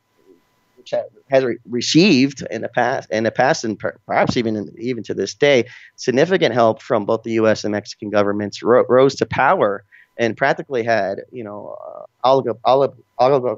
which has re- received in the past, in the past, and per- perhaps even in, even to this day, significant help from both the U.S. and Mexican governments, ro- rose to power and practically had, you know, uh,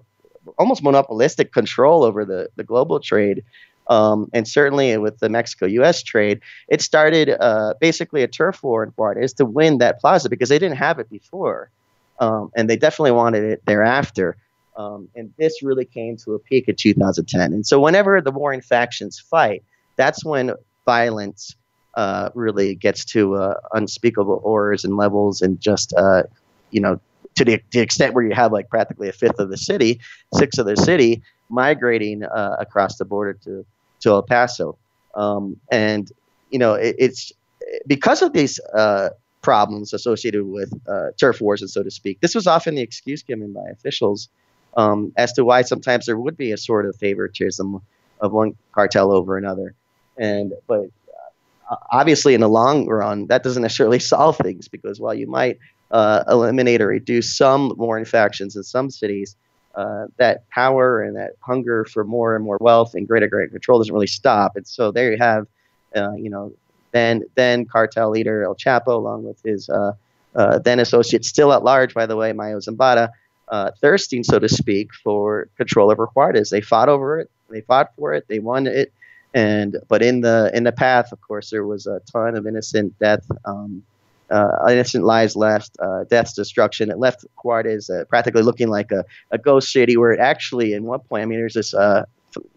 almost monopolistic control over the, the global trade. Um, and certainly with the Mexico-U.S. trade, it started uh, basically a turf war in Juarez to win that plaza because they didn't have it before, um, and they definitely wanted it thereafter. Um, and this really came to a peak in 2010. And so, whenever the warring factions fight, that's when violence uh, really gets to uh, unspeakable horrors and levels, and just uh, you know, to the, the, extent where you have like practically a fifth of the city, sixth of the city migrating uh, across the border to to El Paso. Um, and you know, it, it's because of these uh, problems associated with uh, turf wars, and so to speak. This was often the excuse given by officials um, as to why sometimes there would be a sort of favoritism of one cartel over another. And but uh, obviously, in the long run, that doesn't necessarily (laughs) solve things because while you might uh, eliminate or reduce some warring factions in some cities, uh, that power and that hunger for more and more wealth and greater greater control doesn't really stop. And so there you have, uh, you know, then then cartel leader El Chapo, along with his uh, uh, then associate, still at large, by the way, Mayo Zambada, uh, thirsting, so to speak, for control over Juarez. They fought over it. They fought for it. They won it. And but in the in the path, of course, there was a ton of innocent death. Um, innocent lives left, uh, deaths, destruction. It left Juarez uh, practically looking like a, a ghost city where it actually, in one point, I mean, there's this uh,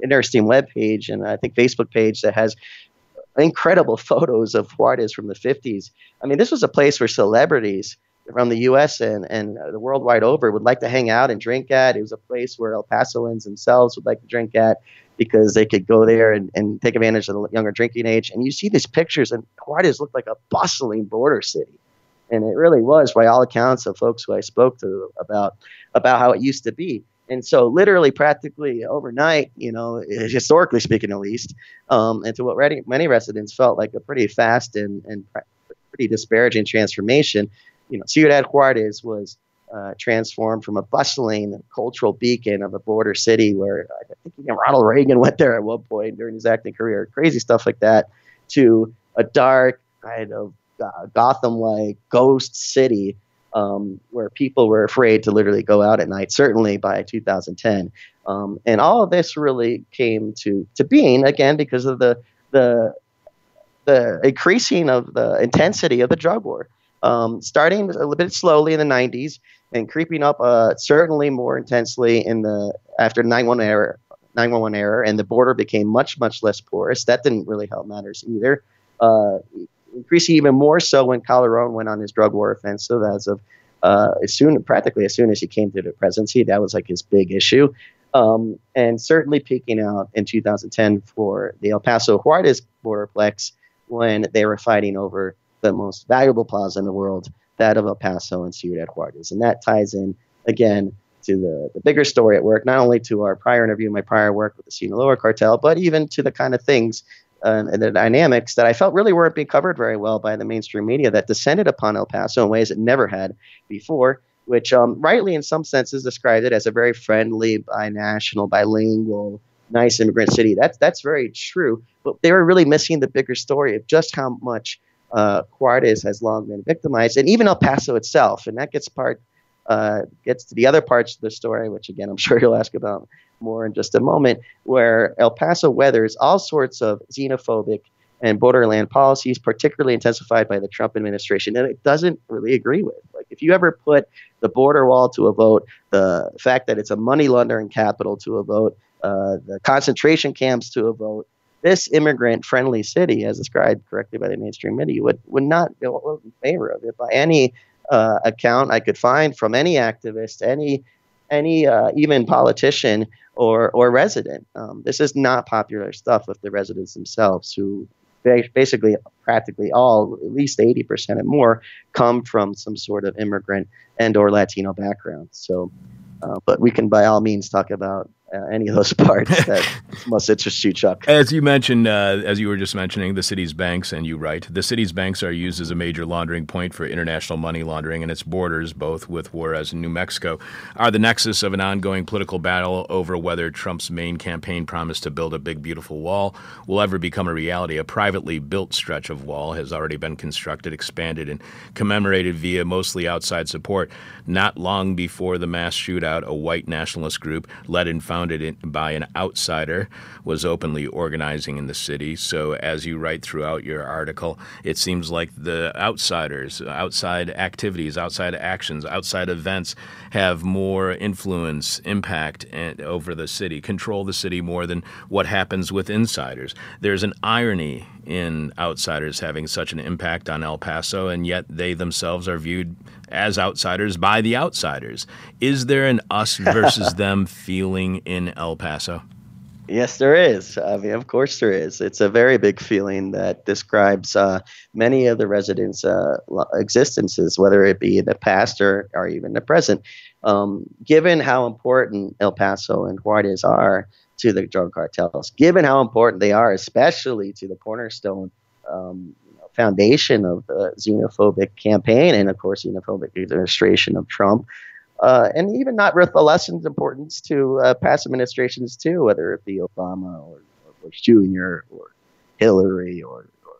interesting web page and I think Facebook page that has incredible (laughs) photos of Juarez from the 50s. I mean, this was a place where celebrities from the U.S. and, and the world wide over would like to hang out and drink at. It was a place where El Pasoans themselves would like to drink at because they could go there and, and take advantage of the younger drinking age. And you see these pictures, and Juarez looked like a bustling border city. And it really was, by all accounts of folks who I spoke to about about how it used to be. And so, literally, practically overnight, you know, historically speaking, at least, um, and to what many residents felt like a pretty fast and, and pretty disparaging transformation, you know, Ciudad Juarez was uh, transformed from a bustling cultural beacon of a border city where I think Ronald Reagan went there at one point during his acting career, crazy stuff like that, to a dark kind of uh, Gotham-like ghost city um, where people were afraid to literally go out at night. Certainly by 2010, um, and all of this really came to to being again because of the the the increasing of the intensity of the drug war. Um, starting a little bit slowly in the 90s and creeping up uh, certainly more intensely in the after 911 era 911 era and the border became much much less porous. That didn't really help matters either. Uh, increasing even more so when Calderon went on his drug war offensive as of uh, as soon practically as soon as he came to the presidency that was like his big issue. Um, and certainly peaking out in 2010 for the El Paso Juarez borderplex when they were fighting over the most valuable plaza in the world that of El Paso and Ciudad Juarez. And that ties in, again, to the, the bigger story at work, not only to our prior interview, my prior work with the Sinaloa cartel, but even to the kind of things uh, and the dynamics that I felt really weren't being covered very well by the mainstream media that descended upon El Paso in ways it never had before, which um, rightly, in some senses, described it as a very friendly, binational, bilingual, nice immigrant city. That's that's very true, but they were really missing the bigger story of just how much uh, Juarez has long been victimized, and even El Paso itself. And that gets part uh, gets to the other parts of the story, which again I'm (laughs) sure you'll ask about more in just a moment, where El Paso weathers all sorts of xenophobic and borderland policies, particularly intensified by the Trump administration, and it doesn't really agree with. Like if you ever put the border wall to a vote, the fact that it's a money laundering capital to a vote, uh, the concentration camps to a vote, this immigrant friendly city, as described correctly by the mainstream media, would, would not be in favor of it by any uh, account I could find from any activist, any any uh, even politician or or resident. Um, this is not popular stuff with the residents themselves, who basically practically all, at least 80% and more, come from some sort of immigrant and or Latino background. So, uh, but we can by all means talk about uh, any of those (laughs) parts that (laughs) must interest you, Chuck. As you mentioned, uh, as you were just mentioning, the city's banks, and you write, the city's banks are used as a major laundering point for international money laundering, and its borders, both with Juarez and New Mexico, are the nexus of an ongoing political battle over whether Trump's main campaign promise to build a big, beautiful wall will ever become a reality. A privately built stretch of wall has already been constructed, expanded, and commemorated via mostly outside support. Not long before the mass shootout, a white nationalist group led and founded founded by an outsider, was openly organizing in the city. So, as you write throughout your article, it seems like the outsiders, outside activities, outside actions, outside events have more influence, impact over the city, control the city more than what happens with insiders. There's an irony in outsiders having such an impact on El Paso, and yet they themselves are viewed as outsiders by the outsiders. Is there an us (laughs) versus them feeling in El Paso? Yes, there is. I mean, of course, there is. It's a very big feeling that describes uh, many of the residents' uh, existences, whether it be in the past or, or even the present. Um, given how important El Paso and Juarez are to the drug cartels, given how important they are, especially to the cornerstone um, foundation of the xenophobic campaign and, of course, xenophobic administration of Trump. Uh, and even not with the lessons importance to uh, past administrations too, whether it be Obama or, or Bush Jr. or Hillary or, or,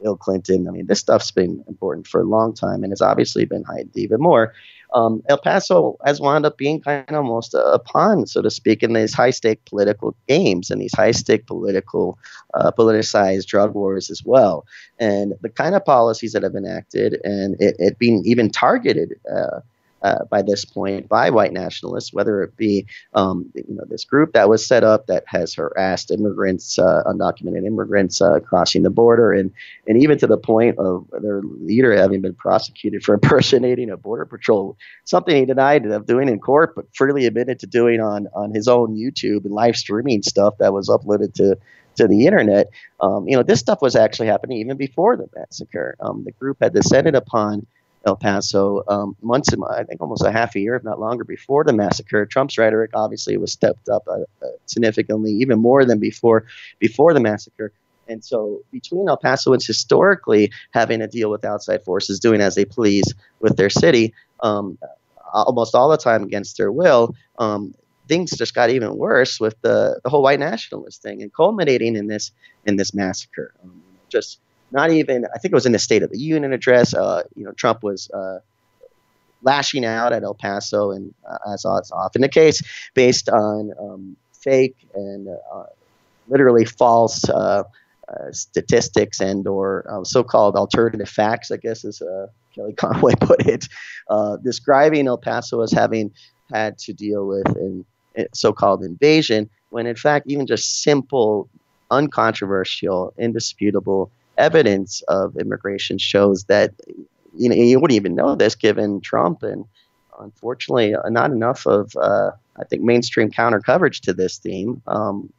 Bill Clinton. I mean, this stuff's been important for a long time, and it's obviously been heightened even more. Um, El Paso has wound up being kind of almost a, a pawn, so to speak, in these high-stake political games and these high-stake political, uh, politicized drug wars as well. And the kind of policies that have been enacted and it, it being even targeted. Uh, uh, by this point by white nationalists, whether it be um, you know this group that was set up that has harassed immigrants, uh, undocumented immigrants uh, crossing the border, and and even to the point of their leader having been prosecuted for (laughs) impersonating a border patrol, something he denied of doing in court, but freely admitted to doing on on his own YouTube and live streaming stuff that was uploaded to to the internet. Um, you know, this stuff was actually happening even before the massacre. Um, the group had descended upon El Paso um, months, I think almost a half a year, if not longer, before the massacre. Trump's rhetoric obviously was stepped up uh, uh, significantly, even more than before before the massacre. And so, between El Pasoans historically having to deal with outside forces doing as they please with their city, um, almost all the time against their will, um, things just got even worse with the, the whole white nationalist thing, and culminating in this in this massacre. Um, just not even I think it was in the State of the Union address. Uh, you know, Trump was uh, lashing out at El Paso, and uh, as is often the case, based on um, fake and uh, literally false uh, uh, statistics and or so-called alternative facts. I guess as Kelly (laughs) Conway put it, describing El Paso as having had to deal with an so-called invasion, when in fact even just simple uncontroversial, indisputable evidence of immigration shows that you know you wouldn't even know this given Trump and unfortunately uh, not enough of uh, I think mainstream counter coverage to this theme. Um,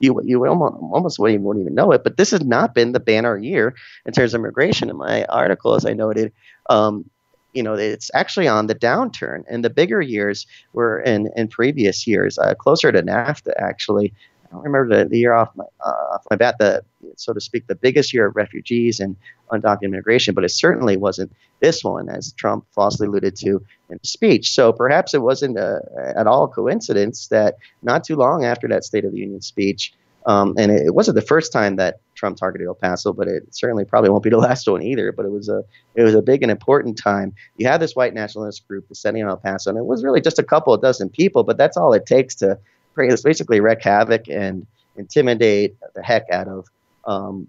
you you almost, almost wouldn't even, wouldn't even know it, but this has not been the banner year in terms of immigration. In my article, as I noted, um, you know it's actually on the downturn, and the bigger years were in in previous years, uh, closer to NAFTA actually. I don't remember the, the year off my uh, off my bat, the so to speak, the biggest year of refugees and undocumented immigration, but it certainly wasn't this one, as Trump falsely alluded to in the speech. So perhaps it wasn't a, at all a coincidence that not too long after that State of the Union speech, um, and it, it, wasn't the first time that Trump targeted El Paso, but it certainly probably won't be the (laughs) last one either. But it was a it was a big and important time. You had this white nationalist group descending on El Paso, and it was really just a couple of dozen people, but that's all it takes to basically wreak havoc and intimidate the heck out of um,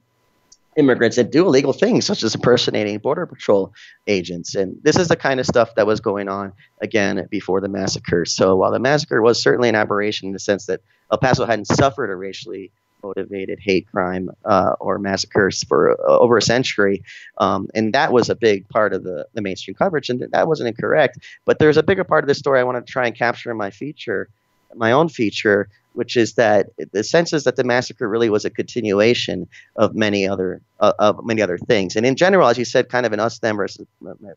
immigrants and do illegal things, such as impersonating border patrol agents. And this is the kind of stuff that was going on again before the massacre. So while the massacre was certainly an aberration in the sense that El Paso hadn't suffered a racially motivated hate crime uh, or massacres for uh, over a century. Um, and that was a big part of the, the mainstream coverage, and that wasn't incorrect. But there's a bigger part of the story I want to try and capture in my feature, my own feature, which is that the sense is that the massacre really was a continuation of many other uh, of many other things. And in general, as you said, kind of an us them versus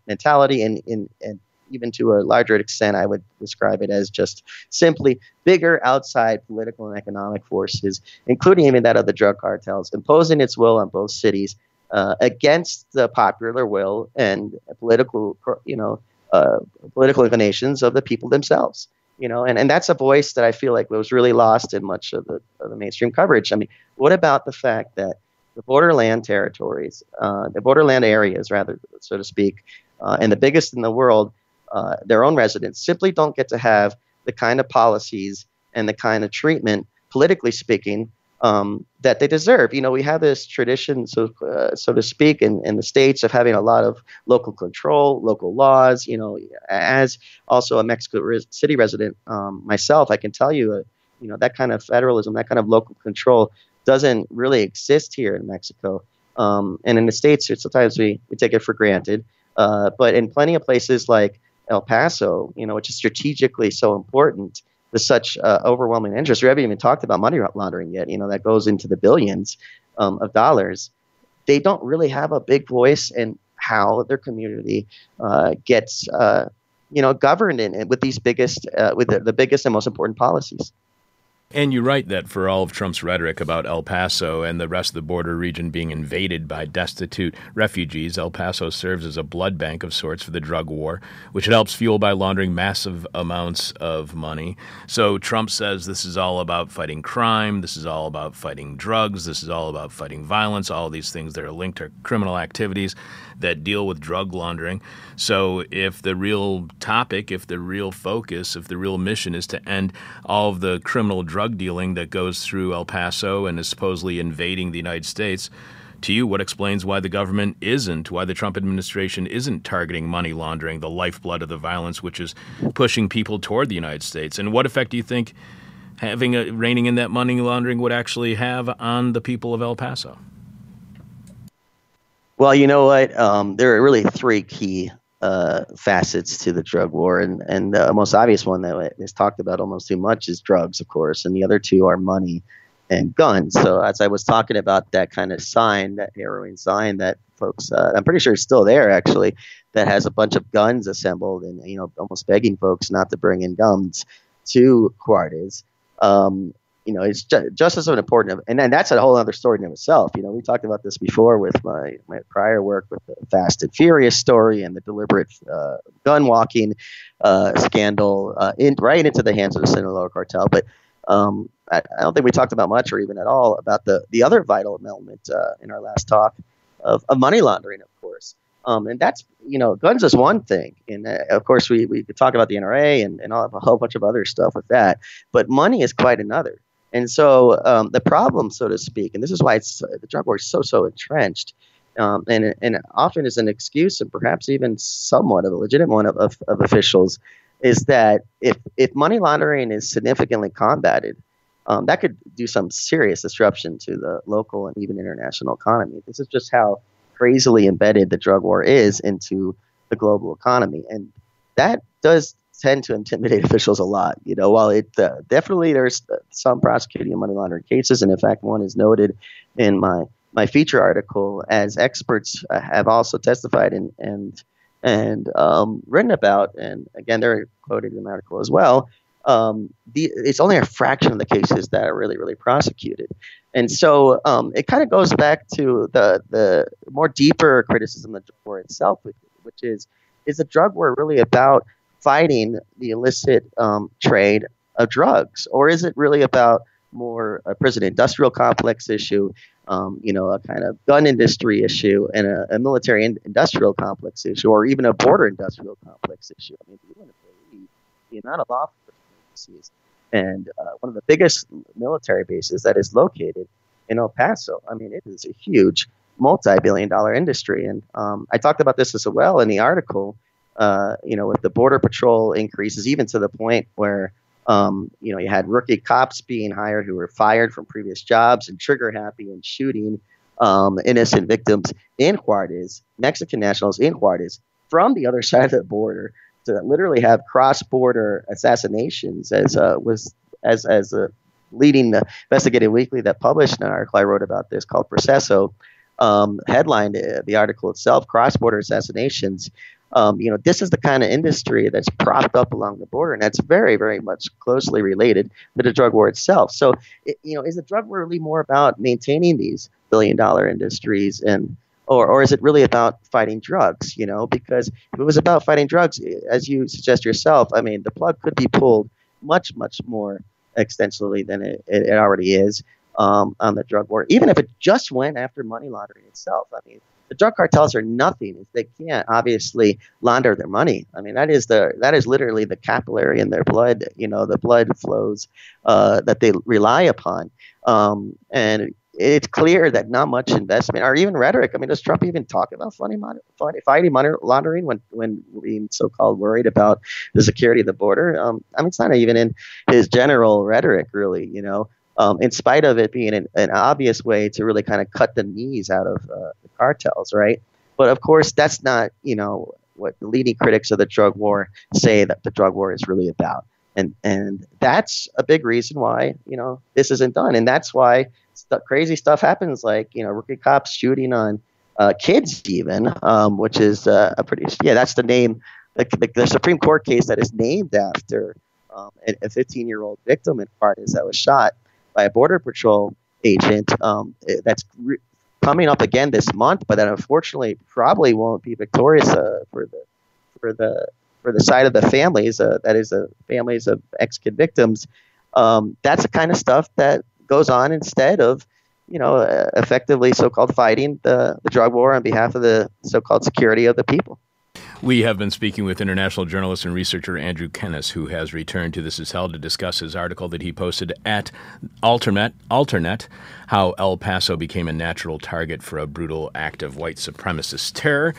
mentality, and in and even to a larger extent, I would describe it as just simply bigger outside political and economic forces, including even that of the drug cartels, imposing its will on both cities uh, against the popular will and political, you know, uh, political inclinations of the people themselves. You know, and, and that's a voice that I feel like was really lost in much of the, of the mainstream coverage. I mean, what about the fact that the borderland territories, uh, the borderland areas, rather, so to speak, uh, and the biggest in the world, uh, their own residents simply don't get to have the kind of policies and the kind of treatment, politically speaking, um, that they deserve. You know, we have this tradition, so uh, so to speak, in, in the states of having a lot of local control, local laws. You know, as also a Mexico City resident um, myself, I can tell you, uh, you know, that kind of federalism, that kind of local control, doesn't really exist here in Mexico. Um, and in the states, sometimes we, we take it for granted. Uh, but in plenty of places like El Paso, you know, which is strategically so important, with such uh, overwhelming interest. We haven't even talked about money laundering yet. You know, that goes into the billions um, of dollars. They don't really have a big voice in how their community uh, gets, uh, you know, governed in with these biggest, uh, with the, the biggest and most important policies. And you write that for all of Trump's rhetoric about El Paso and the rest of the border region being invaded by destitute refugees, El Paso serves as a blood bank of sorts for the drug war, which it helps fuel by laundering massive amounts of money. So Trump says this is all about fighting crime, this is all about fighting drugs, this is all about fighting violence, all these things that are linked to criminal activities that deal with drug laundering. So if the real topic, if the real focus, if the real mission is to end all of the criminal drug dealing that goes through El Paso and is supposedly invading the United States, to you, what explains why the government isn't, why the Trump administration isn't targeting money laundering, the lifeblood of the violence, which is pushing people toward the United States? And what effect do you think having a reining in that money laundering would actually have on the people of El Paso? Well, you know what? Um, there are really three key uh, facets to the drug war, and and the most obvious one that is talked about almost too much is drugs, of course, and the other two are money and guns. So as I was talking about that kind of sign, that heroin sign that folks, uh, I'm pretty sure it's still there actually, that has a bunch of guns assembled and you know almost begging folks not to bring in guns to Juarez. Um, you know, it's just, just as important. And then that's a whole other story in itself. You know, we talked about this before with my, my prior work with the Fast and Furious story and the deliberate uh, gun walking uh, scandal uh, in, right into the hands of the Sinaloa cartel. But um, I, I, don't think we talked about much or even at all about the, the other vital element uh, in our last talk of, of money laundering, of course. Um, and that's, you know, guns is one thing. And uh, of course, we, we could talk about the NRA and, and all, a whole bunch of other stuff with that. But money is quite another. And so um, the problem, so to speak, and this is why it's, the drug war is so, so entrenched, um, and, and often is an excuse and perhaps even somewhat of a legitimate one of, of, of officials, is that if, if money laundering is significantly combated, um, that could do some serious disruption to the local and even international economy. This is just how crazily embedded the drug war is into the global economy. And that does tend to intimidate (laughs) officials a lot. You know, while it uh, definitely there's some prosecuting money laundering cases, and in fact, one is noted in my my feature article, as experts uh, have also testified and and and um, written about, and again, they're quoted in the article as well. Um, the, it's only a fraction of the cases that are really, really prosecuted, and so um, it kind of goes back to the the more deeper criticism of the drug war itself, which is is the drug war really about fighting the illicit um, trade of drugs, or is it really about more a prison industrial complex issue, um, you know, a kind of gun industry issue and a, a military in- industrial complex issue, or even a border industrial complex issue? I mean, you want to believe the amount of law agencies and uh, one of the biggest military bases that is located in El Paso. I mean, it is a huge multi-billion dollar industry, and um, I talked about this as well in the article uh, you know, with the border patrol increases, even to the point where, um, you know, you had rookie cops being hired who were fired from previous jobs and trigger happy and shooting um, innocent victims in Juarez, Mexican nationals in Juarez, from the other (laughs) side of the border to literally have cross-border assassinations, as uh, was as as a leading investigative weekly that published an article I wrote about this called Proceso um, headlined uh, the article itself, cross-border assassinations. Um, you know, this is the kind of industry that's propped up along the border, and that's very, very much closely related to the drug war itself. So, it, you know, is the drug war really more about maintaining these billion-dollar industries and or, or is it really about fighting drugs you know because if it was about fighting drugs as you suggest yourself i mean the plug could be pulled much much more extensively than it, it already is um, on the drug war even if it just went after money laundering itself i mean the drug cartels are nothing they can't obviously launder their money. I mean, that is the that is literally the capillary in their blood. You know, the blood flows uh, that they rely upon. Um, and it's clear that not much investment or even rhetoric. I mean, does Trump even talk about funny money, fighting money laundering when when being so-called worried about the security of the border? Um, I mean, it's not even in his general rhetoric, really. You know, um, in spite of it being an, an, obvious way to really kind of cut the knees out of uh, the cartels, right? But of course, that's not you know what the leading critics of the drug war say that the drug war is really about. And, and that's a big reason why you know this isn't done, and that's why st- crazy stuff happens, like you know, rookie cops shooting on uh, kids, even, um, which is uh, a pretty yeah, that's the name. The, the, the, Supreme Court case that is named after um, a 15 year old victim in part is that was shot by a border patrol agent. Um, eh, that's re- coming up again this month, but that unfortunately probably won't be victorious uh, for the for the for the side of the families. Uh, that is, the families of ex kid victims. Um, that's the kind of stuff that goes on instead of, you know, uh, effectively so-called fighting the, the drug war on behalf of the so-called security of the people. We have been speaking with international journalist and researcher Andrew Kennis, who has returned to This Is Hell to discuss his article that he posted at Alternet, Alternet How El Paso Became a Natural Target for a Brutal Act of White Supremacist Terror.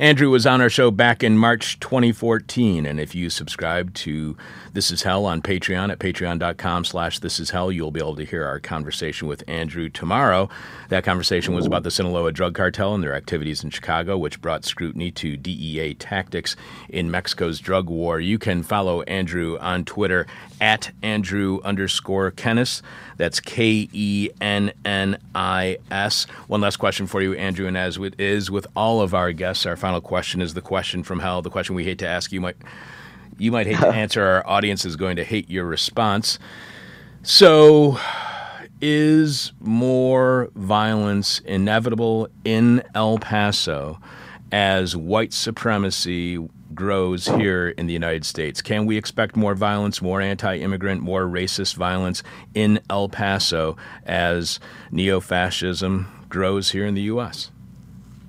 Andrew was on our show back in March 2014, and if you subscribe to This Is Hell on Patreon at patreon.com slash This Is Hell, you'll be able to hear our conversation with Andrew tomorrow. That conversation was about the Sinaloa drug cartel and their activities in Chicago, which brought scrutiny to DEA tactics in Mexico's drug war. You can follow Andrew on Twitter at Andrew underscore Kennis. That's K E N N I S. One last question for you, Andrew, and as it is with all of our guests, our final question is the question from hell, the question we hate to ask. You might you might hate to (laughs) answer. Our audience is going to hate your response. So, is more violence inevitable in El Paso as white supremacy grows here in the United States? Can we expect more violence, more anti immigrant, more racist violence in El Paso as neo fascism grows here in the U.S.?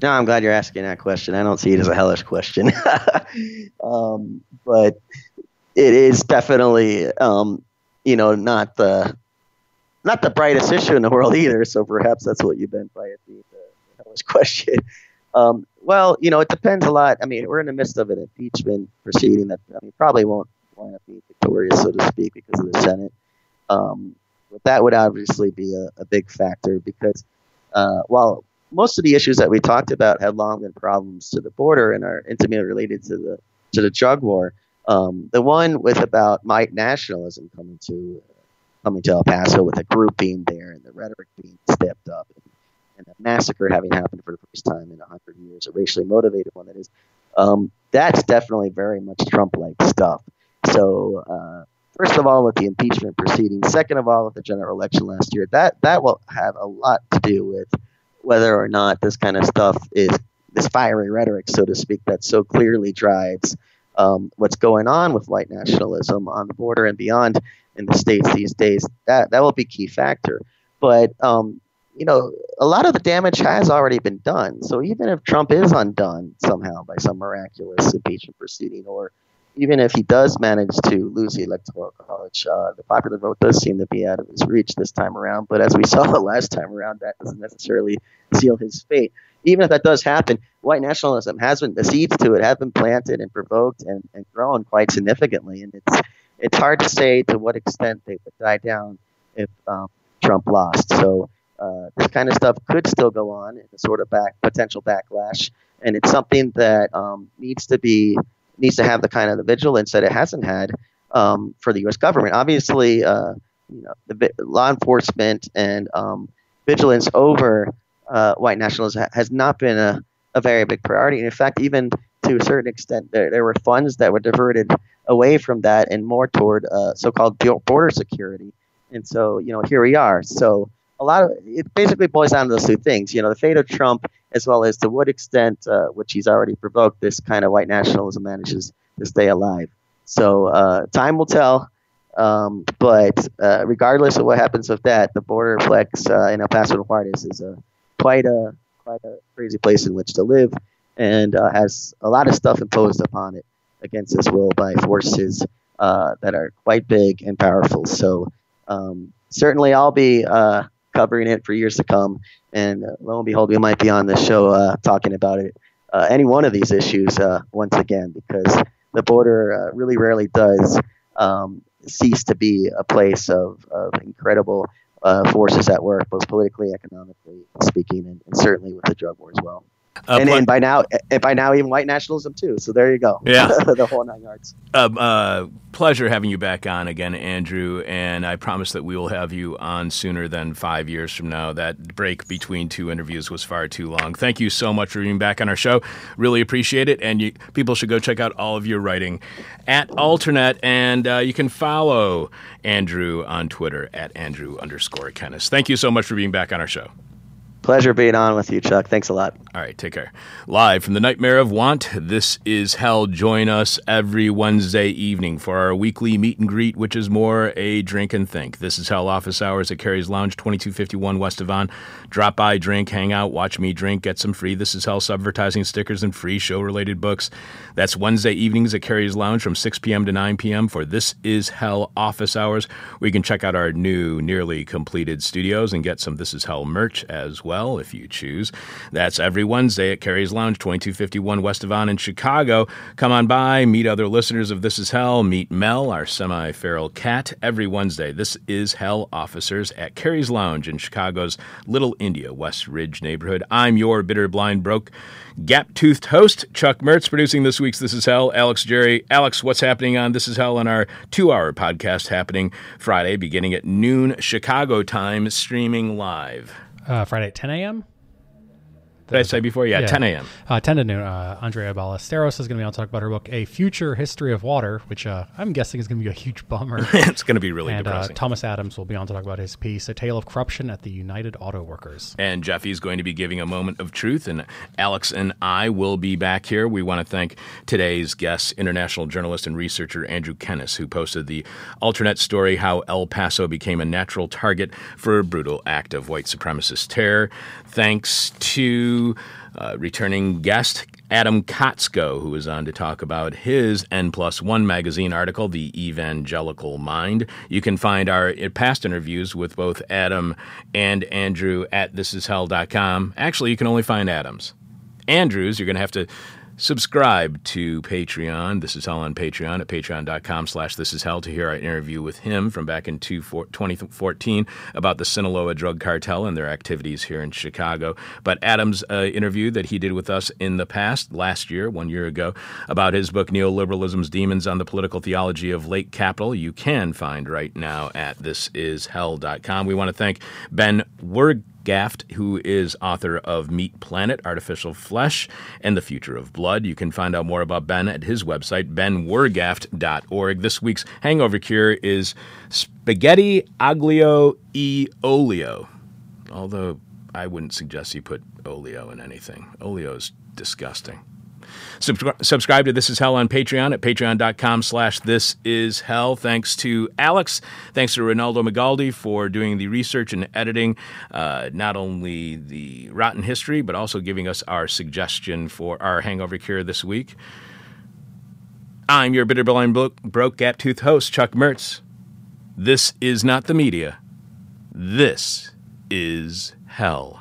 No, I'm glad you're asking that question. I don't see it as a hellish question. (laughs) um, but it is definitely, um, you know, not the not the brightest issue in the world either. So perhaps that's what you meant by it being the hellish (laughs) question. Um, well, you know, it depends a lot. I mean, we're in the midst of an impeachment proceeding that I mean, probably won't wind up being victorious, so to speak, because of the Senate. Um, but that would obviously be a, a big factor because uh, while most of the issues that we talked about have long been problems to the border and are intimately related to the to the drug war, um, the one with about white nationalism coming to coming to El Paso with a group being there and the rhetoric being stepped up and a massacre having happened for the first time in 100 years, a racially motivated one that is, um, that's definitely very much Trump like stuff. So, uh, first of all, with the impeachment proceedings, second of all, with the general election last year, that, that will have a lot to do with whether or not this kind of stuff is this fiery rhetoric, so to speak, that so clearly drives um, what's going on with white nationalism on the border and beyond in the states these days. That that will be key factor. But um, you know, a lot of the damage has already been done. So even if Trump is undone somehow by some miraculous impeachment proceeding, or even if he does manage to lose the electoral college, uh, the popular vote does seem to be out of his reach this time around. But as we (laughs) saw the (laughs) last time around, that doesn't necessarily seal his fate. Even if that does happen, white nationalism has been the seeds to it have been planted and provoked and, and grown quite significantly, and it's it's hard to say to what extent they would die down if um, Trump lost. So uh, this kind of stuff could still go on in a sort of back potential backlash, and it's something that um, needs to be needs to have the kind of the vigilance that it hasn't had um, for the U.S. government. Obviously, uh, you know, the law enforcement and um, vigilance over uh, white nationalism has not been a, a very big priority. And in fact, even to a certain extent, there, there were funds that were diverted away from that and more toward uh, so-called border security. And so, you know, here we are. So a lot of it basically boils down to those two things. You know, the fate of Trump, as well as to what extent, uh, which he's already provoked, this kind of white nationalism manages to stay alive. So uh, time will tell. Um, but uh, regardless of what happens with that, the borderplex uh, in El Paso and Juarez is a quite a quite a crazy place in which to live, and uh, has a lot of stuff imposed upon it against its will by forces uh, that are quite big and powerful. So um, certainly, I'll be covering it for years to come. And uh, lo and behold, we might be on the show uh, talking about it, uh, any one of these issues once again, because the border really rarely does um, cease to be a place of, of incredible uh, forces at work, both politically, economically speaking, and, and, certainly with the drug war as well. Uh, and, and, by now, and by now, even white nationalism too. So there you go. Yeah, (laughs) the whole nine yards. Uh, uh, pleasure having you back on again, Andrew. And I promise that we will have you on sooner than five years from now. That break between two interviews was far too long. Thank you so much for being back on our show. Really appreciate it. And you, people should go check out all of your writing at Alternet, and uh, you can follow Andrew on Twitter at Andrew underscore Kennis. Thank you so much for being back on our show. Pleasure being on with you, Chuck. Thanks a lot. All right, take care. Live from the Nightmare of Want, this is Hell. Join us every Wednesday evening for our weekly meet and greet, which is more a drink and think. This is Hell office hours at Carrie's Lounge, 2251 West Avon. Drop by, drink, hang out, watch me drink, get some free This is Hell advertising stickers and free show related books. That's Wednesday evenings at Carrie's Lounge from 6 p.m. to 9 p.m. for This is Hell office hours. you can check out our new, nearly completed studios and get some This is Hell merch as well well if you choose. That's every Wednesday at Carrie's Lounge, 2251 West Avon in Chicago. Come on by, meet other listeners of This Is Hell, meet Mel, our semi feral cat, every Wednesday. This is Hell officers at Carrie's Lounge in Chicago's Little India, West Ridge neighborhood. I'm your bitter, blind, broke, gap toothed host, Chuck Mertz, producing this week's This Is Hell. Alex Jerry. Alex, what's happening on This Is Hell on our two hour podcast happening Friday, beginning at noon Chicago time, streaming live? Uh, Friday at 10 a.m. Did I say before? Yeah, yeah. 10 a.m. Uh, 10 to noon. Uh, Andrea Ballesteros is going to be on to talk about her book, A Future History of Water, which uh, I'm guessing is going to be a huge bummer. (laughs) it's going to be really and, uh, depressing. Thomas Adams will be on to talk about his piece, A Tale of Corruption at the United Auto Workers. And Jeffy's going to be giving a moment of truth, and Alex and I will be back here. We want to thank today's guest, international journalist and researcher Andrew Kennis, who posted the Alternet story How El Paso Became a Natural Target for a Brutal Act of White Supremacist Terror. Thanks to uh, returning guest Adam Kotsko, who is on to talk about his N plus one magazine article, The Evangelical Mind. You can find our past interviews with both Adam and Andrew at thisishell.com. Actually, you can only find Adam's. Andrews, you're going to have to subscribe to Patreon. This is Hell on Patreon at patreon.com slash this is hell to hear our interview with him from back in 2014 about the Sinaloa drug cartel and their activities here in Chicago. But Adam's uh, interview that he did with us in the past, last year, one year ago, about his book Neoliberalism's Demons on the Political Theology of Late Capital, you can find right now at thisishell.com. We want to thank Ben Werg Gaft, who is author of Meat Planet, Artificial Flesh, and the Future of Blood. You can find out more about Ben at his website, benwurgaft.org. This week's hangover cure is spaghetti aglio e olio, although I wouldn't suggest you put olio in anything. Olio is disgusting. Subscri- subscribe to This Is Hell on Patreon at patreon.com slash This Is Hell. Thanks to Alex. Thanks to Ronaldo Magaldi for doing the research and editing, uh, not only the Rotten History, but also giving us our suggestion for our hangover cure this week. I'm your bitter, blind, broke, broke gap tooth host, Chuck Mertz. This is not the media. This is hell.